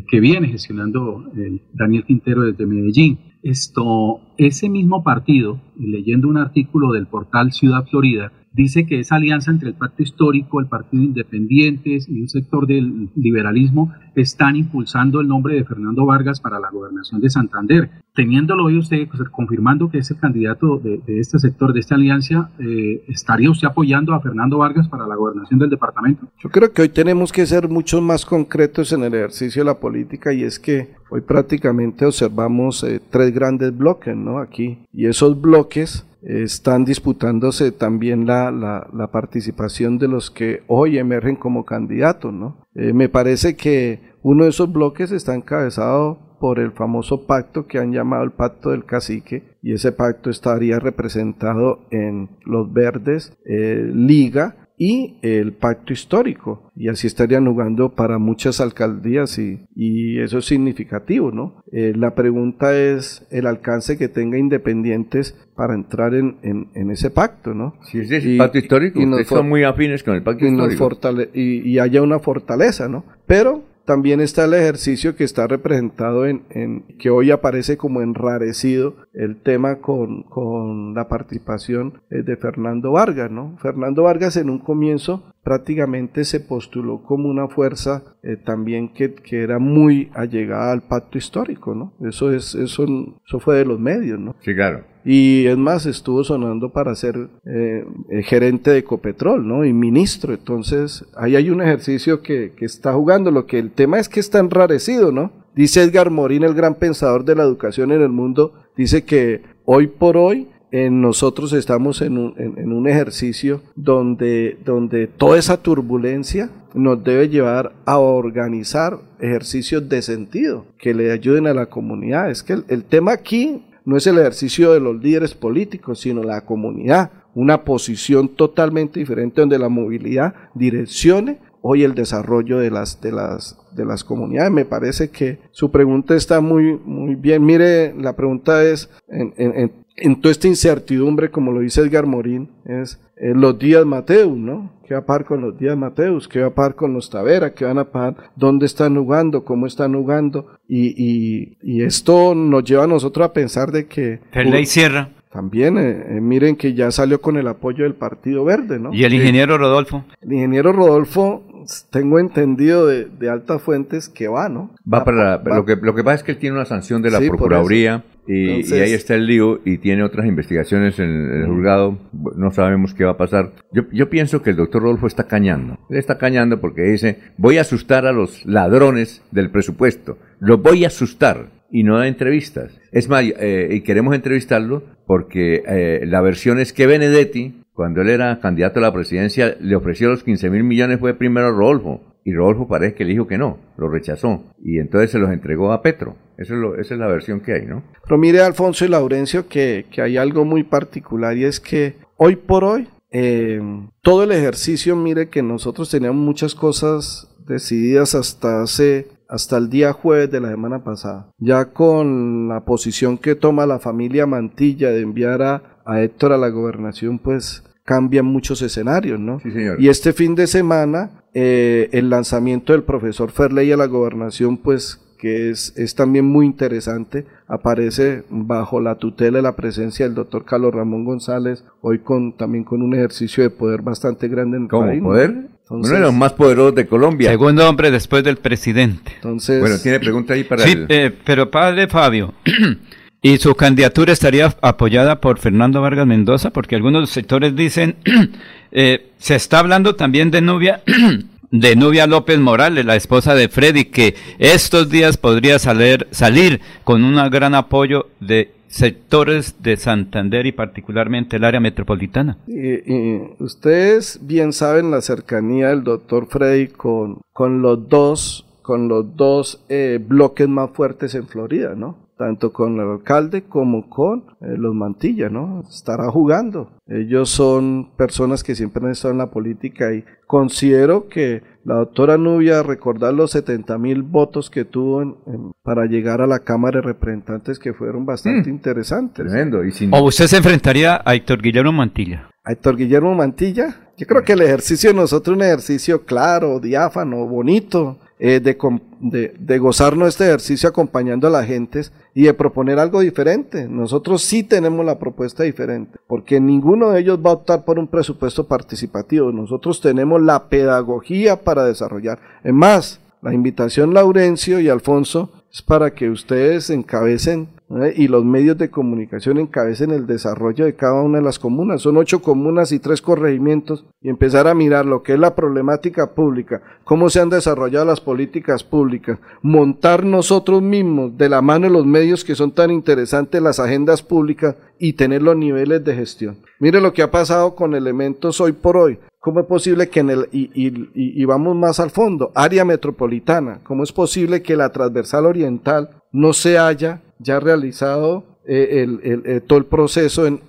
que viene gestionando el Daniel Quintero desde Medellín. Esto, ese mismo partido, leyendo un artículo del portal Ciudad Florida, dice que esa alianza entre el Pacto Histórico, el Partido Independientes y un sector del liberalismo están impulsando el nombre de Fernando Vargas para la gobernación de Santander. Teniéndolo hoy usted, pues, confirmando que es el candidato de, este sector, de esta alianza, eh, ¿estaría usted apoyando a Fernando Vargas para la gobernación del departamento? Yo creo que hoy tenemos que ser mucho más concretos en el ejercicio de la política y es que hoy prácticamente observamos eh, tres grandes bloques, ¿no? Aquí. Y esos bloques están disputándose también la, la, participación de los que hoy emergen como candidatos. ¿no? Eh, me parece que uno de esos bloques está encabezado por el famoso pacto que han llamado el pacto del cacique y ese pacto estaría representado en los verdes, eh, Liga y el pacto histórico. Y así estarían jugando para muchas alcaldías y, y eso es significativo, ¿no? Eh, la pregunta es el alcance que tenga Independientes para entrar en, en, ese pacto, ¿no? Sí, es el pacto histórico, y son muy afines con el pacto histórico. y, y haya una fortaleza, ¿no? Pero también está el ejercicio que está representado en, en que hoy aparece como enrarecido el tema con, la participación eh, de Fernando Vargas, ¿no? Fernando Vargas en un comienzo prácticamente se postuló como una fuerza eh, también que, que, era muy allegada al pacto histórico, ¿no? Eso es, eso, eso fue de los medios, ¿no? Sí, claro. Y es más, estuvo sonando para ser eh, gerente de Ecopetrol, ¿no? Y ministro. Entonces, ahí hay un ejercicio que, que está jugando. Lo que el tema es que está enrarecido, ¿no? Dice Edgar Morín, el gran pensador de la educación en el mundo, dice que hoy por hoy en nosotros estamos en un, en, un, ejercicio donde, donde toda esa turbulencia nos debe llevar a organizar ejercicios de sentido que le ayuden a la comunidad. Es que el tema aquí no es el ejercicio de los líderes políticos, sino la comunidad, una posición totalmente diferente donde la movilidad direccione hoy el desarrollo de las, de las, de las comunidades. Me parece que su pregunta está muy, muy bien. Mire, la pregunta es, en, en, en toda esta incertidumbre, como lo dice Edgar Morín, es eh, los días Mateus, ¿no? ¿Qué va a par con los días Mateus? ¿Qué va a par con los Tavera? ¿Qué van a par? ¿Dónde están jugando? ¿Cómo están jugando? Y, y, y esto nos lleva a nosotros a pensar de que... Ferley Sierra. También, eh, eh, miren que ya salió con el apoyo del Partido Verde, ¿no? ¿Y el ingeniero Rodolfo? El ingeniero Rodolfo tengo entendido de, de altas fuentes que va, ¿no? Va para Lo, que, lo que pasa es que él tiene una sanción de la Procuraduría y, y, ahí está el lío y tiene otras investigaciones en el juzgado. No sabemos qué va a pasar. Yo, yo pienso que el doctor Rodolfo está cañando. Él está cañando porque dice, voy a asustar a los ladrones del presupuesto. Los voy a asustar y no da entrevistas. Es más, eh, y queremos entrevistarlo porque eh, la versión es que Benedetti, cuando él era candidato a la presidencia, le ofreció los 15 mil millones, fue primero a Rodolfo. Y Rodolfo parece que le dijo que no, lo rechazó. Y entonces se los entregó a Petro. Eso es lo, esa es la versión que hay, ¿no? Pero mire, Alfonso y Laurencio, que, que hay algo muy particular y es que hoy por hoy, eh, todo el ejercicio, mire que nosotros teníamos muchas cosas decididas hasta hace hasta el día jueves de la semana pasada. Ya con la posición que toma la familia Mantilla de enviar a, a Héctor a la gobernación, pues cambian muchos escenarios, ¿no? Sí, señor. Y este fin de semana, eh, el lanzamiento del profesor Ferley a la gobernación, pues que es, es también muy interesante, aparece bajo la tutela y la presencia del doctor Carlos Ramón González, hoy con también con un ejercicio de poder bastante grande en el ¿Cómo país. poder? Entonces- Uno de los más poderosos de Colombia. Segundo hombre después del presidente. Entonces, Bueno, tiene pregunta ahí para Sí, el... eh, pero padre Fabio, ¿y su candidatura estaría apoyada por Fernando Vargas Mendoza? Porque algunos sectores dicen, eh, se está hablando también de Nubia, de Nubia López Morales, la esposa de Freddy, que estos días podría salir, salir con un gran apoyo de sectores de Santander y particularmente el área metropolitana. Y, ustedes bien saben la cercanía del doctor Freddy con, con los dos, con los dos eh, bloques más fuertes en Florida, ¿no? Tanto con el alcalde como con eh, los Mantilla, ¿no? Estará jugando. Ellos son personas que siempre han estado en la política y considero que la doctora Nubia, recordar los 70 mil votos que tuvo en- en- para llegar a la Cámara de Representantes que fueron bastante interesantes. Tremendo. Y sin... ¿O usted se enfrentaría a Héctor Guillermo Mantilla? a Héctor Guillermo Mantilla. Yo creo que el ejercicio de nosotros es un ejercicio claro, diáfano, bonito, eh, de, de, de gozarnos este ejercicio acompañando a las gentes y de proponer algo diferente. Nosotros sí tenemos la propuesta diferente, porque ninguno de ellos va a optar por un presupuesto participativo. Nosotros tenemos la pedagogía para desarrollar. Es más, la invitación Laurencio y Alfonso es para que ustedes encabecen y los medios de comunicación encabecen el desarrollo de cada una de las comunas. Son ocho comunas y tres corregimientos y empezar a mirar lo que es la problemática pública, cómo se han desarrollado las políticas públicas, montar nosotros mismos de la mano de los medios que son tan interesantes las agendas públicas y tener los niveles de gestión. Mire lo que ha pasado con elementos hoy por hoy. ¿Cómo es posible que en el, y- y- y vamos más al fondo, área metropolitana, cómo es posible que la transversal oriental no se haya ya realizado eh, el, eh, todo el proceso en,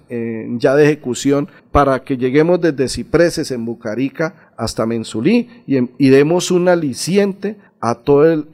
ya de ejecución para que lleguemos desde Cipreses en Bucarica hasta Mensulí y, demos un aliciente a todo el-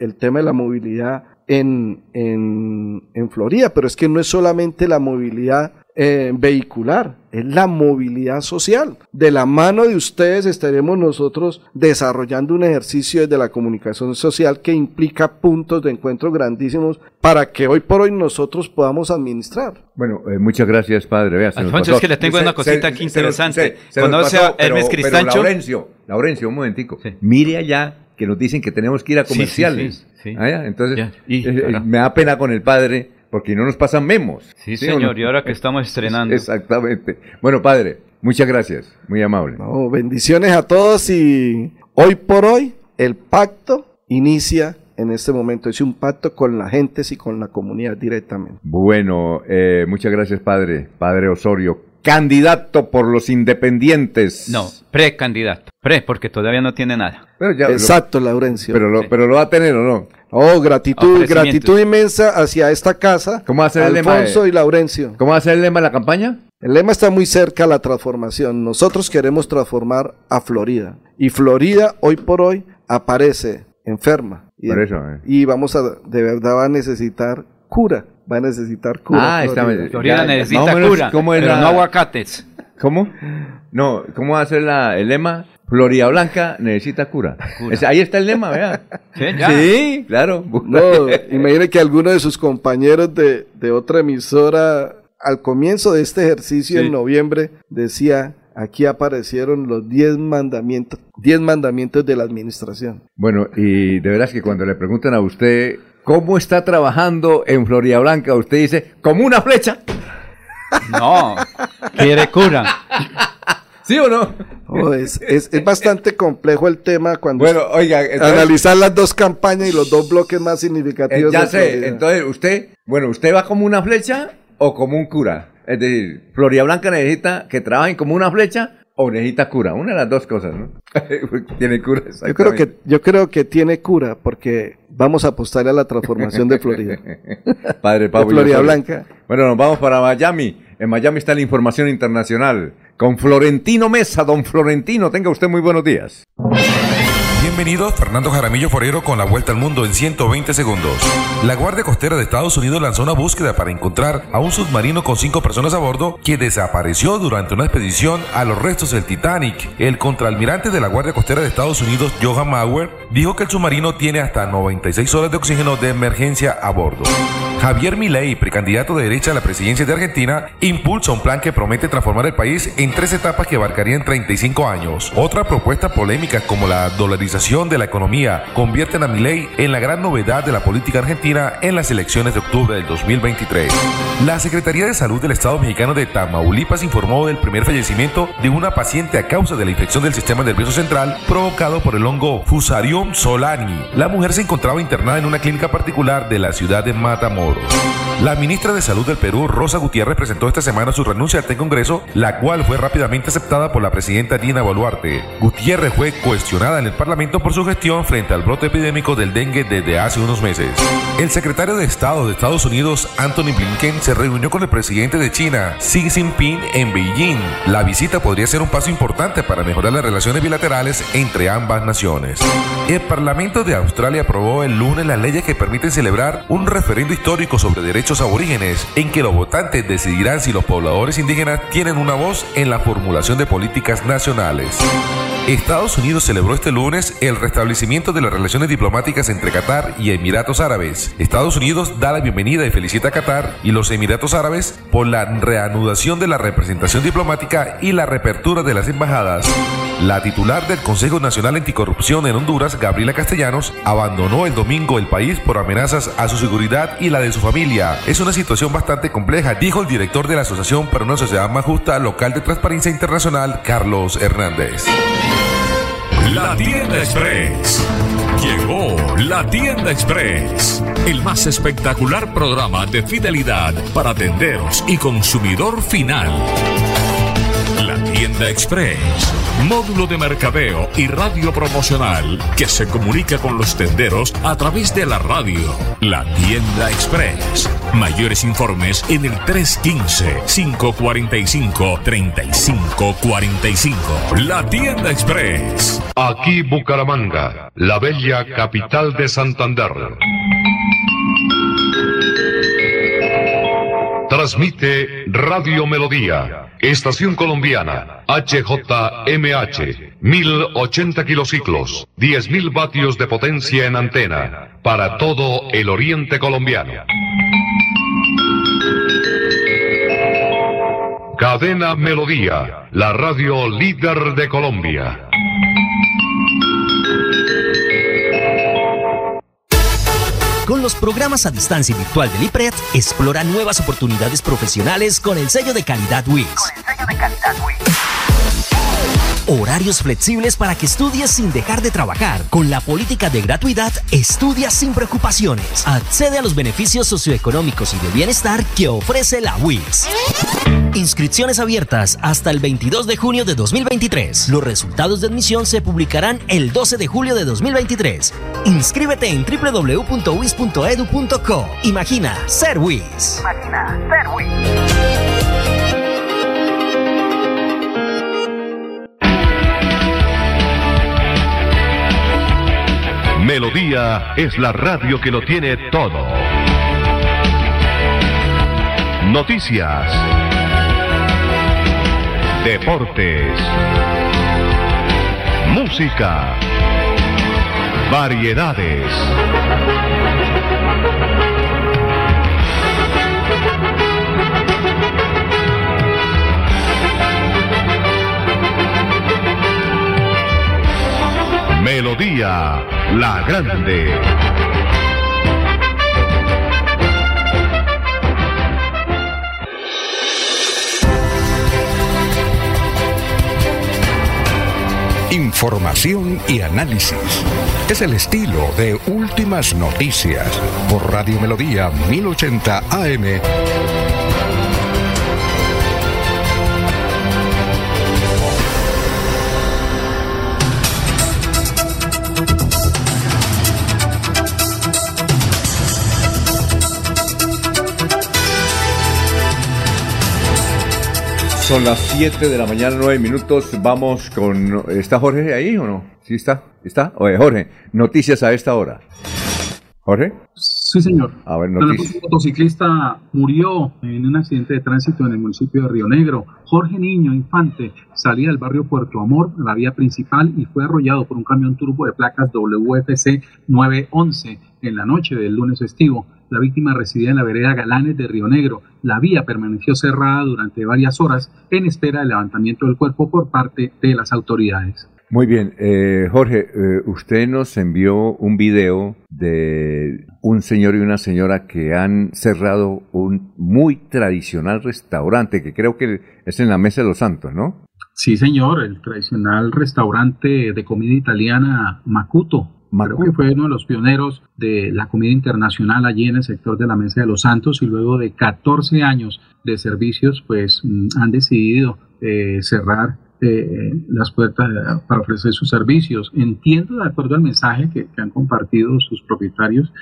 el tema de la movilidad en, en, en Florida, pero es que no es solamente la movilidad eh, vehicular, es la movilidad social. De la mano de ustedes estaremos nosotros desarrollando un ejercicio desde la comunicación social que implica puntos de encuentro grandísimos para que hoy por hoy nosotros podamos administrar. Bueno, eh, muchas gracias, padre. Vea, Alfonso, es que le tengo Se- una se- cosita aquí se interesante. se- se nos ¿Conoce pasó, a Hermes Cristancho? Pero Laurencio, Laurencio, un momentico. Mire allá que nos dicen que tenemos que ir a Sí, sí, comerciales. sí, sí. Ah, Entonces, Ya, y, eh, eh, claro. me da pena con el padre porque no nos pasan memos. Sí, señor, no? y ahora que estamos estrenando. Exactamente. Bueno, padre, muchas gracias. Muy amable. No, bendiciones a todos y hoy por hoy el pacto inicia en este momento. Es un pacto con la gente y con la comunidad directamente. Bueno, eh, muchas gracias, padre. Padre Osorio, candidato por los independientes. No, precandidato. Pre, porque todavía no tiene nada. Pero ya- Exacto, Laurencio. Pero lo, pero lo va a tener o no. Oh, gratitud, gratitud inmensa hacia esta casa. ¿Cómo va a ser el lema? Alfonso y Laurencio. ¿Cómo va a ser el lema de la campaña? El lema está muy cerca a la transformación. Nosotros queremos transformar a Florida. Y Florida hoy por hoy aparece enferma. Y, Por eso, eh. y vamos a, de verdad va a necesitar cura. Va a necesitar cura. Ah, está Florida. Necesita cura, ¿cómo pero la- no aguacates. ¿Cómo? No, ¿cómo va a ser la, el lema? Florida Blanca necesita cura. Cura. Es- ahí está el lema, vea. Sí, ya. Sí, claro. No, imagine que alguno de sus compañeros de, de otra emisora al comienzo de este ejercicio Sí. en noviembre decía aquí aparecieron los 10 mandamientos, 10 mandamientos de la administración. Bueno, y de veras que cuando le preguntan a usted cómo está trabajando en Florida Blanca, usted dice, como una flecha. No, quiere cura. ¿Sí o no? Oh, es, es, es, bastante complejo el tema cuando bueno, oiga, entonces, analizar las dos campañas y los dos bloques más significativos. Eh, ya sé, entonces usted, bueno, ¿usted va como una flecha o como un cura? Es decir, Florida Blanca necesita que trabajen como una flecha o necesita cura. Una de las dos cosas, ¿no? tiene cura. Yo creo, que, yo creo que tiene cura porque vamos a apostar a la transformación de Florida. Padre Pablo. De Florida Blanca. Bueno, nos vamos para Miami. En Miami está la información internacional. Con Florentino Mesa. Don Florentino, tenga usted muy buenos días. Bienvenidos, Fernando Jaramillo Forero con la vuelta al mundo en 120 segundos. La Guardia Costera de Estados Unidos lanzó una búsqueda para encontrar a un submarino con cinco personas a bordo que desapareció durante una expedición a los restos del Titanic. El contraalmirante de la Guardia Costera de Estados Unidos, Johan Mauer, dijo que el submarino tiene hasta 96 horas de oxígeno de emergencia a bordo. Javier Milei, precandidato de derecha a la presidencia de Argentina, impulsa un plan que promete transformar el país en tres etapas que abarcarían 35 años. Otra propuesta polémica como la dolarización de la economía convierten a Milei en la gran novedad de la política argentina en las elecciones de octubre del 2023. La Secretaría de Salud del Estado mexicano de Tamaulipas informó del primer fallecimiento de una paciente a causa de la infección del sistema nervioso central provocado por el hongo Fusarium solani. La mujer se encontraba internada en una clínica particular de la ciudad de Matamoros. La ministra de Salud del Perú, Rosa Gutiérrez, presentó esta semana su renuncia ante el Congreso, la cual fue rápidamente aceptada por la presidenta Dina Boluarte. Gutiérrez fue cuestionada en el Parlamento por su gestión frente al brote epidémico del dengue desde hace unos meses. El secretario de Estado de Estados Unidos, Anthony Blinken, se reunió con el presidente de China, Xi Jinping, en Beijing. La visita podría ser un paso importante para mejorar las relaciones bilaterales entre ambas naciones. El Parlamento de Australia aprobó el lunes las leyes que permiten celebrar un referendo histórico sobre derechos aborígenes, en que los votantes decidirán si los pobladores indígenas tienen una voz en la formulación de políticas nacionales. Estados Unidos celebró este lunes el restablecimiento de las relaciones diplomáticas entre Qatar y Emiratos Árabes. Estados Unidos da la bienvenida y felicita a Qatar y los Emiratos Árabes por la reanudación de la representación diplomática y la reapertura de las embajadas. La titular del Consejo Nacional Anticorrupción en Honduras, Gabriela Castellanos, abandonó el domingo el país por amenazas a su seguridad y la de su familia. Es una situación bastante compleja, dijo el director de la Asociación para una Sociedad Más Justa Local de Transparencia Internacional, Carlos Hernández. La Tienda Express. Llegó La Tienda Express, el más espectacular programa de fidelidad para tenderos y consumidor final. La Tienda Express, módulo de mercadeo y radio promocional que se comunica con los tenderos a través de la radio. La Tienda Express. Mayores informes en el 315-545-3545. La Tienda Express. Aquí Bucaramanga, la bella capital de Santander. Transmite Radio Melodía, Estación Colombiana, HJMH, 1080 kilociclos, 10.000 vatios de potencia en antena, para todo el oriente colombiano. Cadena Melodía, la radio líder de Colombia. Con los programas a distancia y virtual del IPRED, explora nuevas oportunidades profesionales con el sello de calidad WIS. Horarios flexibles para que estudies sin dejar de trabajar. Con la política de gratuidad, estudia sin preocupaciones. Accede a los beneficios socioeconómicos y de bienestar que ofrece la WIS. Inscripciones abiertas hasta el 22 de junio de 2023. Los resultados de admisión se publicarán el 12 de julio de 2023. Inscríbete en www.wis.edu.co. Imagina ser WIS. Imagina ser WIS. Melodía es la radio que lo tiene todo. Noticias. Deportes. Música. Variedades. Melodía la Grande. Información y análisis. Es el estilo de Últimas Noticias por Radio Melodía 1080 AM. Son las 7 de la mañana, 9 minutos. Vamos con. ¿Está Jorge ahí o no? ¿Sí está? ¿Está? Oye, Jorge, noticias a esta hora. ¿Jorge? Sí, señor. A ver, Un noticias. motociclista murió en un accidente de tránsito en el municipio de Río Negro. Jorge Niño Infante salía del barrio Puerto Amor, la vía principal, y fue arrollado por un camión turbo de placas WFC 911 en la noche del lunes festivo. La víctima residía en la vereda Galanes de Río Negro. La vía permaneció cerrada durante varias horas en espera del levantamiento del cuerpo por parte de las autoridades. Muy bien, eh, Jorge, eh, usted nos envió un video de un señor y una señora que han cerrado un muy tradicional restaurante que creo que es en la Mesa de los Santos, ¿no? Sí, señor, el tradicional restaurante de comida italiana Macuto. Creo que fue uno de los pioneros de la comida internacional allí en el sector de la Mesa de los Santos y luego de 14 años de servicios, pues mm, han decidido eh, cerrar eh, las puertas para ofrecer sus servicios. Entiendo, de acuerdo al mensaje que, han compartido sus propietarios,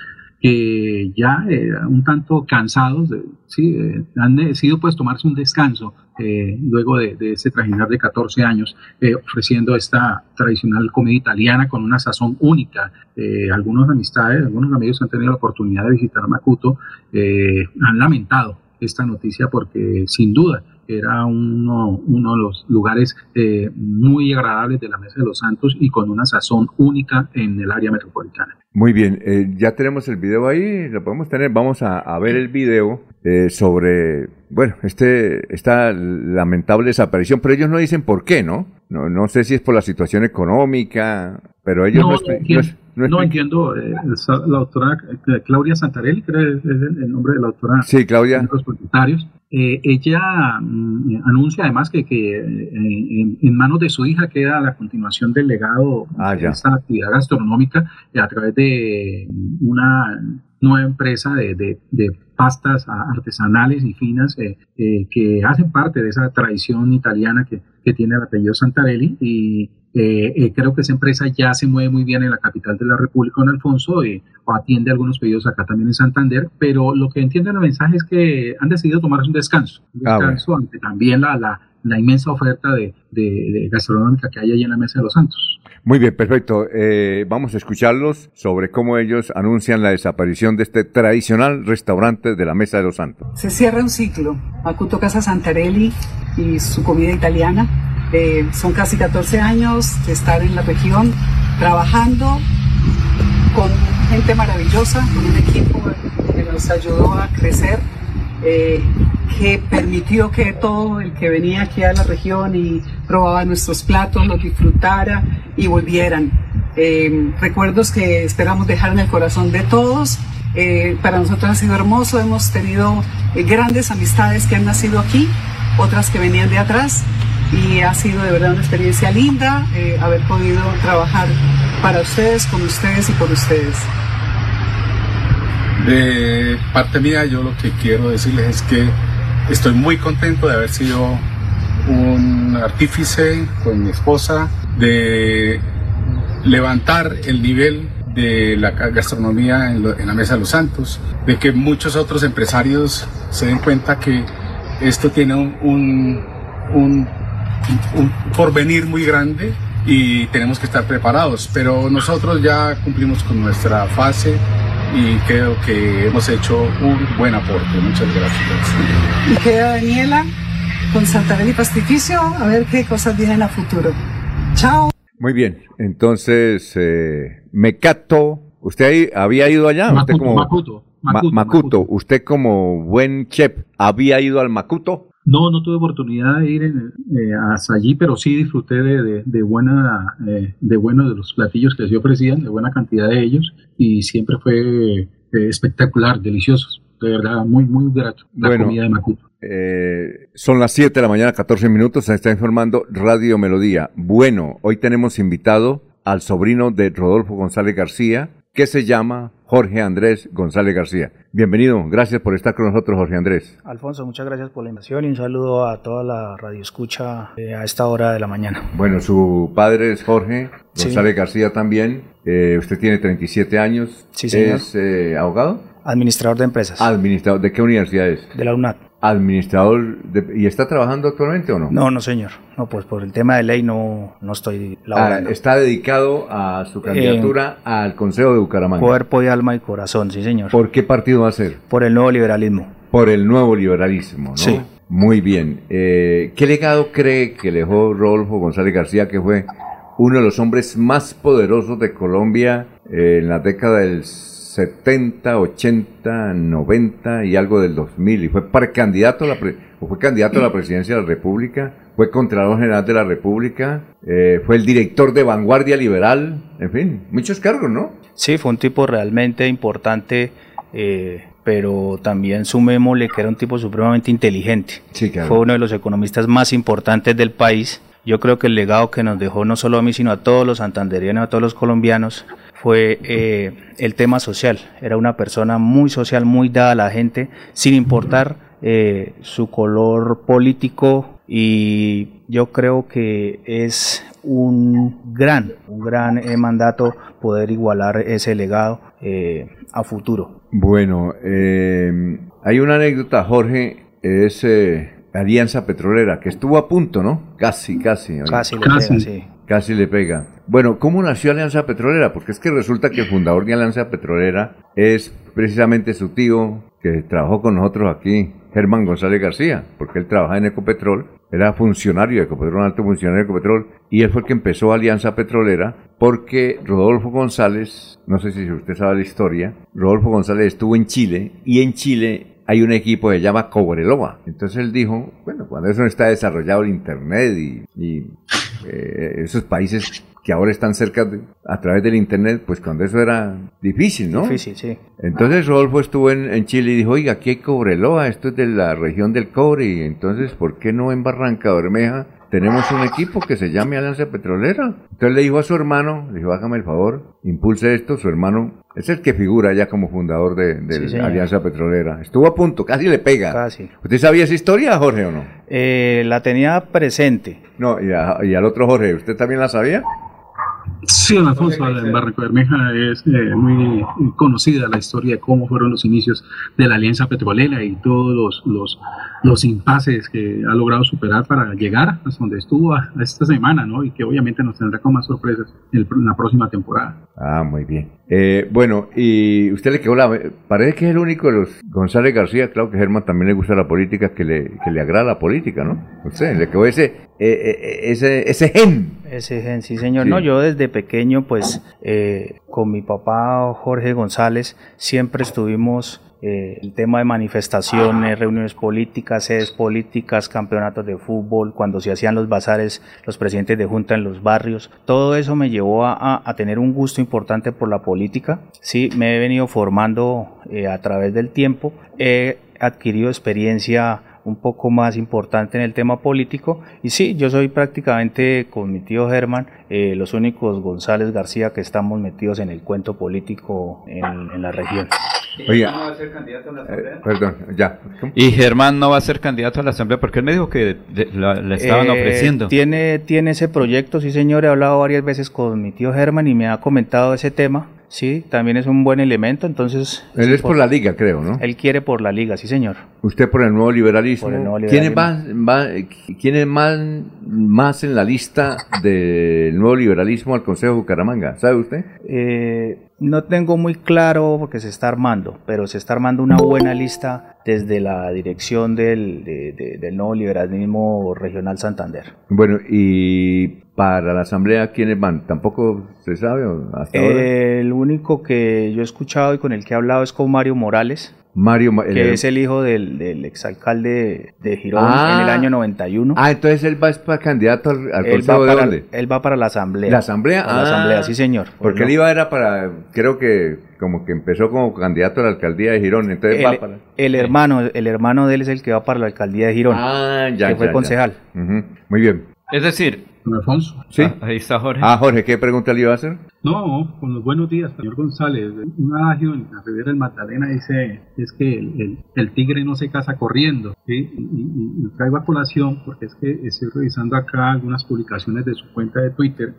que ya eh, un tanto cansados, eh, han decidido pues tomarse un descanso eh, luego de, de ese trajinar de 14 años, eh, ofreciendo esta tradicional comida italiana con una sazón única. Eh, algunos amistades, algunos amigos han tenido la oportunidad de visitar Macuto eh, han lamentado esta noticia porque sin duda era uno, uno de los lugares eh, muy agradables de la Mesa de los Santos y con una sazón única en el área metropolitana. Muy bien, eh, ya tenemos el video ahí, lo podemos tener, vamos a, a ver el video eh, sobre, bueno, este, esta lamentable desaparición, pero ellos no dicen por qué, ¿no? No, no sé si es por la situación económica, pero ellos no, No, entiendo, no entiendo, eh, la doctora eh, Claudia Santarelli, creo que es el, el nombre de la doctora. Sí, Claudia. los propietarios. Eh, ella mm, eh, anuncia además que, que eh, en, en manos de su hija queda la continuación del legado Ah, de esta actividad gastronómica eh, a través de una nueva empresa de, de- de pastas artesanales y finas eh, eh, que hacen parte de esa tradición italiana que, que tiene el apellido Santarelli y eh, creo que esa empresa ya se mueve muy bien en la capital de la República, en Alfonso, y o atiende algunos pedidos acá también en Santander, pero lo que entiende el mensaje es que han decidido tomarse un descanso, un Ah, bueno. descanso ante también la, la, la inmensa oferta de, de, de gastronómica que hay allí en la Mesa de los Santos. Muy bien, perfecto. Eh, vamos a escucharlos sobre cómo ellos anuncian la desaparición de este tradicional restaurante de la Mesa de los Santos. Se cierra un ciclo. Macuto Casa Santarelli y su comida italiana. Eh, son casi 14 años de estar en la región trabajando con gente maravillosa, con un equipo que nos ayudó a crecer, eh, que permitió que todo el que venía aquí a la región y probaba nuestros platos los disfrutara y volvieran. Eh, recuerdos que esperamos dejar en el corazón de todos. Eh, para nosotros ha sido hermoso, hemos tenido eh, grandes amistades que han nacido aquí, otras que venían de atrás y ha sido de verdad una experiencia linda eh, haber podido trabajar para ustedes, con ustedes y por ustedes. De parte mía, yo lo que quiero decirles es que estoy muy contento de haber sido un artífice con mi esposa, de levantar el nivel de la gastronomía en, la Mesa de los Santos, de que muchos otros empresarios se den cuenta que esto tiene un, un- un porvenir muy grande y tenemos que estar preparados, pero nosotros ya cumplimos con nuestra fase y creo que hemos hecho un buen aporte. Muchas gracias. Y queda Daniela con Santarelli Pastificio a ver qué cosas vienen a futuro. Chao. Muy bien, entonces, eh, Mecato, ¿usted ahí había ido allá? ¿Usted Macuto, como, Macuto, Ma- Macuto, Macuto, ¿usted como buen chef había ido al Macuto? No, no tuve oportunidad de ir en- eh, hasta allí, pero sí disfruté de, de, de buena, eh, de bueno de los platillos que se ofrecían, de buena cantidad de ellos, y siempre fue eh, espectacular, deliciosos, de verdad, muy, muy grato la Bueno. comida de Macuto. Eh, son las 7 de la mañana, 14 minutos. Se está informando Radio Melodía. Bueno, hoy tenemos invitado al sobrino de Rodolfo González García, que se llama Jorge Andrés González García. Bienvenido, gracias por estar con nosotros, Jorge Andrés. Alfonso, muchas gracias por la invitación y un saludo a toda la radio escucha eh, a esta hora de la mañana. Bueno, su padre es Jorge Sí. González García también. Eh, usted tiene 37 años. Sí, señor. ¿Es eh, abogado? Administrador de empresas. Administrador. ¿De qué universidad es? De la UNAT. Administrador. de- ¿Y está trabajando actualmente o no? No, no, señor. No, pues por el tema de ley no, no estoy Ah, está dedicado a su candidatura al Consejo de Bucaramanga. Cuerpo y alma y corazón, sí, señor. ¿Por qué partido va a ser? Por el nuevo liberalismo. Por el nuevo liberalismo, ¿no? Sí. Muy bien. Eh, ¿Qué legado cree que dejó Rodolfo González García, que fue uno de los hombres más poderosos de Colombia eh, en la década del 70, 80, 90 y algo del 2000? Y fue precandidato a la, pre- fue candidato a la presidencia de la República, fue Contralor General de la República, eh, fue el director de Vanguardia Liberal, en fin, muchos cargos, ¿no? Sí, fue un tipo realmente importante, eh, pero también sumémosle que era un tipo supremamente inteligente. Sí, claro. Fue uno de los economistas más importantes del país. Yo creo que el legado que nos dejó no solo a mí, sino a todos los santanderianos, a todos los colombianos, fue eh, el tema social. Era una persona muy social, muy dada a la gente, sin importar eh, su color político y yo creo que es un gran, un gran eh, mandato poder igualar ese legado eh, a futuro. Bueno, eh, hay una anécdota, Jorge, es eh, Alianza Petrolera, que estuvo a punto, ¿no? Casi, casi. Casi le Casi. pega, sí. Casi le pega. Bueno, ¿cómo nació Alianza Petrolera? Porque es que resulta que el fundador de Alianza Petrolera es precisamente su tío que trabajó con nosotros aquí, Germán González García, porque él trabaja en Ecopetrol, era funcionario de Ecopetrol, alto funcionario de Ecopetrol, y él fue el que empezó Alianza Petrolera porque Rodolfo González, no sé si usted sabe la historia, Rodolfo González estuvo en Chile y en Chile hay un equipo que se llama Cobreloa. Entonces él dijo, bueno, cuando eso no está desarrollado el Internet y, y, eh, esos países que ahora están cerca de- a través del Internet, pues cuando eso era difícil, ¿no? Difícil, sí. Entonces Rodolfo estuvo en, en Chile y dijo, oiga, aquí hay Cobreloa, esto es de la región del cobre, y entonces, ¿por qué no en Barranca Bermeja tenemos un equipo que se llame Alianza Petrolera? Entonces le dijo a su hermano, le dijo, hágame el favor, impulse esto, su hermano es el que figura ya como fundador de, Sí. Alianza Petrolera. Estuvo a punto, casi le pega. Casi. ¿Usted sabía esa historia, Jorge, o no? Eh, la tenía presente. No, y, a- y al otro Jorge, ¿usted también la sabía? Sí, don Alfonso, en Barranco Bermeja es eh, muy conocida la historia de cómo fueron los inicios de la Alianza Petrolera y todos los, los, los impases que ha logrado superar para llegar hasta donde estuvo a, a esta semana, ¿no? Y que obviamente nos tendrá con más sorpresas en, el- en la próxima temporada. Ah, muy bien. Eh, bueno, y usted le quedó la... Parece que es el único de los González García, claro que Germán también le gusta la política, que le, que le agrada la política, ¿no? Usted, le quedó ese, eh, eh, ese, ese gen. Ese gen, sí señor. Sí. No, yo desde pequeño, pues, eh, con mi papá Jorge González, siempre estuvimos eh, el tema de manifestaciones, reuniones políticas, sedes políticas, campeonatos de fútbol, cuando se hacían los bazares, los presidentes de junta en los barrios. Todo eso me llevó a, tener un gusto importante por la política. Sí, me he venido formando eh, a través del tiempo. He adquirido experiencia un poco más importante en el tema político. Y sí, yo soy prácticamente con mi tío Germán eh, los únicos González García que estamos metidos en el cuento político en, en la región. Oiga, eh, perdón, ya. Y Germán no va a ser candidato a la asamblea porque él me dijo que la- le estaban Eh, ofreciendo. Tiene, tiene ese proyecto, sí señor, he hablado varias veces con mi tío Germán y me ha comentado ese tema. Sí, también es un buen elemento, entonces... Él es por la liga, creo, ¿no? Él quiere por la liga, sí señor. Usted por el nuevo liberalismo. Por el nuevo ¿Quién es, liberalismo. quién es más, más en la lista del nuevo liberalismo al Consejo de Bucaramanga? ¿Sabe usted? Eh, no tengo muy claro porque se está armando, pero se está armando una buena lista desde la dirección del, de- de- del nuevo liberalismo regional Santander. Bueno, y para la asamblea, ¿quiénes van? ¿Tampoco se sabe o hasta ahora? Eh, el único que yo he escuchado y con el que he hablado es con Mario Morales, Mario, Ma- que el- es el hijo del, del exalcalde de Girón Ah. en el año 91. Ah, entonces él va para candidato al, al él, va de para, dónde? él va para la asamblea. ¿La asamblea? Para la Ah, asamblea, sí señor. Porque No. él iba era para, creo que como que empezó como candidato a la alcaldía de Girón, entonces va el, para... el hermano, el hermano de él es el que va para la alcaldía de Girón. Ah, ya, que fue ya, ya. concejal. Ujú, Muy bien. Es decir, Don Alfonso. Sí. Ah, ahí está Jorge. Ah, Jorge, ¿qué pregunta le iba a hacer? No, con los buenos días, señor González. Un adagio en la Ribera del Magdalena dice es que el, el- el tigre no se casa corriendo. ¿sí? Y, y- y traigo a colación porque es que estoy revisando acá algunas publicaciones de su cuenta de Twitter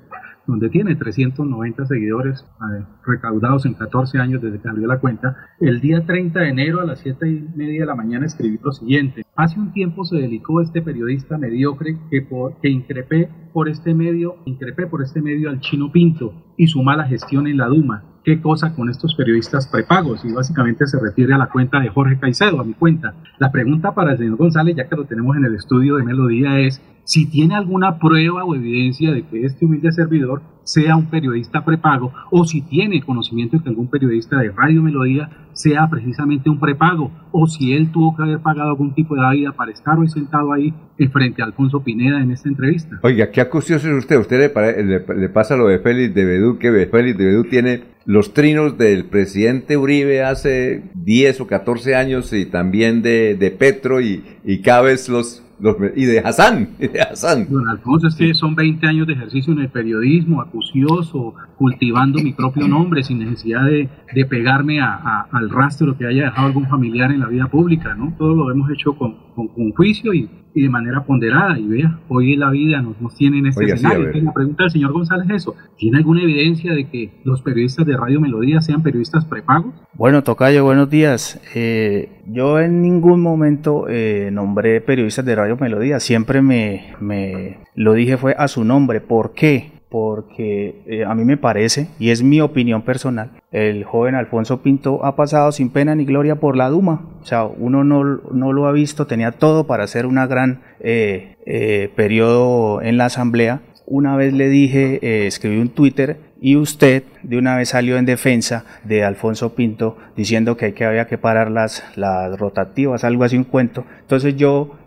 donde tiene 390 seguidores eh, recaudados en 14 años desde que abrió la cuenta. El día 30 de enero a las 7 y media de la mañana escribí lo siguiente. Hace un tiempo se dedicó este periodista mediocre que, por, que increpé por este medio, increpé por este medio al chino Pinto y su mala gestión en la Duma. ¿Qué cosa con estos periodistas prepagos? Y básicamente se refiere a la cuenta de Jorge Caicedo, a mi cuenta. La pregunta para el señor González, ya que lo tenemos en el estudio de Melodía, es si tiene alguna prueba o evidencia de que este humilde servidor sea un periodista prepago o si tiene conocimiento de que algún periodista de Radio Melodía sea precisamente un prepago o si él tuvo que haber pagado algún tipo de vida para estar hoy sentado ahí en frente a Alfonso Pineda en esta entrevista. Oiga, qué acucioso es usted. Usted le- le pasa lo de Félix de Bedú, que Félix de Bedú tiene los trinos del presidente Uribe hace 10 o 14 años y también de, de Petro y, y cada vez los, los... y de Hassan, y de Hassan. Don Alfonso, es que son 20 años de ejercicio en el periodismo, acucioso, cultivando mi propio nombre sin necesidad de, de pegarme a- a- al rastro que haya dejado algún familiar en la vida pública, ¿no? Todo lo hemos hecho con, con, con juicio y, y de manera ponderada. Y vea, hoy la vida nos, nos tiene en este Oiga, escenario. la pregunta del señor González es eso. ¿Tiene alguna evidencia de que los periodistas de Radio Melodía sean periodistas prepagos? Bueno, Tocayo, buenos días. Eh, yo en ningún momento eh, nombré periodistas de Radio Melodía, siempre me, me lo dije fue a su nombre. ¿Por qué? Porque eh, a mí me parece, y es mi opinión personal, el joven Alfonso Pinto ha pasado sin pena ni gloria por la Duma. O sea, uno no, no lo ha visto, tenía todo para hacer una gran eh, eh, periodo en la Asamblea. Una vez le dije, escribí un Twitter y usted de una vez salió en defensa de Alfonso Pinto diciendo que, hay que había que parar las, las rotativas, algo así un cuento. Entonces yo,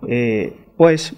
pues,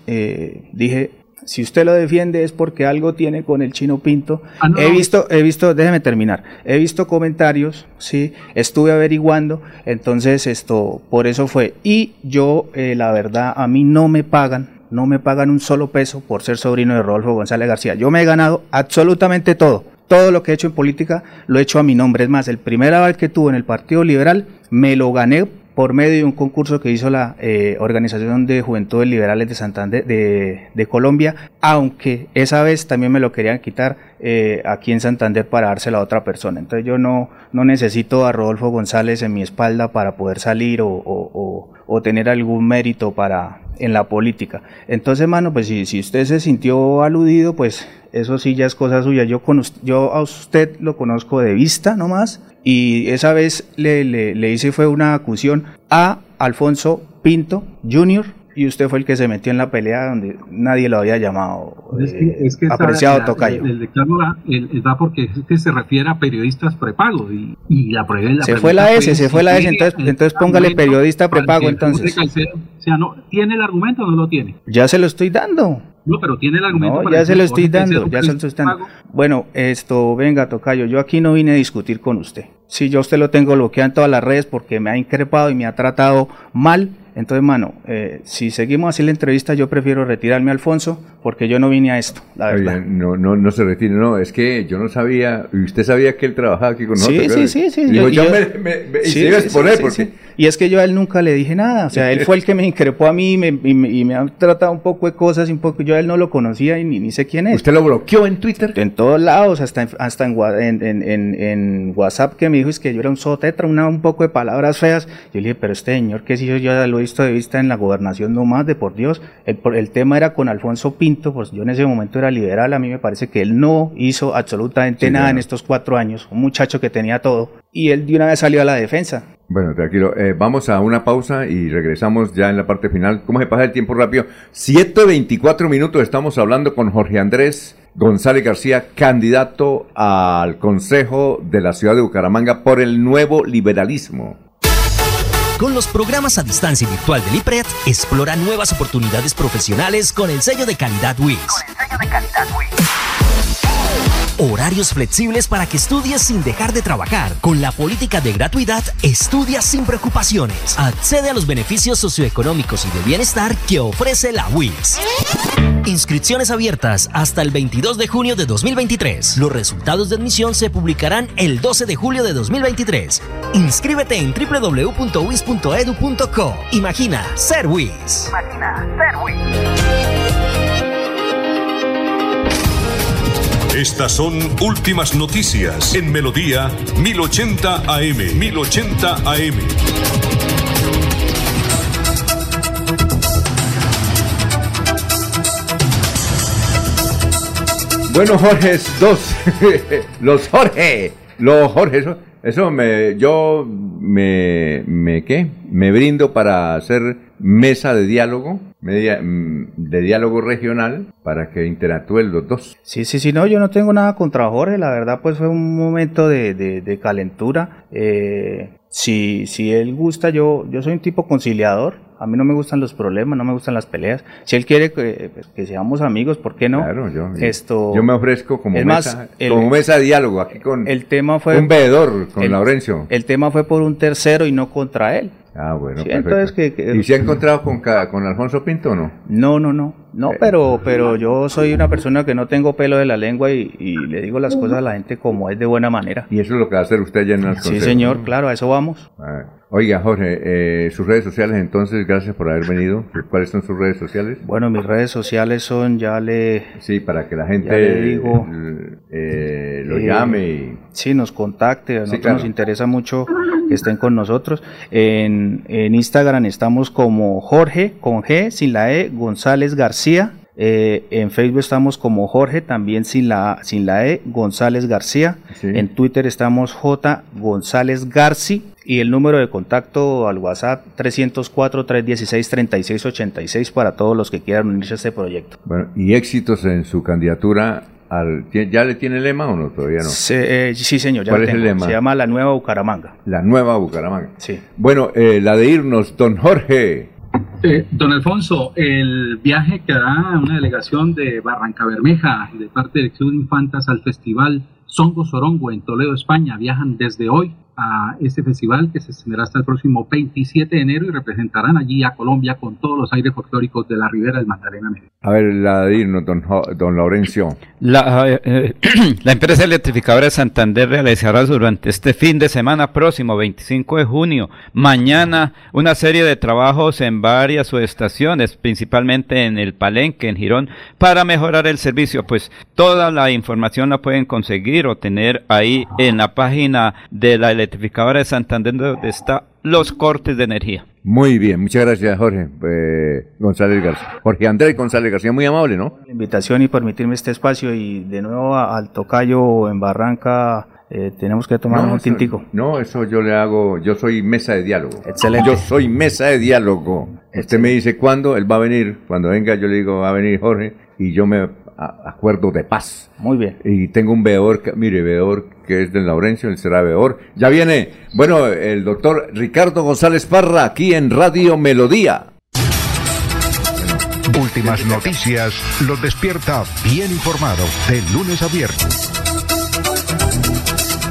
dije, si usted lo defiende es porque algo tiene con el chino Pinto. Ah, no, he visto, he visto, déjeme terminar, he visto comentarios, sí, estuve averiguando, entonces esto, por eso fue. Y yo, eh, la verdad, a mí no me pagan, no me pagan un solo peso por ser sobrino de Rodolfo González García. Yo me he ganado absolutamente todo. Todo lo que he hecho en política lo he hecho a mi nombre. Es más, el primer aval que tuve en el Partido Liberal me lo gané por medio de un concurso que hizo la eh, Organización de Juventudes Liberales de Santander de, Colombia, aunque esa vez también me lo querían quitar eh, aquí en Santander para dárselo a otra persona. Entonces yo no, no necesito a Rodolfo González en mi espalda para poder salir o, o- o- o tener algún mérito para en la política. Entonces, mano, pues si, si usted se sintió aludido, pues eso sí ya es cosa suya. Yo, con yo a usted lo conozco de vista nomás y esa vez le, le- le hice fue una acusión a Alfonso Pinto Jr. y usted fue el que se metió en la pelea donde nadie lo había llamado Es eh, es que apreciado tocayo. El, el declaro va, el- el va porque es que se refiere a periodistas prepagos y, y la, la Se fue la S, se fue la S, entonces, entonces póngale periodista prepago entonces. O sea, no, ¿tiene el argumento o no lo tiene? Ya se lo estoy dando. No, pero tiene el argumento No, para ya se lo estoy dando, ya se lo estoy dando. Bueno, esto, venga, Tocayo, yo aquí no vine a discutir con usted. Si yo a usted lo tengo bloqueado en todas las redes porque me ha increpado y me ha tratado mal, entonces, mano, eh, si seguimos así la entrevista, yo prefiero retirarme, Alfonso, porque yo no vine a esto, la verdad. No, no, no se retire, no, es que yo no sabía, y usted sabía que él trabajaba aquí con Sí, nosotros. sí, sí, sí. Y dijo, yo- me, me- me- y Sí, se sí, exponer sí, porque... sí. Y es que yo a él nunca le dije nada, o sea, él fue el que me increpó a mí y me, y y me ha tratado un poco de cosas, un poco, yo a él no lo conocía y ni, ni sé quién es. ¿Usted lo bloqueó en Twitter? En todos lados, hasta en, hasta en, en, en- en- en WhatsApp que me dijo es que yo era un sotetra, una, un poco de palabras feas. Yo le dije, pero este señor que si yo ya lo visto de vista en la gobernación nomás, de por Dios. El, el tema era con Alfonso Pinto, pues yo en ese momento era liberal, a mí me parece que él no hizo absolutamente Sí, nada en estos cuatro años, un muchacho que tenía todo. Y él de una vez salió a la defensa. Bueno, tranquilo. Eh, vamos a una pausa y regresamos ya en la parte final. ¿Cómo se pasa el tiempo rápido? 7.24 minutos. Estamos hablando con Jorge Andrés González García, candidato al Consejo de la Ciudad de Bucaramanga por el nuevo liberalismo. Con los programas a distancia y virtual del IPRED, explora nuevas oportunidades profesionales con el sello de calidad WIS. Horarios flexibles para que estudies sin dejar de trabajar. Con la política de gratuidad, estudia sin preocupaciones. Accede a los beneficios socioeconómicos y de bienestar que ofrece la WIS. Inscripciones abiertas hasta el 22 de junio de 2023. Los resultados de admisión se publicarán el 12 de julio de 2023. Inscríbete en www.wis.edu.co. Imagina ser WIS. Imagina ser WIS. Estas son últimas noticias en Melodía 1080 AM. 1080 AM. Bueno, Jorge, dos. Los Jorge. Los Jorge, eso, eso me, yo me, me, ¿qué? Me brindo para hacer mesa de diálogo, media, mm, de diálogo regional, para que interactúen los dos. Sí, sí, sí, no, yo no tengo nada contra Jorge, la verdad pues fue un momento de, de, de calentura. Eh, si, si él gusta, yo, yo soy un tipo conciliador, a mí no me gustan los problemas, no me gustan las peleas. Si él quiere que, que seamos amigos, ¿por qué no? Claro, yo, Esto, yo me ofrezco como, es mesa, más, el- como mesa de diálogo aquí con el tema fue un veedor, con el- Laurencio. El tema fue por un tercero y no contra él. Ah, bueno, Sí, perfecto. entonces que- que- ¿Y se ha encontrado con, con Alfonso Pinto o no? No, no, no. No, pero, pero yo soy una persona que no tengo pelo de la lengua y, y le digo las cosas a la gente como es de buena manera. Y eso es lo que va a hacer usted ya en el Sí, señor, claro, a eso vamos. Ah, Oiga, Jorge, eh, sus redes sociales, entonces, gracias por haber venido. ¿Cuáles son sus redes sociales? Bueno, mis redes sociales son, ya le... Sí, para que la gente digo. eh, lo Eh, llame y... Sí, nos contacte, a nosotros claro. nos interesa mucho que estén con nosotros. En, en Instagram estamos como Jorge, con G, sin la E, González García. Eh, en Facebook estamos como Jorge, también sin la, sin la E, González García. En Twitter estamos J. González Garci. Y el número de contacto al WhatsApp 304-316-3686 para todos los que quieran unirse a este proyecto. Bueno, y éxitos en su candidatura al... ¿tie- ¿Ya le tiene lema o no? Todavía no. Eh, sí, señor, ya ¿Cuál es el lema? Se llama La Nueva Bucaramanga. La nueva Bucaramanga. Sí. Bueno, eh, la de irnos, don Jorge. Eh, don Alfonso, el viaje que hará una delegación de Barranca Bermeja de parte del Club de Infantas al festival Songo Sorongo en Toledo, España, viajan desde hoy a este festival que se extenderá hasta el próximo 27 de enero y representarán allí a Colombia con todos los aires folclóricos de la Ribera del Magdalena Medio. A ver, la de irnos, don, don Laurencio. La, eh, la empresa electrificadora de Santander realizará durante este fin de semana próximo, 25 de junio, mañana, una serie de trabajos en varias subestaciones, principalmente en el Palenque, en Girón, para mejorar el servicio. Pues toda la información la pueden conseguir o tener ahí en la página de la electrificadora de Santander, donde está los cortes de energía. Muy bien, muchas gracias, Jorge eh, González García. Jorge Andrés González García, muy amable, ¿no? la invitación y permitirme este espacio y de nuevo al tocayo en Barranca eh, tenemos que tomar un eso- tintico. No, eso yo le hago, yo soy mesa de diálogo. Excelente. Yo soy mesa de diálogo. Usted me dice cuándo, él va a venir. Cuando venga yo le digo, va a venir Jorge y yo me a- acuerdo de paz. Muy bien. Y tengo un veedor, que- mire, veedor que es de Laurencio, él será veedor. Ya viene, bueno, el doctor Ricardo González Parra aquí en Radio Melodía. Últimas noticias los despierta bien informados de lunes a viernes.